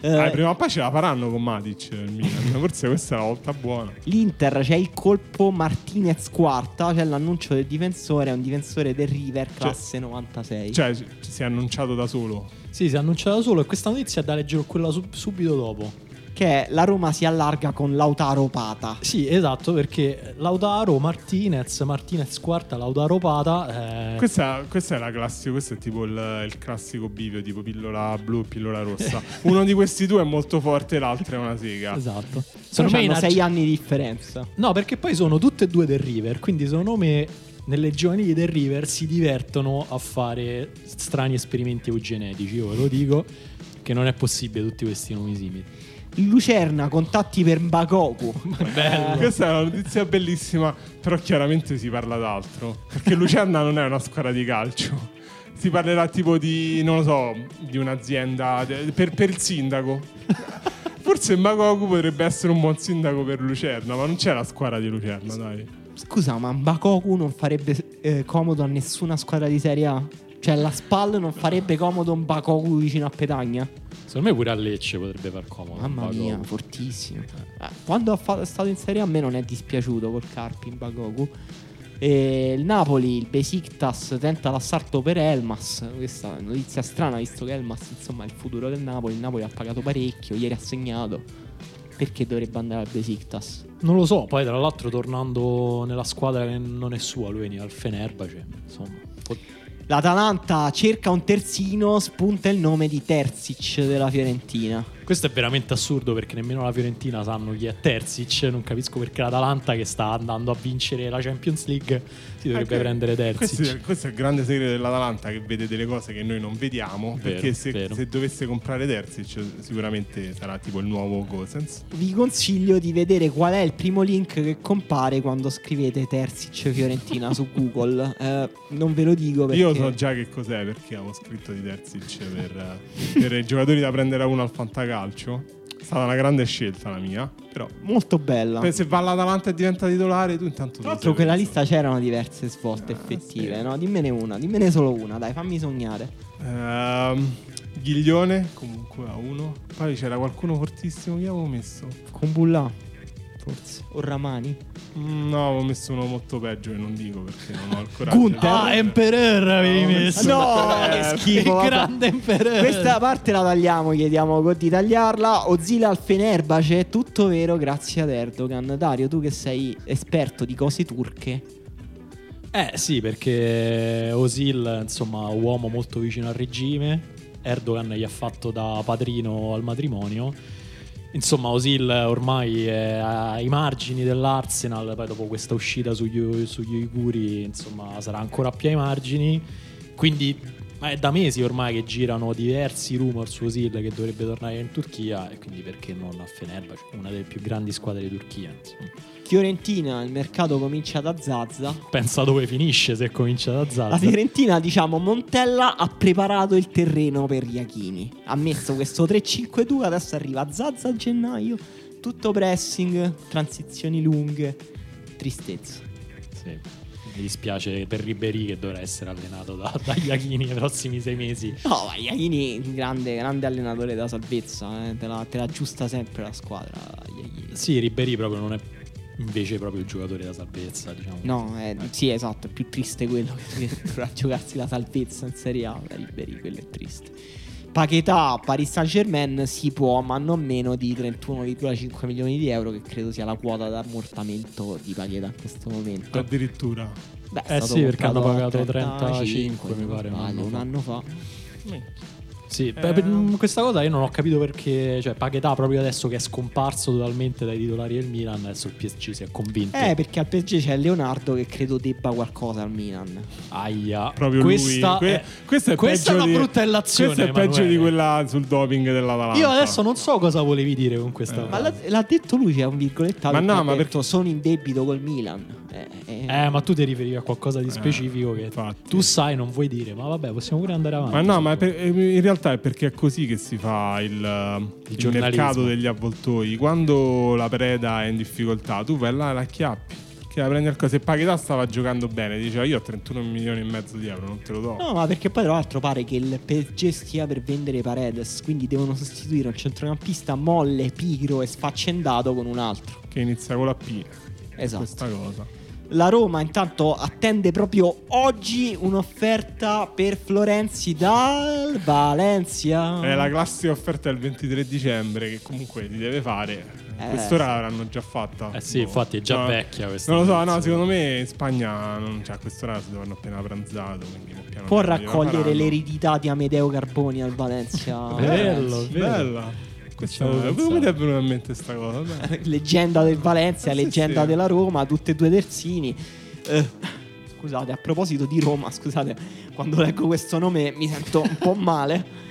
Eh, Ah, prima o poi ce la faranno con Matic il Milan. Forse questa è la volta buona. L'Inter c'è il colpo Martinez quarta, c'è l'annuncio del difensore, è un difensore del River classe 96. Cioè, ci- si è annunciato da solo. Sì, si è annunciato solo e questa notizia è da leggere quella sub- subito dopo. Che è la Roma si allarga con Lautaro Pata. Sì, esatto, perché Lautaro, Martinez, Martinez quarta, Lautaro Pata. eh, Questa, questa è la classica, questo è tipo il, il classico bivio, tipo pillola blu e pillola rossa. Uno di questi due è molto forte, l'altro è una sega. Esatto. Sono Secondo me in hanno Arge- 6 anni di differenza. No, perché poi sono tutte e due del River, quindi secondo me nelle giovanili del River si divertono a fare strani esperimenti eugenetici, io ve lo dico, che non è possibile tutti questi nomi simili. Lucerna, contatti per Bakoku. Bello. Questa è una notizia bellissima, però chiaramente si parla d'altro. Perché Lucerna non è una squadra di calcio. Si parlerà tipo di, non lo so, di un'azienda, per, per il sindaco. Forse Magoku potrebbe essere un buon sindaco per Lucerna, ma non c'è la squadra di Lucerna, dai. Scusa, ma Bakoku non farebbe eh, comodo a nessuna squadra di Serie A? Cioè la SPAL non farebbe comodo un Bakoku vicino a Petagna? Secondo me pure a Lecce potrebbe far comodo. Mamma mia, fortissimo. Eh, Quando è stato in Serie A a me non è dispiaciuto col Carpi in Bakoku. E il Napoli, il Besiktas tenta l'assalto per Elmas. Questa è una notizia strana visto che Elmas insomma è il futuro del Napoli. Il Napoli ha pagato parecchio, ieri ha segnato. Perché dovrebbe andare al Besiktas? Non lo so, poi tra l'altro tornando nella squadra che non è sua, lui veniva al Fenerbahce, insomma. L'Atalanta cerca un terzino, spunta il nome di Terzic della Fiorentina. Questo è veramente assurdo perché nemmeno la Fiorentina sanno chi è Terzic, non capisco perché l'Atalanta che sta andando a vincere la Champions League si dovrebbe Anche- prendere Questo Terzic. è, questo è il grande segreto dell'Atalanta che vede delle cose che noi non vediamo. Vero, perché se, se dovesse comprare Terzic, sicuramente sarà tipo il nuovo Gosens. Vi consiglio di vedere qual è il primo link che compare quando scrivete Terzic Fiorentina su Google. Eh, non ve lo dico perché Io so già che cos'è perché avevo scritto di Terzic per, per i giocatori da prendere a uno al fantacalcio. È stata una grande scelta la mia. Però molto bella. Se va all'Atalanta e diventa titolare, tu intanto Tra l'altro, quella lista c'erano diverse svolte effettive, sì. no? Dimmene una, dimmene solo una, dai, fammi sognare. Ehm, Ghiglione, comunque a uno. Poi c'era qualcuno fortissimo che avevo messo. Con Bullà, forse. O Ramani. No, avevo messo uno molto peggio e non dico perché non ho il coraggio. Gunther. Ah, Emperor avevi No, messo. No, Eh, che schifo. il vabbè. grande Emperor. Questa parte la tagliamo, chiediamo a di tagliarla. Ozila al Fenerbahce, è tutto vero grazie ad Erdogan. Dario, tu che sei esperto di cose turche. Eh sì, perché Osil, insomma, uomo molto vicino al regime, Erdogan gli ha fatto da padrino al matrimonio. Insomma, Osil ormai è ai margini dell'Arsenal, poi dopo questa uscita sugli, sugli uiguri, insomma, sarà ancora più ai margini. Quindi Ma è da mesi ormai che girano diversi rumor su Osil che dovrebbe tornare in Turchia e quindi perché non a Fenerbahce, una delle più grandi squadre di Turchia. insomma. Fiorentina, il mercato comincia da Zazza. Pensa dove finisce se comincia da Zaza. La Fiorentina, diciamo, Montella ha preparato il terreno per Iachini. Ha messo questo 3-5-2, adesso arriva Zazza a gennaio. Tutto pressing, transizioni lunghe, tristezza. Sì. Mi dispiace per Ribery che dovrà essere allenato da, da Iachini nei prossimi sei mesi. No, ma Iachini, grande, grande allenatore da salvezza, eh, te, la, te la aggiusta sempre la squadra. Iachini. Sì, Ribery proprio non è invece proprio il giocatore da salvezza, diciamo. No, eh, sì, esatto, è più triste quello che dovrà giocarsi la salvezza in Serie A. Ribery, quello è triste. Paquetà, Paris Saint Germain si può, ma non meno di 31,5 milioni di euro, che credo sia la quota d'ammortamento di Paquetà in questo momento. Addirittura. Beh, Eh sì, perché hanno pagato 35, mi se non pare, un anno un fa. anno fa. Sì, beh, per- mm, questa cosa io non ho capito perché, cioè Paquetà proprio adesso che è scomparso totalmente dai titolari del Milan, adesso il PSG si è convinto. Eh, perché al PSG c'è Leonardo che credo debba qualcosa al Milan. Aia, Proprio questa lui. Que- è, questa è, questa è peggio una di- brutta illazione. Questa è peggio Emanuele. di quella sul doping dell'Atalanta. Io adesso non so cosa volevi dire con questa Eh. Ma l'ha, l'ha detto lui, c'è un virgolettato. Ma no, ha ma detto, sono in debito col Milan. Eh, eh. Eh, ma tu ti riferivi a qualcosa di specifico che infatti. tu sai, non vuoi dire. Ma vabbè, possiamo pure andare avanti. Ma no, ma per- in realtà è perché è così che si fa il, il giornalismo. mercato degli avvoltoi. Quando la preda è in difficoltà, tu vai là e la acchiappi. Che la prendi al co- Se Paquetà stava giocando bene, diceva io ho 31 milioni e mezzo di euro, non te lo do. No, ma perché poi tra l'altro pare che il PSG stia per vendere Paredes, quindi devono sostituire un centrocampista molle, pigro e sfaccendato con un altro. Che inizia con la P. Esatto. Questa cosa. La Roma intanto attende proprio oggi un'offerta per Florenzi dal Valencia. È la classica offerta del 23 dicembre che comunque ti deve fare. Eh, Quest'ora sì. l'avranno già fatta. Eh sì, infatti è già No, vecchia questa Non lo so, no, secondo me in Spagna non, cioè, a quest'ora si dovranno appena pranzato. Può raccogliere l'eredità di Amedeo Carboni al Valencia. Bello, Sì. bello. Bella. Questa, come ti è venuta in mente sta cosa? Leggenda del Valencia, Sì, leggenda sì. della Roma, tutte e due terzini. Eh, scusate, a proposito di Roma, scusate, quando leggo questo nome mi sento un po' male.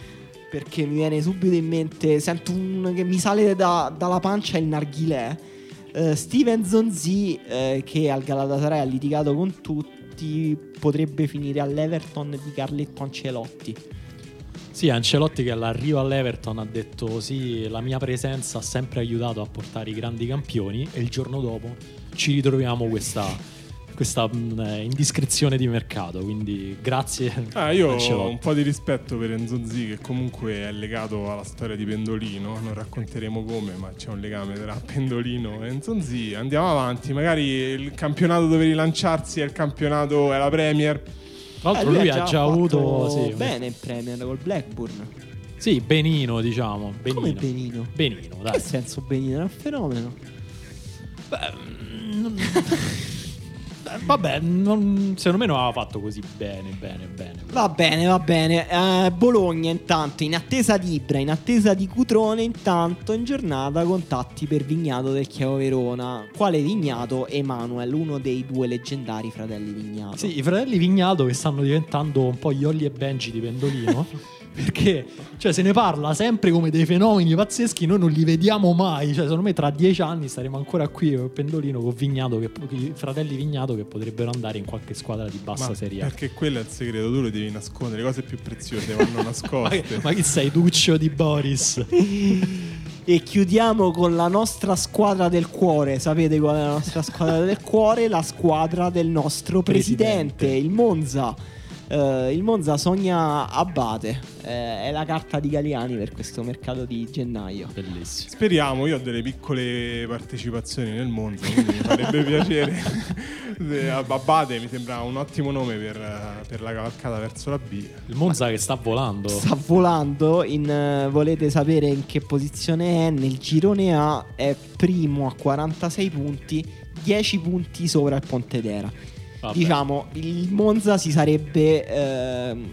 Perché mi viene subito in mente, sento un, che mi sale da- dalla pancia il narghilè. Eh, Steven Zonzi, eh, che al Galatasaray ha litigato con tutti, potrebbe finire all'Everton di Carletto Ancelotti. Sì, Ancelotti che all'arrivo all'Everton ha detto sì, la mia presenza ha sempre aiutato a portare i grandi campioni e il giorno dopo ci ritroviamo questa, questa mh, eh, indiscrezione di mercato, quindi grazie Ah, io ho un po' di rispetto per Enzonzi che comunque è legato alla storia di Pendolino, non racconteremo come, ma c'è un legame tra Pendolino e Enzonzi. Andiamo avanti, magari il campionato dove rilanciarsi è il campionato, è la Premier. Tra l'altro Eh, lui, ha già fatto avuto sì, bene in Premier col Blackburn. sì, benino diciamo, benino. Come Benino? Benino, Che dai. senso Benino? È un fenomeno. Mm, Beh, Vabbè, non- secondo me non aveva fatto così bene, bene, bene. Va bene, va bene. Eh, Bologna intanto, in attesa di Ibra, in attesa di Cutrone, intanto in giornata contatti per Vignato del Chievo Verona. Quale Vignato? Emanuel, uno dei due leggendari fratelli Vignato. Sì, i fratelli Vignato che stanno diventando un po' gli Olli e Benji di Pendolino. perché cioè, se ne parla sempre come dei fenomeni pazzeschi, noi non li vediamo mai. Cioè, secondo me tra dieci anni staremo ancora qui con Pendolino, con Vignato, che, i fratelli Vignato che potrebbero andare in qualche squadra di bassa Ma serie A. perché quello è il segreto, tu lo devi nascondere, le cose più preziose vanno Ma, nascoste. ma chi sei, Duccio di Boris? E chiudiamo con la nostra squadra del cuore. Sapete qual è la nostra squadra del cuore? La squadra del nostro presidente, Presidente. il Monza. Eh, il Monza sogna Abate. Eh, è la carta di Galiani per questo mercato di gennaio. Bellissimo. Speriamo, io ho delle piccole partecipazioni nel mondo, quindi mi farebbe piacere. Eh, Abate mi sembra un ottimo nome per, per la cavalcata verso la B. Il Monza che sta volando. Sta volando. In, eh, volete sapere in che posizione è? Nel girone A è primo a 46 punti, 10 punti sopra il Pontedera. Vabbè. Diciamo, il Monza si sarebbe ehm,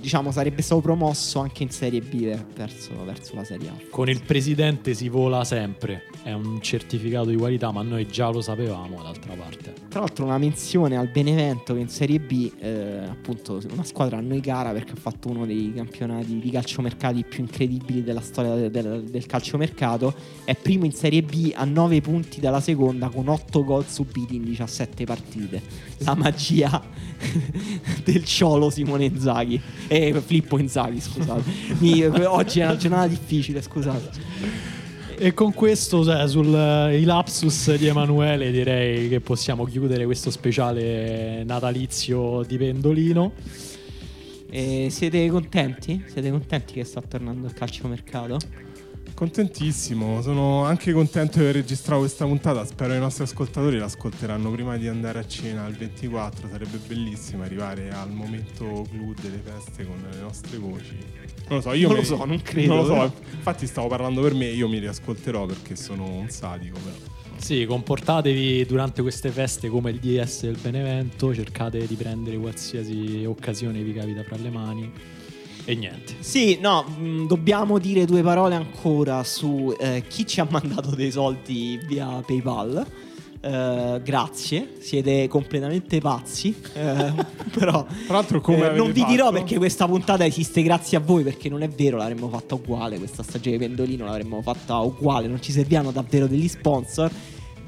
diciamo sarebbe stato promosso anche in Serie B verso, verso la Serie A. Con il presidente si vola sempre, è un certificato di qualità, ma noi già lo sapevamo d'altra parte. Tra l'altro una menzione al Benevento che in Serie B, eh, appunto una squadra a noi cara perché ha fatto uno dei campionati di calciomercati più incredibili della storia del, del, del calciomercato, è primo in Serie B a 9 punti dalla seconda con 8 gol subiti in 17 partite. La magia del ciolo Simone Inzaghi e Filippo Inzaghi, scusate. Mi- oggi è una giornata difficile, scusate. E con questo, cioè, sul eh, i lapsus di Emanuele, direi che possiamo chiudere questo speciale natalizio di Pendolino. E siete contenti? Siete contenti che sta tornando il calciomercato? Contentissimo, sono anche contento di aver registrato questa puntata. Spero i nostri ascoltatori l'ascolteranno prima di andare a cena il 24. Sarebbe bellissimo arrivare al momento clou delle feste con le nostre voci. Non lo so, io Non lo so, non credo, Non lo so, infatti stavo parlando per me, io mi riascolterò perché sono un sadico però. Sì, comportatevi durante queste feste come il DS del Benevento, cercate di prendere qualsiasi occasione vi capita fra le mani. E niente. Sì, no, mh, dobbiamo dire due parole ancora su eh, chi ci ha mandato dei soldi via PayPal. Eh, grazie, siete completamente pazzi. eh, però Tra l'altro come eh, non vi dirò fatto? perché questa puntata esiste grazie a voi, perché non è vero, l'avremmo fatta uguale. Questa stagione di Pendolino l'avremmo fatta uguale, non ci servivano davvero degli sponsor.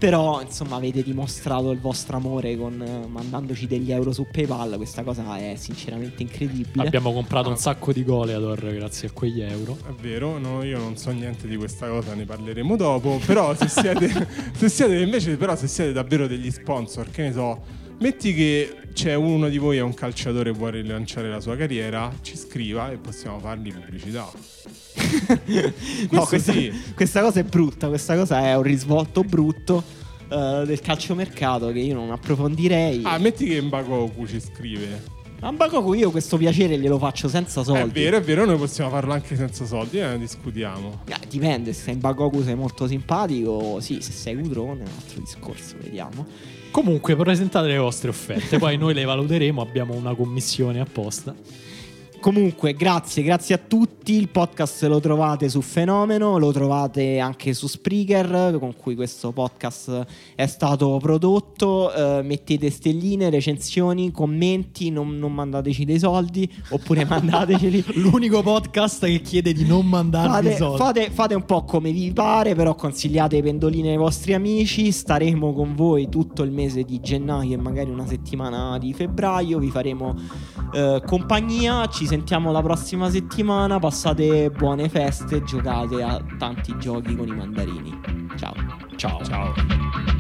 Però, insomma, avete dimostrato il vostro amore con, eh, mandandoci degli euro su PayPal. Questa cosa è sinceramente incredibile. Abbiamo comprato un sacco di goleador grazie a quegli euro. È vero, no, io non so niente di questa cosa, ne parleremo dopo. Però se siete, se siete invece, però se siete davvero degli sponsor, che ne so, metti che c'è uno di voi è un calciatore e vuole rilanciare la sua carriera, ci scriva e possiamo fargli pubblicità. No, questa, sì. questa cosa è brutta, questa cosa è un risvolto brutto eh, del calciomercato che io non approfondirei. Ah, metti che Mbagoku ci scrive. A Bakoku io questo piacere glielo faccio senza soldi. È vero, è vero, noi possiamo farlo anche senza soldi, eh, ne discutiamo. Eh, dipende, se in Bakoku sei molto simpatico, sì, se sei Udrone è un altro discorso, vediamo. Comunque presentate le vostre offerte, poi noi le valuteremo, abbiamo una commissione apposta. Comunque, grazie, grazie a tutti. Il podcast lo trovate su Fenomeno, lo trovate anche su Spreaker, con cui questo podcast è stato prodotto. Eh, mettete stelline, recensioni, commenti, non, non mandateci dei soldi, oppure mandateceli. L'unico podcast che chiede di non mandarvi Fate, soldi. fate- fate un po' come vi pare, però consigliate i pendolini ai vostri amici. Staremo con voi tutto il mese di gennaio e magari una settimana di febbraio. Vi faremo eh, compagnia. Ci sentiamo la prossima settimana. Passate buone feste. Giocate a tanti giochi con i mandarini. Ciao. Ciao. Ciao.